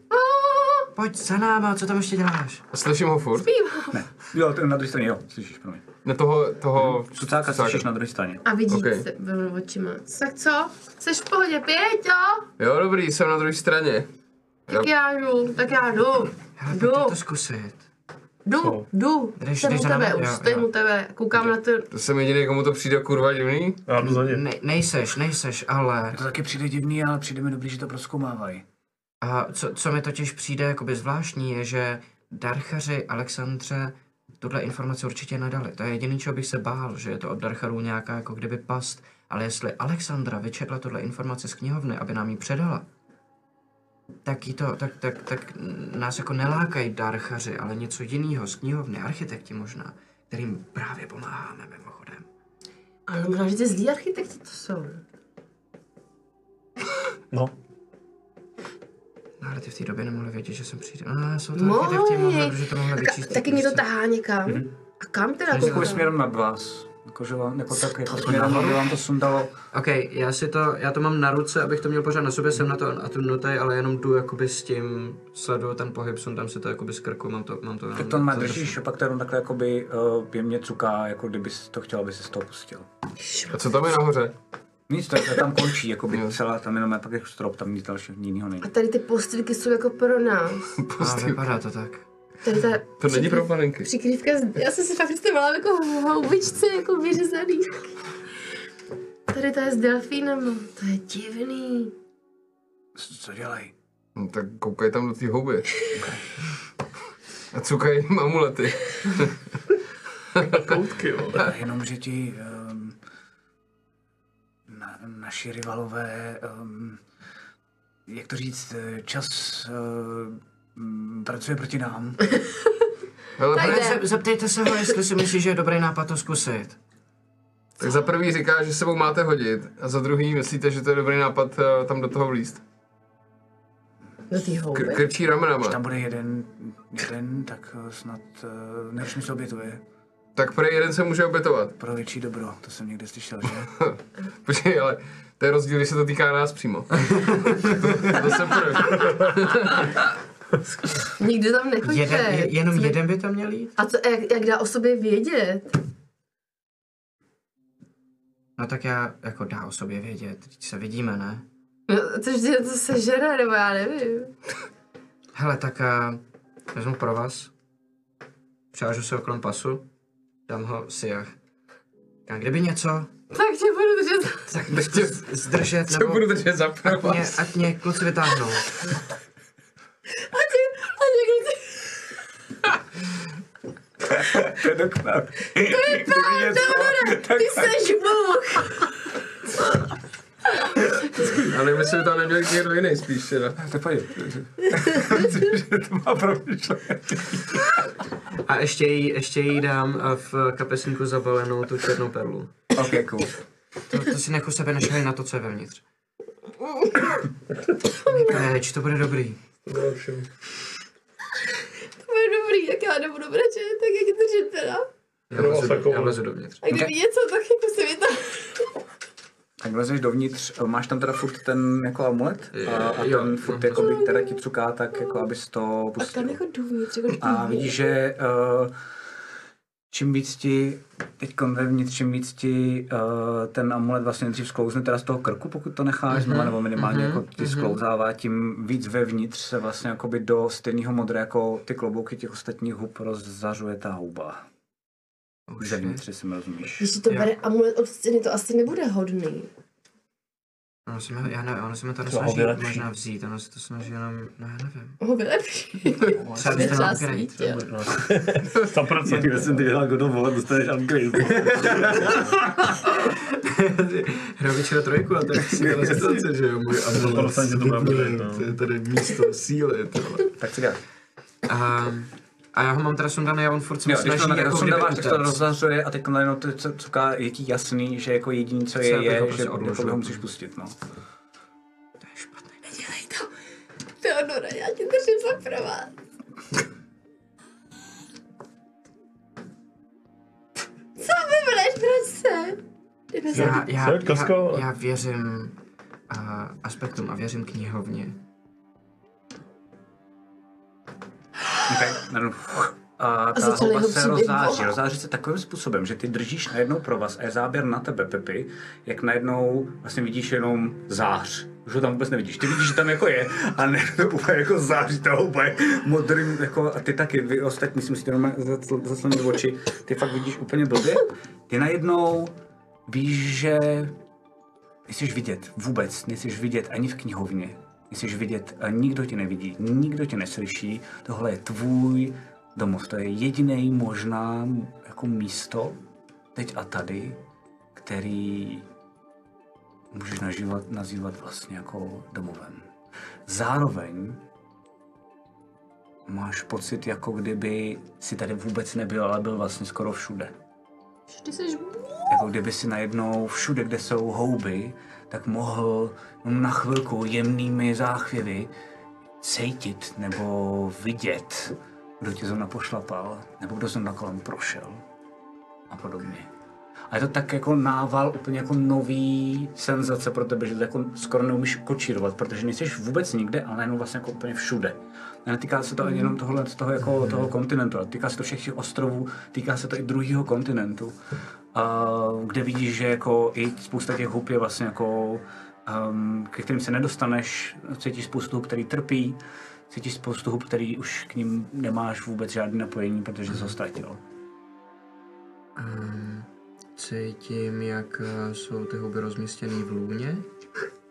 Pojď za náma, co tam ještě děláš? A slyším ho furt. Ne. Jo, ty na druhé straně, jo, slyšíš, promiň. Ne toho, toho... Cucáka slyšíš na druhé straně. A vidíte Okay. se očima. Tak co? Jsi v pohodě, Pěťo? Jo, dobrý, jsem na druhé straně. Tak já jdu, tak já jdu. Hele, Jdu, to zkusit. Jdu, Co? jdu. Jdeš- Jsem jdeš u tebe, už stojím u tebe, koukám na to. To jsem jediný, komu to přijde kurva divný. Já jdu za ně. Ne, nejseš, nejseš, ale... To taky přijde divný, ale přijde mi dobrý, že to proskoumávají. A co, co mi totiž přijde jakoby zvláštní, je, že Darchaři Alexandře tuhle informaci určitě nedali. To je jediný, čeho bych se bál, že je to od Darcharů nějaká jako kdyby past. Ale jestli Alexandra vyčetla tuhle informaci z knihovny, aby nám ji předala, tak, to, tak, tak, tak nás jako nelákají Darchaři, ale něco jiného z knihovny, architekti možná, kterým právě pomáháme mimochodem. Ale možná, že ty zlí architekti to jsou. No, No, ale ty v té době nemohli vědět, že sem přijde. A jsou to Mohli. architekti, mohli, že to mohli vyčíst. taky mě to tahá někam. A kam teda tahá? směrem nad vás. Jakože vám, jako tak, jako směrem, aby vám to sundalo. OK, já si to, já to mám na ruce, abych to měl pořád na sobě, jsem na to attunutý, ale jenom jdu jakoby s tím, sleduju ten pohyb, sundám si to jakoby z krku, mám to, mám to Tak to má držíš a pak to jenom takhle jakoby uh, jemně cuká, jako kdyby to chtěl, aby se z toho pustil. A co tam je nahoře? Nic, to, to tam končí, jakoby celá, tam jenom je pak jako strop, tam nic dalšího jiného není. A tady ty postýlky jsou jako pro nás. A vypadá to tak. Tady ta To není pro panenky. přikrývka, z- já jsem si fakt představila jako v houbičce, jako vyřezaný. Tady to je s delfínem, to je divný. Co dělají? No, tak koukej tam do té houby. A cukají jim amulety. koutky, jo. Jenom, že ti um, na, naši rivalové, um, jak to říct, eh, čas uh, pracuje proti nám. Hele, Tak pane, jde. Zep, zeptejte se ho, jestli si myslí, že je dobrý nápad to zkusit. tak za prvý říká, že sebou máte hodit. A za druhý myslíte, že to je dobrý nápad eh, tam do toho vlízt. Do té houby. Kr- krčí ramenama. Když tam bude jeden, jeden tak eh, snad, uh, než mi se obětuje. Tak prej jeden se může obětovat. Pro větší dobro, to jsem někde slyšel, že? Počkej, ale to je rozdíl, když se to týká nás přímo. to se proč. Nikdy tam nechoďte. Jeden, je, jenom Co by- jeden by tam měl jít? A co, jak, jak dá o sobě vědět? No tak já jako dá o sobě vědět, teď se vidíme, ne? No, což je to sežere, nebo já nevím. Hele, tak uh, vezmu pro vás. Převážu se okolo pasu. Dám ho Siach. A kdyby něco, Tak tě budu držet. tak byste zdržet, Co nebo budu držet za ať mě, provaz? ať mě kluci vytáhnou. A ty, a někdo ty, To je doktor. Kdyby něco, tak ty seš Bůh. Ale my jsme tam neměli někdo jiný spíš teda. to pojď. Myslím, že to má promyšlené. A ještě jí, ještě jí dám uh, v kapesníku zabalenou tu černou perlu. Ok, cool. To, to si nech u sebe nešali na to, co je vevnitř. Peč, to bude dobrý. To bude dobrý, tak já nebudu brečet, tak jak držet teda. Já No, vlezu, já vlezu dovnitř. A kdyby něco, tak jako se mi to... Tak vlezeš dovnitř, máš tam teda furt ten jako amulet a, a Jo. ten furt jako by teda ti cuká tak jako abys to A pustil. tam jako dovnitř, jako A vidíš, že uh, čím víc ti teď vevnitř, čím víc ti uh, ten amulet vlastně nejdřív sklouzne teda z toho krku, pokud to necháš znova, nebo minimálně jako ti sklouzává, tím víc vevnitř se vlastně jakoby do stejného modra jako ty klobouky těch ostatních hub rozzařuje ta houba. Oh, Zevnitř, jestli mi rozumíš. Když si to Jo. bere amulet od stěny, to asi nebude hodný. Ono se mi, já nevím, ono se mi to nesnaží vylepší. možná vzít, ono se to snaží jenom, no já nevím. Ho vylepší. Třeba byste Třeba nám upgrade. svítil. 100% jsem ty dělal God of War, dostaneš upgrade. Hraju večera trojku a to je skvělá situace, že jo, můj amulet. 100% to bude upgrade, no. To je tady místo síly, to. tak co děláš? A, a já ho mám teda sundaný a on furt se Jo, když to snaží na jako jako kdyby dáváš, tak to utéct. rozzařuje a teď najednou to co- cuká, je ti jasný, že jako jediný, co je, Co, je, jako že prostě jako ho musíš pustit, no. To je špatný. Nedělej to. Teodora, já ti držím za provaz. Co vybereš, za Já, já, Co, já, já věřím uh, aspektům a věřím knihovně. A ta začal houba se rozáří. Rozáří se takovým způsobem, že ty držíš najednou provaz a je záběr na tebe, Pepi, jak najednou vlastně vidíš jenom zář. Už ho tam vůbec nevidíš. Ty vidíš, že tam jako je a ne, to úplně jako září, ta houba je modrým, jako, a ty taky, vy ostatní si musíte normálně zaclonit oči. Ty fakt vidíš úplně blbě. Ty najednou víš, že nejsiš vidět vůbec, nejsiš vidět ani v knihovně. Nejsiš vidět, a nikdo tě nevidí, nikdo tě neslyší. Tohle je tvůj domov, to je jediný možná jako místo, teď a tady, který můžeš nažívat, nazývat vlastně jako domovem. Zároveň máš pocit, jako kdyby si tady vůbec nebyl, ale byl vlastně skoro všude Ty jsi jako kdyby si najednou všude, kde jsou houby, tak mohl na chvilku jemnými záchvěvy cítit nebo vidět, kdo tě zrovna pošlapal, nebo kdo zrovna kolem prošel a podobně. A je to tak jako nával úplně jako nový senzace pro tebe, že to jako skoro neumíš kočírovat, protože nejsi vůbec nikde, ale jenom vlastně jako úplně všude. A netýká se to ani jenom tohle, z toho, jako, toho kontinentu, ale týká se to všech těch ostrovů, týká se to i druhého kontinentu, kde vidíš, že jako i spousta těch hub je vlastně jako, um, ke kterým se nedostaneš, cítíš spoustu hub, který trpí, cítíš spoustu hub, který už k ním nemáš vůbec žádný napojení, protože jsi ho ztratil. Um, cítím, jak eh, jsou ty houby rozmístěné v lůně.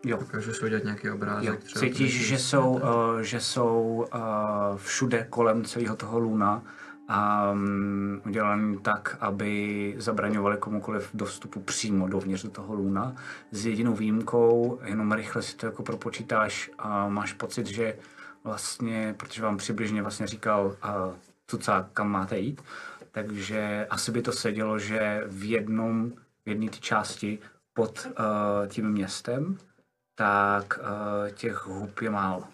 Jo. Dokážu si udělat nějaký obrázek. Jo, třeba cítíš, tady že jsou, uh, že jsou uh, všude kolem celého toho luna a um, udělaný tak, aby zabraňovali komukoliv dostupu přímo dovnitř do toho luna. S jedinou výjimkou, jenom rychle si to jako propočítáš a máš pocit, že vlastně, protože vám přibližně vlastně říkal uh, kam máte jít, takže asi by to sedělo, že v jednom, v jedné té části pod uh, tím městem, tak uh, těch hub je málo.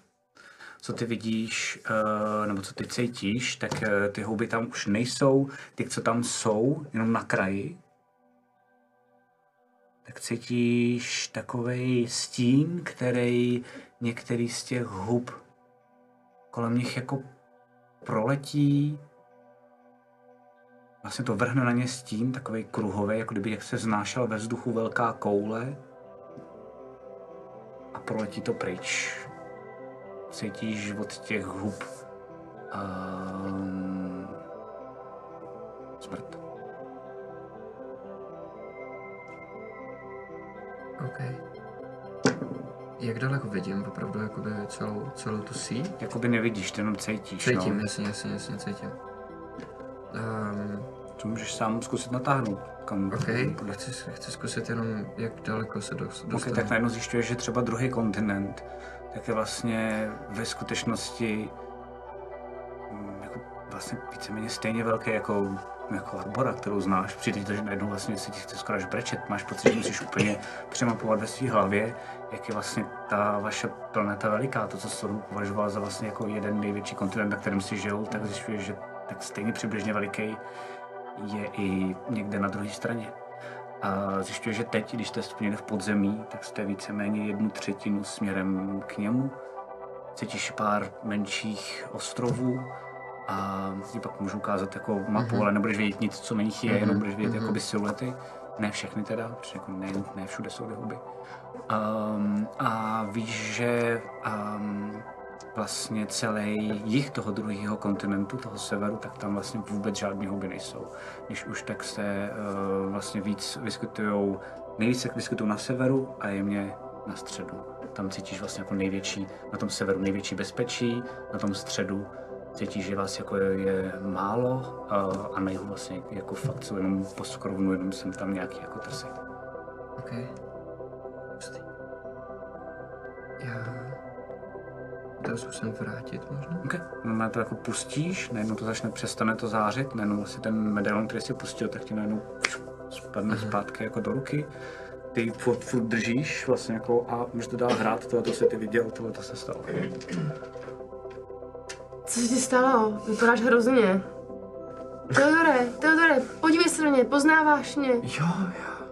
Co ty vidíš, uh, nebo co ty cítíš, tak uh, ty houby tam už nejsou, ty, co tam jsou, jenom na kraji, tak cítíš takový stín, který některý z těch hub kolem nich jako proletí, vlastně to vrhne na ně stín, takový kruhový, jako kdyby jak se znášela ve vzduchu velká koule. A proletí to pryč. Cítíš od těch hub um, smrt. OK. Jak daleko vidím opravdu jakoby celou, celou tu síť? Jakoby nevidíš, ty jenom cítíš. Cítím, No. jasně, jasně, jasně, cítím. Um, To můžeš sám zkusit natáhnout. Kam OK, bude. chci, chci zkusit jenom, jak daleko se dos- Ok, tak najednou zjišťuješ, že třeba druhý kontinent, tak je vlastně ve skutečnosti mm, jako vlastně víceméně stejně velký jako, jako Arbora, kterou znáš. Přijde to, že najednou vlastně se ti chce skoro až brečet. Máš pocit, že musíš úplně přemapovat ve své hlavě, jak je vlastně ta vaše planeta veliká. To, co Soru považoval za vlastně jako jeden největší kontinent, na kterém si žil, tak zjišťuješ, že tak stejně přibližně veliký je i někde na druhé straně. A zjišťuje, že teď, když jste někde v podzemí, tak jste víceméně jednu třetinu směrem k němu. Cítíš pár menších ostrovů a ti pak můžu ukázat jako mapu, mm-hmm. ale nebudeš vědět nic, co na nich je, mm-hmm. jenom budeš vědět jakoby siluety. Ne všechny teda, protože jako ne, ne všude jsou huby. Um, a víš, že um, vlastně celý jih toho druhého kontinentu, toho severu, tak tam vlastně vůbec žádné houby nejsou. Když už tak se uh, vlastně víc vyskytují, nejvíc se vyskytují na severu a jemně na středu. Tam cítíš vlastně jako největší, na tom severu největší bezpečí, na tom středu cítíš, že vás jako je, je málo uh, a na jihu vlastně jako fakt jsou jenom po skrovnu, jenom jsem tam nějaký jako trsy. OK. Hustý. Já... To zkusím vrátit možná? Okay. No, to jako pustíš, najednou to začne, přestane to zářit, najednou vlastně ten medailon, který jsi pustil, tak ti najednou spadne uh-huh. zpátky jako do ruky. Ty furt, furt držíš vlastně jako a můžeš to dál hrát, tohle to si ty viděl, tohle to se stalo. Co se ti stalo? Vypadáš hrozně. Teodore, Teodore, podívej se na mě, poznáváš mě. Jo, jo.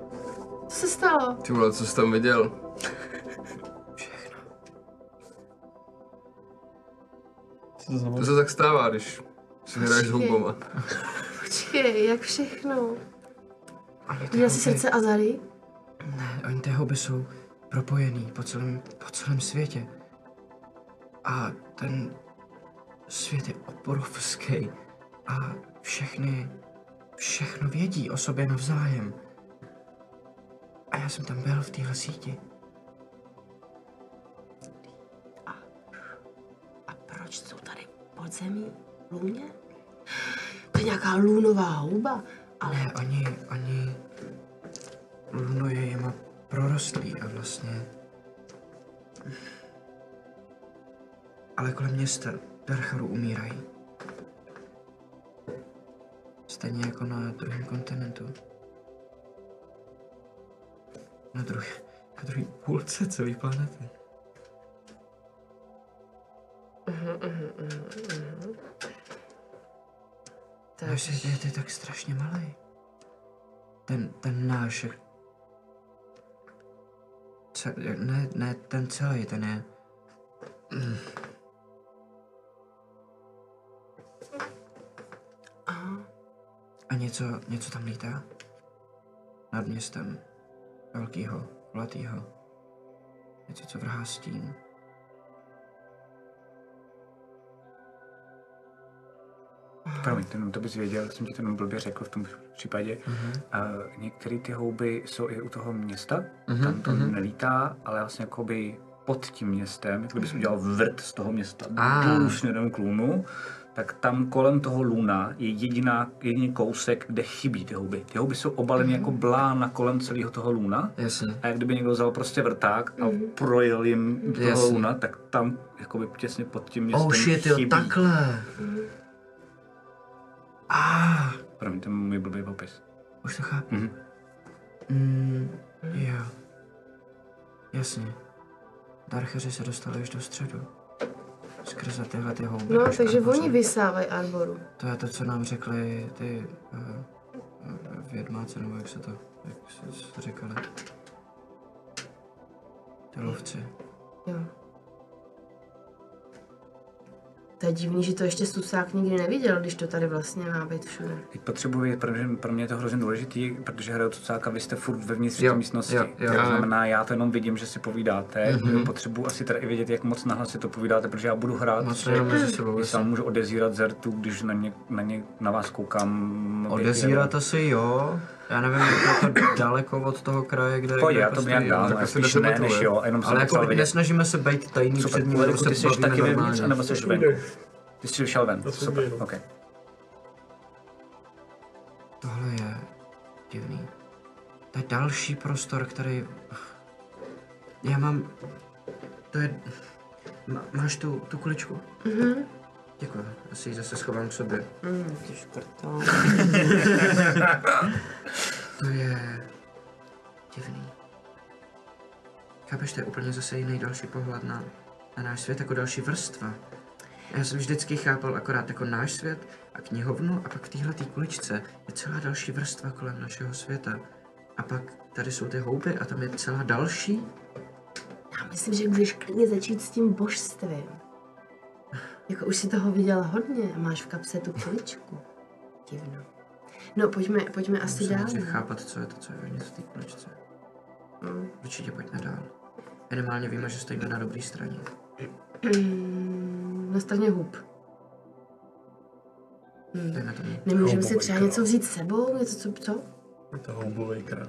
Co se stalo? Ty vole, co jsi tam viděl? To znamená? To se tak stává, když si hraješ s houbama. Počkej, jak všechno? Viděl jsi srdce Azary? Ne, oni ty houby jsou propojený po celém, po celém světě. A ten svět je obrovský. A všechny, všechno vědí o sobě navzájem. A já jsem tam byl v téhle síti. Proč jsou tady podzemí lůně? To je nějaká lůnová houba, ale Ne, oni, oni... Luno je jima prorostlý a vlastně... Ale kolem města Darcharu umírají. Stejně jako na druhém kontinentu. Na druhé, na druhé půlce celé planety. Tak Náš svět je, tak strašně malý. Ten, ten náš... Ce, ne, ne, ten celý, ten je... Mm. A něco, něco tam lítá? Nad městem. Velkýho, kulatýho. Něco, co vrhá stín. Promiň, to, jenom to bys věděl, jsem ti to jenom blbě řekl v tom případě. Uh-huh. Uh, některé ty houby jsou i u toho města, uh-huh. tam to uh-huh. nelítá, ale vlastně jakoby pod tím městem, jako kdybys udělal vrt z toho města, Ah. směrem k Lunu, tak tam kolem toho Luna je jediná, jediný kousek, kde chybí ty houby. Ty houby jsou obaleny jako blána kolem celého toho Luna. Jasně. A jak kdyby někdo vzal prostě vrták a projel jim toho Jasně. Luna, tak tam jakoby těsně pod tím městem Oh shit, jo, chybí. takhle. Ah, Promiň, to je můj blbý popis. už to chápu. Mhm. Mm, jo. Jasně. Darcheři se dostali už do středu. Skrze tyhle ty houby. No, až takže Arboře. oni vysávají Arboru. To je to, co nám řekli ty uh, uh, vědmáci, nebo jak se to, jak se, se říkali. Ty lovci. Jo. To je divný, že to ještě Susák nikdy neviděl, když to tady vlastně má být všude. Teď potřebuji vědět, protože pro mě je to hrozně důležitý, protože hraju cucáka, vy jste furt vevnitř Jo, té místnosti. jo, jo. to znamená, já to jenom vidím, že si povídáte. Mm-hmm. Potřebuji asi teda i vědět, jak moc nahlas si to povídáte, protože já budu hrát. Moc jenom mezi sebou. Když sám můžu odezírat zertu, když na, ně, na, ně, na vás koukám. Odezírat asi jo. Já nevím, jak je to daleko od toho kraje, kde... Pojď, já jako to nějak dám, asi spíš 10 ne, než jo, jenom jsem Ale jako vidět. nesnažíme se být tajný Super, před ním, nebo ty se jsi bavíme taky vevnitř, normálně. anebo jsi venku? jde. Ty jsi vyšel ven, super, ok. Tohle je divný. To je další prostor, který... Já mám... To je... Má, máš tu, tu kuličku? Mhm. Děkuji, já si ji zase schovám k sobě. Mm, ty škrto. To je... divný. Chápeš, to je úplně zase jiný další pohled na, na náš svět, jako další vrstva. Já jsem vždycky chápal akorát jako náš svět a knihovnu a pak v téhle kuličce je celá další vrstva kolem našeho světa. A pak tady jsou ty houby a tam je celá další. Já myslím, že můžeš klidně začít s tím božstvím. Jako už si toho viděla hodně a máš v kapse tu kuličku. Divno. No, pojďme, pojďme asi Musím dál. nejdřív ne? chápat, co je to, co je vevnitř v té kuličce. Mm. Určitě pojďme dál. Minimálně víme, že stojíme na dobré straně. Mm, Na straně hub. Hmm. Nemůžeme si třeba král. něco vzít s sebou? Něco, co? co? Je to houbový král.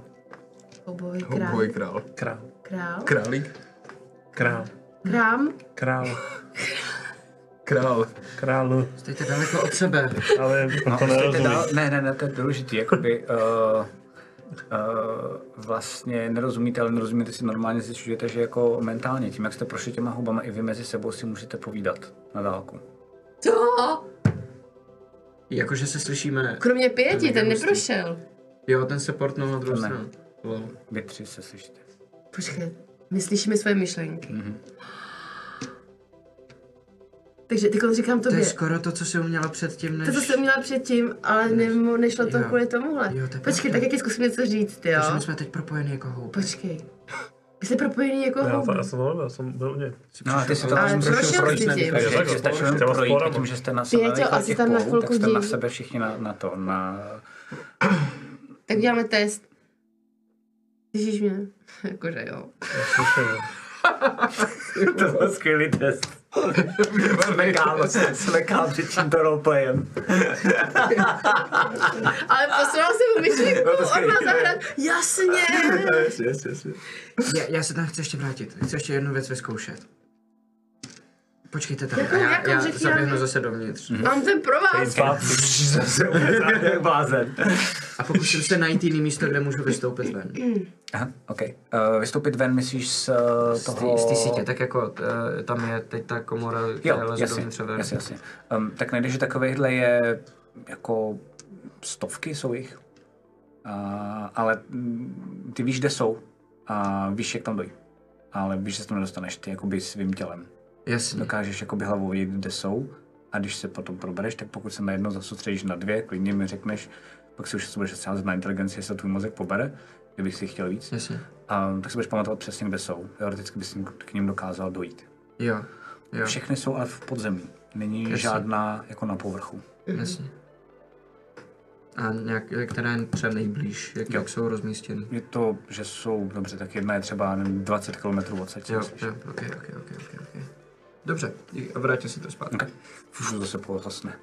Houbový král. Houbový král. Král. Král. Králík. Král. Krám. Král. Král. Král. Stejte daleko od sebe. Ale No, to stejte nerozumím. dál, ne, ne, ne, to je důležitý, jakoby, uh, uh, vlastně nerozumíte, ale nerozumíte si normálně zjišťujete, že jako mentálně, tím jak jste prošli těma hubama, i vy mezi sebou si můžete povídat na dálku. Co? Jakože se slyšíme. Kromě pěti, ten neprošel. Jo, ten se portnul na druhou stranu. Vy tři se slyšíte. Počkej, my slyšíme svoje myšlenky. Mhm. Takže ty říkám To tobě. je skoro to, co jsi uměla předtím, než... To, co jsem měla předtím, ale nemo, nešlo to Jo. kvůli tomuhle. Jo, to Počkej, tak jak je zkusím něco říct, jo? Takže my jsme teď propojeni jako houby. Počkej. Vy jste propojení jako Já, to, houby. já jsem to nevěděl, já jsem byl něj. No a ty si to tam prošel jsi ti projít, a tím, že jste na sebe Pěťo, asi tam na chvilku tak jste na sebe všichni na, na to, na... Tak děláme test. Slyšíš mě? Jakože jo. To byl skvělý test. Jsme kámo před tím to roleplayem. Ale poslal jsem mu myšlenku, No, on má zahrát. Jasně. Yes, yes, yes. Já, já se tam chci ještě vrátit. Chci ještě jednu věc vyzkoušet. Počkejte tam. A já, já zaběhnu zase dovnitř. Mám ten pro vás. Zase jak blázen. A pokusím se najít jiný místo, kde můžu vystoupit ven. Aha, OK. Uh, vystoupit ven, myslíš z uh, toho... té- Z té sítě, tak jako uh, tam je teď ta komora, která Jo, leze jasně, dovnitř ven. jasně, jasně. Um, tak najdeš, že takovýchhle je jako stovky jsou jich. Uh, ale mm, ty víš, kde jsou a víš, jak tam dojít. Ale víš, že se tam nedostaneš ty jakoby svým tělem. Jasně. Dokážeš jakoby hlavou vědět, kde jsou a když se potom probereš, tak pokud se na jedno zasoustředíš na dvě, klidně mi řekneš, pak si už se budeš sázet na inteligenci, jestli tvůj mozek pobere, kdybych si chtěl víc. Jasně. A, tak si budeš pamatovat přesně, kde jsou. Teoreticky bys k ním dokázal dojít. Jo. Jo. Všechny jsou ale v podzemí. Není Jasně. žádná jako na povrchu. Jasně. A nějak, která je třeba nejblíž, jak, Jo. jak jsou rozmístěny. Je to, že jsou, dobře, tak jedna je třeba nevím, 20 km odsaď. Jo, jo, ok, ok, ok, ok, ok. Dobře, a vrátím si to zpátky. Okay. Už to se pohlasne.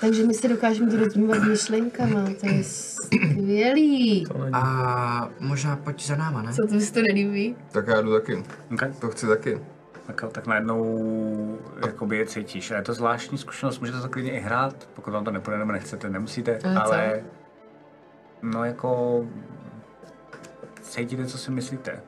Takže my se dokážeme dorozumívat myšlenkama, to je skvělý. A možná pojď za náma, ne? Co to si to nelíbí? Tak já jdu taky. Okay. To chci taky. Tak, tak najednou jakoby je cítíš. A je to zvláštní zkušenost, můžete to klidně i hrát, pokud vám to nepůjde nebo nechcete, nemusíte, Ale co? ale no jako cítíte, co si myslíte.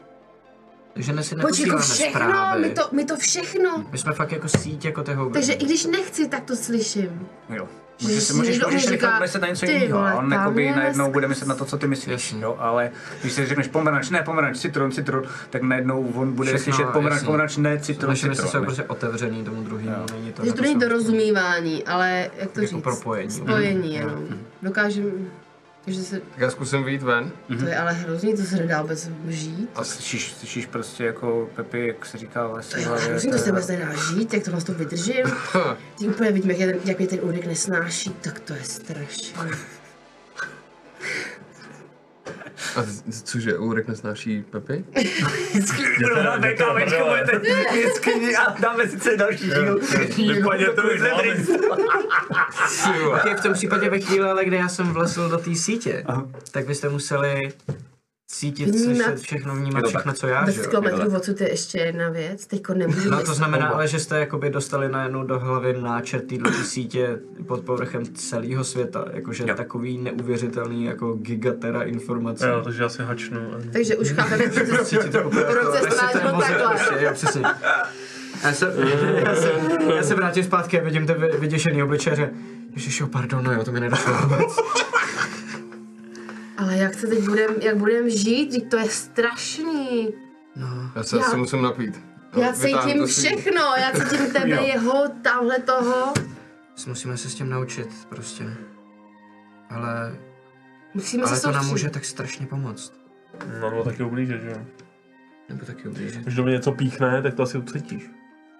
Takže my si Počkej, jako všechno, zprávy. my to, my to všechno. My jsme fakt jako síť jako houby. Takže i když nechci, tak to slyším. Jo. Že Můžeš, si můžeš, můžeš rychle myslet na něco jiného. A on jakoby je najednou bude myslet na to, co ty myslíš. Jo, ale když si řekneš pomeranč, ne pomeranč, citron, citron, tak najednou on bude Všechno, slyšet pomeranč, jasně. pomeranč, ne citron, Naše mysli jsou citron. prostě otevřený tomu druhému, není to Takže to není dorozumívání, ale jak to Jako říct? propojení. Spojení Mhm. jenom. Dokážeme... že se, Tak já zkusím vyjít ven. to je ale hrozný, to se nedá bez žít. A slyšíš, slyšíš prostě jako Pepi, jak se říká v To je ale hlavě. hrozný, to se vůbec nedá žít, jak to to vydržím. Ty úplně vidím, jak, je ten, jak mě ten úryk nesnáší, tak to je strašné. A cože, Ulrik nesnáší Pepi? Dáme kámečku, budete vždycky a dáme sice další díl. Vypadně to Okay, v tom případě ve chvíli, ale kde já jsem vlezl do té sítě, tak byste museli cítit, Vnímat. slyšet všechno, vnímat Je to všechno, co já, že Bez jo? kilometrů odsud je ještě jedna věc, teďko nemůžu No to znamená ale, že jste jakoby dostali najednou do hlavy náčrt této sítě pod povrchem celého světa, jakože Jo. takový neuvěřitelný jako gigatera informací. Jo, takže já si hačnu. Takže už chápeme, že se Cítíte úplně Po roce jako- mozek takhle. prostě, jo, přesně. Já se, já, se, já se vrátím zpátky a vidím ten vy- vyděšený obličej a říkám, Ježiš, jo, pardon, no jo, to mi nedošlo vůbec. Ale jak se teď budem, jak budem žít, Vždyť to je strašný. Já se Já- asi musím napít. Já Vytáhnu cítím si- všechno, já cítím tebe, jeho, tamhle toho. Musíme se s tím naučit, prostě. Ale, Musíme ale se to nám může tak strašně pomoct. No, no taky ublížit, že jo. Nebo taky ublížit. Když do mě něco píchne, tak to asi ucítíš.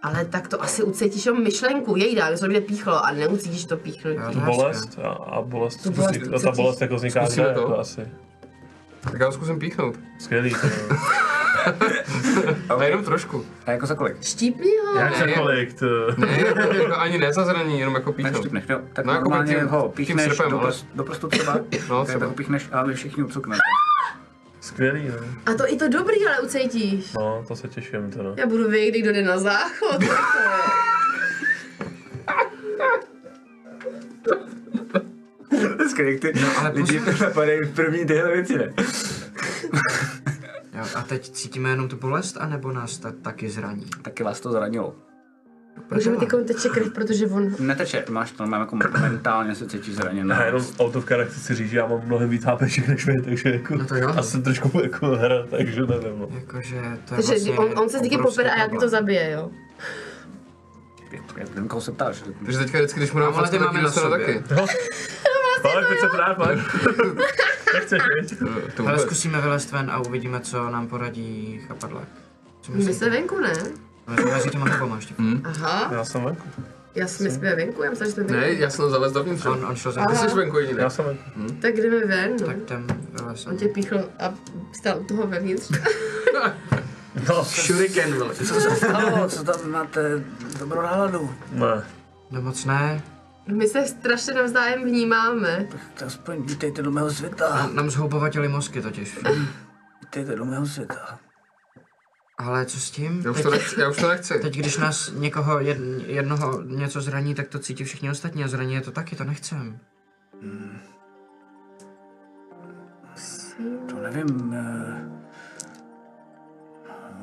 Ale tak to asi ucítíš jenom myšlenku, jejda, že to mě píchlo a neucítíš to píchnutí. to Bolest a, a bolest, Tu bolest a ta bolest jako vzniká kde, to. jako asi. Tak já ho zkusím píchnout. Skvělý. To. Ale jenom trošku. A jako za kolik? Štípni ho. Jak za kolik? To... Ne, jako ani ne za zranění, jenom jako Ne, píchnout. štípneš, jo. Tak No, jako normálně tím- ho tím píchneš srpem, do, prs- do prstu třeba. No, tak třeba. ho píchneš a vy všichni ucuknete. Skvělý, no. A to i to dobrý, ale ucítíš. No, to se těším teda. Já budu vědět, kdo jde na záchod. Skvělý, ty No, ale lidi napadají v první tyhle věci, ne? Jo, a teď cítíme jenom tu bolest, anebo nás ta, taky zraní? Taky vás to zranilo. Můžeme teď teče krev, protože on... Neteče, máš to normálně jako mentálně se cítíš zraněn. Já jenom out of character si říct, že já mám mnohem víc HPček než vy, takže jako... No to jo. A jsem trošku jako hra, takže nevím, no. Jakože to je Takže vlastně on, on se vždycky obrovský popere a jak to zabije, jo? Nevím, koho se ptáš. Takže teďka vždycky, když mu dám Ale ty facku, tak máme ji na dostanu sobě. taky. Ale teď se ptát, máš? Nechceš, viď? To Ale zkusíme vylézt ven a uvidíme, co nám poradí chapadlák. Co My myslíte? venku, ne? Vyrazí těma hubama ještě. Aha, Já jsem venku. já si my jsme venku, já myslím, že jsme Ne, venku. já jsem zalez dovnitř. On, on šel Ty jsi venku jediný. Já jsem venku. Tak jdeme ven, no. Tak tam vylez. On tě píchl a stál u toho vevnitř. No, Shuriken, vole. Co se stalo? Co tam máte dobrou náladu? ne. No moc ne. My se strašně navzájem vnímáme. Tak aspoň vítejte do mého světa. Nám zhoubovatili mozky totiž. Vítejte do mého světa. Ale co s tím? Já už to nechci. Já už to nechci. Teď, když nás někoho jed, jednoho něco zraní, tak to cítí všichni ostatní a zraní je to taky, to nechcem. To nevím. eh,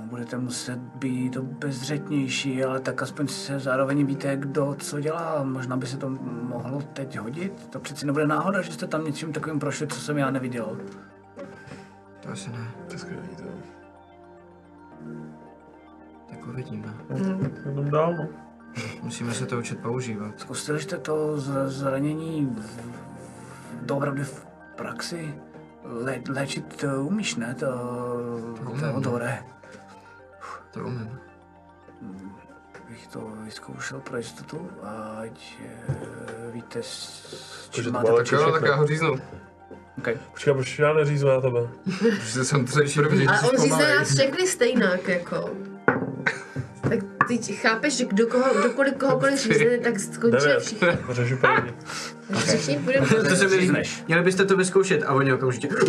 Budete muset být obezřetnější, ale tak aspoň se zároveň víte, kdo co dělá. Možná by se to mohlo teď hodit. To přeci nebude náhoda, že jste tam něčím takovým prošli, co jsem já neviděl. To asi ne. To je skvělý, to. Tak uvidíme. Jdem dál, no. Musíme se to učit používat. Zkusili jste to z- zranění v- doopravdy v praxi? Le, léčit eh, umíš, ne? To, to umím, je no. dobré. To umím. Bych to vyzkoušel pro jistotu, ať eh, víte, s Takže čím to máte bylo Tak jo, tak já ho říznu. Okay. Počkej, proč já neříznu na tebe? Protože jsem to řekl první. Ale on řízne nás všechny stejnak, jako. Ty chápeš, že kdo koho, kdokoliv kohokoliv řízne, tak skončí všichni. Řešu první. Všichni. To se mi. Měli byste to vyzkoušet a oni okamžitě.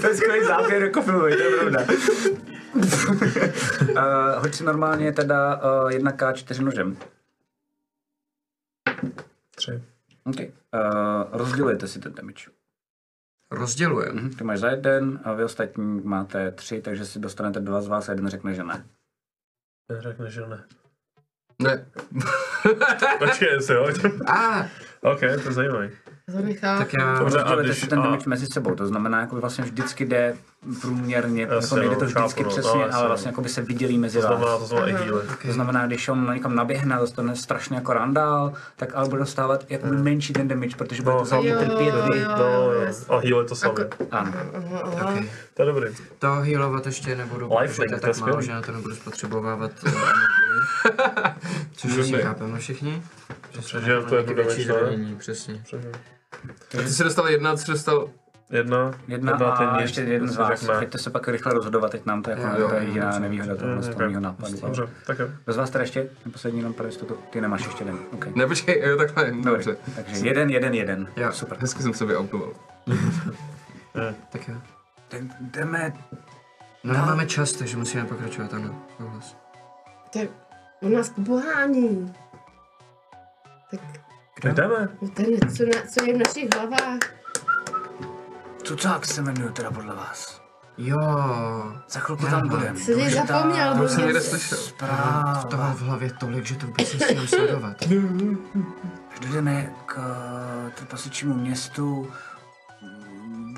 to je skvělý záběr jako filmový, to je pravda. uh, hoď si normálně teda uh, 1K4 nožem. Tři. OK. Uh, rozdělujete si ten damage. Rozdělujem. Mhm, Ty máš za jeden a vy ostatní máte tři, takže si dostanete dva z vás a jeden řekne, že ne. Řekne, že ne. Ne. Počkej, se hoď. A, OK, to je zajímavý. To. Tak já... Dobře, a Rozdělujete když- si ten a- damage mezi sebou, to znamená, jako vlastně vždycky jde průměrně, Jasně, jako nejde to no, vždycky chápu, no, přesně, no, ale no. vlastně jako by se vydělí mezi To znamená, vás. to znamená i healy. To znamená, když on někam naběhne a dostane strašně jako randál, tak ale bude dostávat jako menší ten damage, protože bude No, to trpět vy. jo. No. A healy to samé. Ano. Okay. To je dobrý. To healovat ještě nebudu, protože Lifelink, to je to je tak málo, že na to nebudu spotřebovávat eh, energii. Což Dobrý. chápeme všichni. Že to je to větší ne? zranění, přesně. Ty jsi dostal jedna, jsi dostal... Jedna, Jedna ten a nic, ještě jeden z vás. Pojďte se pak rychle rozhodovat, teď nám to jako Jo, to je jediná dobře. nevýhoda tohle z toho mýho nápadu. Dobře, tak jo. Kdo z vás teda ještě? Ten poslední jenom pro jistotu. Ty nemáš ještě jeden. Okay. Ne, počkej, jo, takhle, dobře. Takže jeden, jeden, jeden. Jo. Super. Hezky jsem se vyautoval. Tak jo. Tak jdeme No nemáme čas, takže musíme pokračovat, ano. Souhlas. Tak on nás pohání. Tak Tak jdeme. no ten, co, na, co je v našich hlavách. Cucák se jmenuje teda podle vás. Jo. Za chvilku tam budeme. Jsi někdy zapomněl, To jsem někde mě... slyšel. V toho v hlavě tolik, že to vůbec nesmím sledovat. Dojdeme k eh, trpasičímu městu,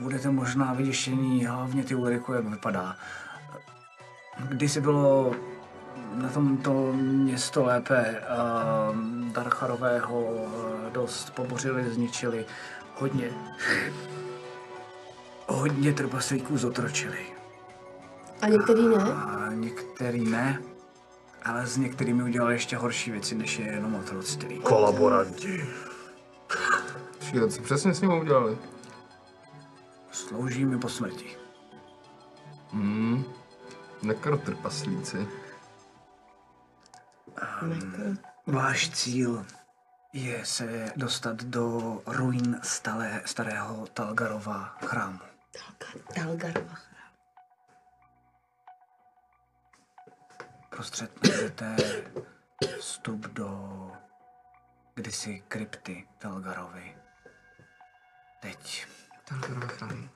budete možná vyděšení, hlavně ty Ulriku, jak vypadá. Kdysi bylo na tomto město lépe, uh, Darcharového eh, dost pobořili, zničili, hodně, hodně trpaslíků zotročili. A některý ne? A některý ne, ale s některými udělali ještě horší věci, než je jenom otroctví. Kolaboranti. Šíle, co přesně s ním udělali? Slouží mi po smrti. Hmm. Nekrotrpaslíci. Váš cíl je se dostat do ruin stalé, starého Talgarova chrámu. Dalgar- Dalgarova. Prostřed najdete vstup do kdysi krypty Talgarovy. Teď Talgarova chrám,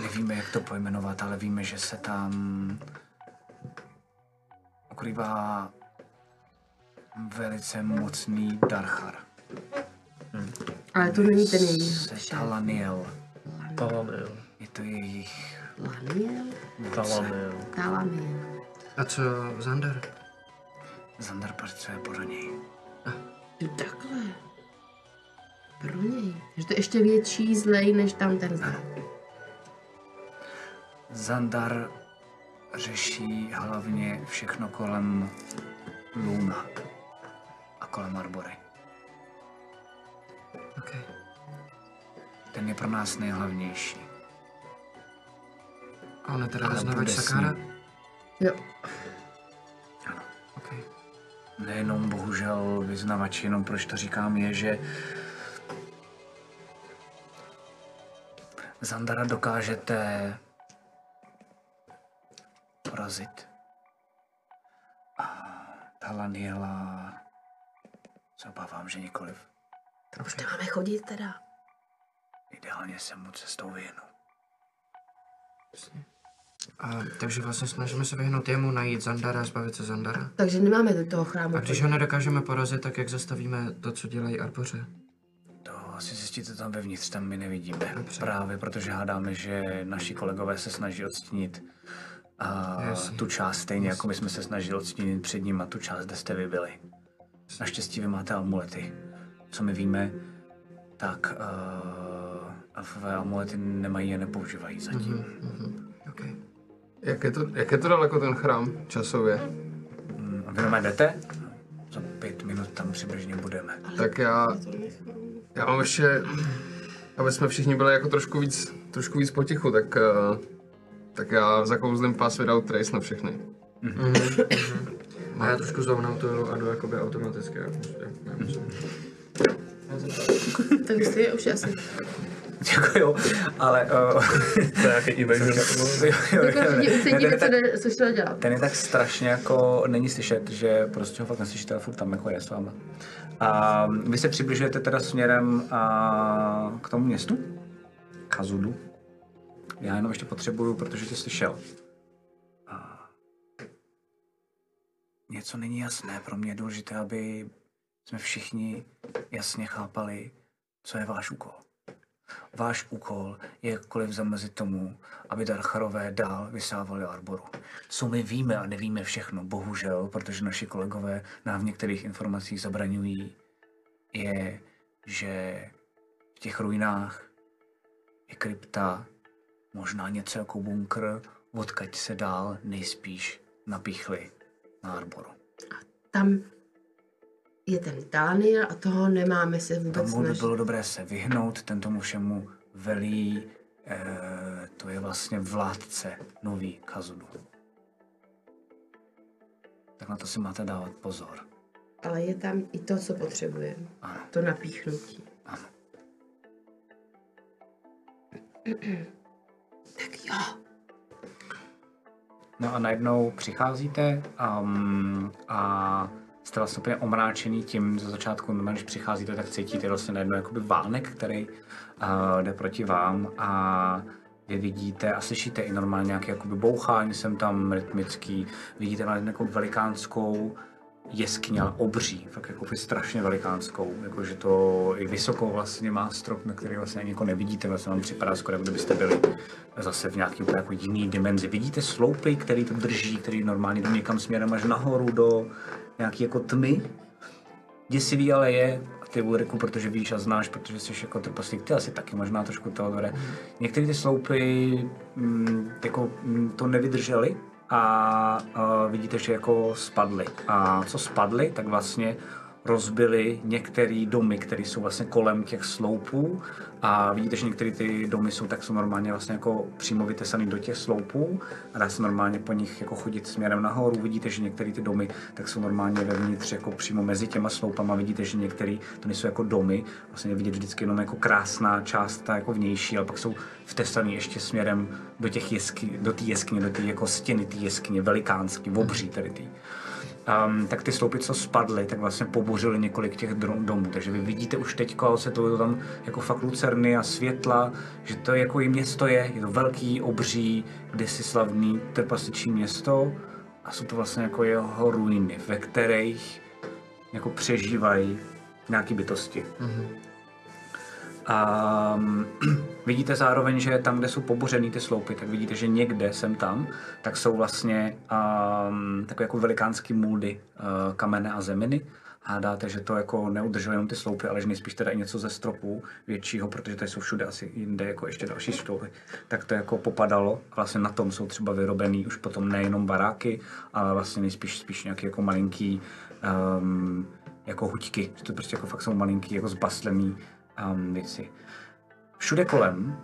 nevíme, jak to pojmenovat, ale víme, že se tam ukrývá velice mocný Darchar. Ale to není ten jejich. Talaniel. Talanil. Je to jejich Laniel? Talanil. Talamiel. A co Zandar? Zandar pracuje podle něj. Jo, takhle. Pro něj. Že to je ještě větší zlej, než tam ten zlej. Zandar řeší hlavně všechno kolem Luna a kolem Arbory. OK. Ten je pro nás nejhlavnější. Teda Ale bude s Sakára? Jo. OK. Nejenom bohužel vyznavač, jenom proč to říkám, je, že Zandara dokážete porazit. A Talaniela se obávám, že nikoliv. Už tam máme chodit teda. Ideálně se mu cestou vyhnu. A, takže vlastně snažíme se vyhnout jemu, najít Zandara a zbavit se Zandara. Takže nemáme do toho chrámu A když ho nedokážeme porazit, tak jak zastavíme to, co dělají Arboře? To asi zjistíte tam vevnitř, tam my nevidíme. Dobře. Právě protože hádáme, že naši kolegové se snaží odstínit a Jasně. tu část stejně, jako my jsme se snažili odstínit před ním a tu část, kde jste vy byli. Naštěstí vy máte amulety. Co my víme, tak uh, elfové amulety nemají a nepoužívají zatím. Mhm. OK. Jak je, to, jak je to daleko ten chrám časově? Mm, a vy normálně jdete? Za pět minut tam přibližně budeme. Tak já, já mám ještě, aby jsme všichni byli jako trošku víc, trošku víc potichu, tak, uh, tak já zakouzlím pass without trace na všechny. A já trošku to a jdu jakoby automaticky. Já, Tak vy jste už asi. Jako jo, ale... Uh, To je nějaký jo, jo, Jako jo, je co, šlo dělat. Ten je tak strašně jako, není slyšet, že prostě ho fakt neslyšíte, ale furt tam jako je s váma. A vy se přibližujete teda směrem a, k tomu městu, Kazudu. Já jenom ještě potřebuju, protože tě slyšel. Něco není jasné, pro mě je důležité, aby jsme všichni jasně chápali, Co je váš úkol? Váš úkol je jakkoliv zamezit tomu, aby Darcharové dál vysávali Arboru. Co my víme a nevíme všechno, bohužel, protože naši kolegové nám v některých informacích zabraňují, je, že v těch ruinách je krypta, možná něco jako bunkr, odkaď se dál nejspíš napíchli na Arboru. Tam je ten Daniel a toho nemáme se vůbec Tomu by snažit. bylo dobré se vyhnout, ten tomu všemu velí, eh, to je vlastně vládce nový Kazudu. Tak na to si máte dávat pozor. Ale je tam i to, co potřebujeme. Ano. To napíchnutí. Ano. Tak jo. No a najednou přicházíte um, a jste vlastně úplně omráčený tím ze začátku, normálně, když přicházíte, tak cítíte vlastně najednou jakoby vánek, který uh, jde proti vám a vy vidíte a slyšíte i normálně nějaké jakoby bouchání sem tam rytmický, vidíte najednou jako velikánskou jeskyně, ale obří, fakt jako strašně velikánskou, jakože to i vysokou vlastně má strop, na který vlastně ani jako nevidíte, vlastně vám připadá skoro, jako kdybyste byli zase v nějaký úplně jako jiný dimenzi. Vidíte sloupy, který to drží, který normálně jdou někam směrem až nahoru do nějaký jako tmy. Děsivý ale je, a ty Ulriku, protože víš a znáš, protože jsi jako trpaslík, ty asi taky možná trošku Teodore. Některé ty sloupy mm, jako, mm, to nevydržely a, a vidíte, že jako spadly. A co spadly, tak vlastně rozbili některé domy, které jsou vlastně kolem těch sloupů a vidíte, že některé ty domy jsou tak jsou normálně vlastně jako přímo vytesaný do těch sloupů a dá se normálně po nich jako chodit směrem nahoru. Vidíte, že některé ty domy tak jsou normálně vevnitř jako přímo mezi těma sloupama. Vidíte, že některé to nejsou jako domy, vlastně vidět vždycky jenom jako krásná část, ta jako vnější, ale pak jsou vtesaný ještě směrem do těch jesky, do té jeskyně, do té jako stěny té jeskyně, velikánský, obří tady ty um, tak ty sloupy, co spadly, tak vlastně pobořily několik těch domů. Takže vy vidíte už teď, se to tam jako fakt lucerny a světla, že to jako i město je, je to velký, obří, kdysi slavný trpasičí město a jsou to vlastně jako jeho ruiny, ve kterých jako přežívají nějaké bytosti. A vidíte zároveň, že tam, kde jsou pobořený ty sloupy, tak vidíte, že někde sem tam, tak jsou vlastně um, takové jako velikánský muldy uh, kamene a zeminy. Hádáte, že to jako neudrželo jenom ty sloupy, ale že nejspíš teda i něco ze stropů většího, protože tady jsou všude asi jinde jako ještě další sloupy, tak to jako popadalo. Vlastně na tom jsou třeba vyrobený už potom nejenom baráky, ale vlastně nejspíš spíš nějaký jako malinký um, jako huťky, že to prostě jako fakt jsou malinký, jako zbaslený um, věci. Všude kolem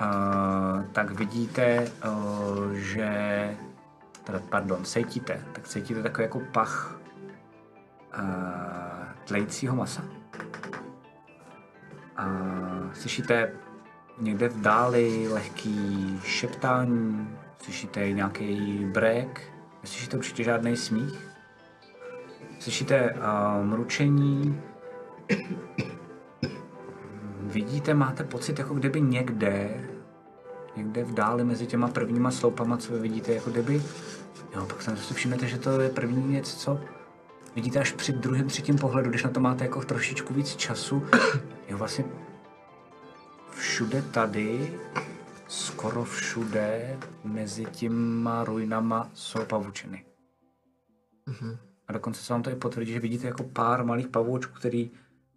uh, tak vidíte, uh, že teda, pardon, cítíte, tak cítíte takový jako pach uh, tlejícího masa. A slyšíte někde v dáli lehký šeptání, slyšíte nějaký brek, neslyšíte určitě žádný smích. Slyšíte uh, mručení, vidíte, máte pocit, jako kdyby někde, někde v dáli mezi těma prvníma sloupama, co vy vidíte, jako kdyby, jo, pak se si všimnete, že to je první věc, co vidíte až při druhém, třetím pohledu, když na to máte jako trošičku víc času, jo, vlastně všude tady, skoro všude, mezi těma ruinama jsou pavučiny. A dokonce se vám to i potvrdí, že vidíte jako pár malých pavoučků, který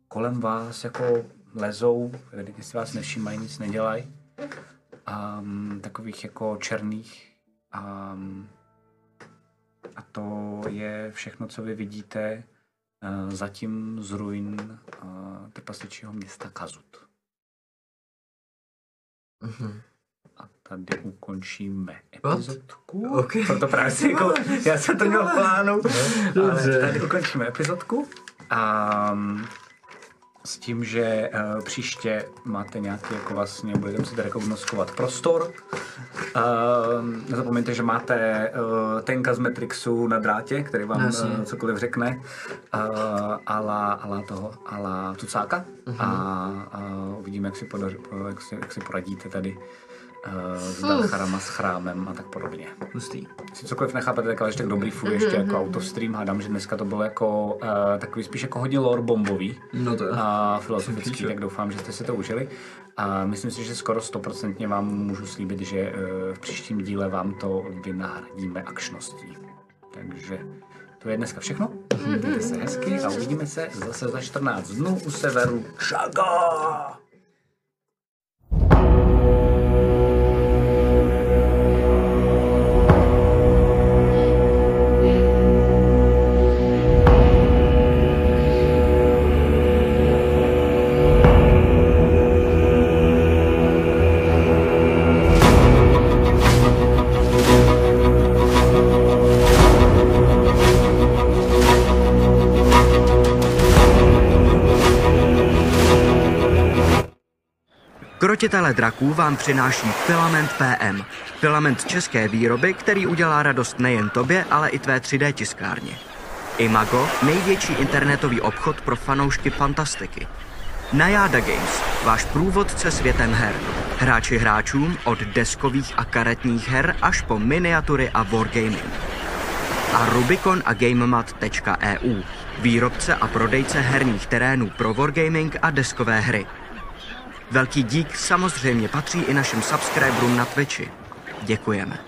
kolem vás jako lezou, když si vás nevšímají, nic nedělají. Um, takových jako černých. Um, a to je všechno, co vy vidíte uh, zatím z ruin uh, trpasličího města Kazut. A tady ukončíme epizodku. Okay. Proto právě si jako, já jsem to měl v plánu, ale tady ukončíme epizodku. Um, s tím, že uh, příště máte nějaký, jako vlastně, budete muset rekognoskovat prostor. Uh, nezapomeňte, že máte uh, tenka z Matrixu na drátě, který vám Jasně. uh, cokoliv řekne. Uh, ala, ala toho, ala tucáka. A uh, uvidíme, jak si, podař, jak, si, jak si poradíte tady s Dalcharama, s chrámem a tak podobně. Hustý. Si cokoliv nechápete, tak ale ještě tak dobrý furt ještě jako autostream, hádám, že dneska to bylo jako uh, takový spíš jako hodně lore bombový No to jo. a filozofický, tak doufám, že jste si to užili. A myslím si, že skoro stoprocentně vám můžu slíbit, že eh, v příštím díle vám to vynahradíme akčností. Takže to je dneska všechno. Mějte se hezky a uvidíme se zase za 14 dnů u severu Čaga! Krotitele draků vám přináší Filament PM. Filament české výroby, který udělá radost nejen tobě, ale i tvé 3D tiskárně. Imago, největší internetový obchod pro fanoušky fantastiky. Najada Games, váš průvodce světem her. Hráči hráčům od deskových a karetních her až po miniatury a wargaming. A Rubicon a GameMat.eu, výrobce a prodejce herních terénů pro wargaming a deskové hry. Velký dík samozřejmě patří i našim subscriberům na Twitchi. Děkujeme.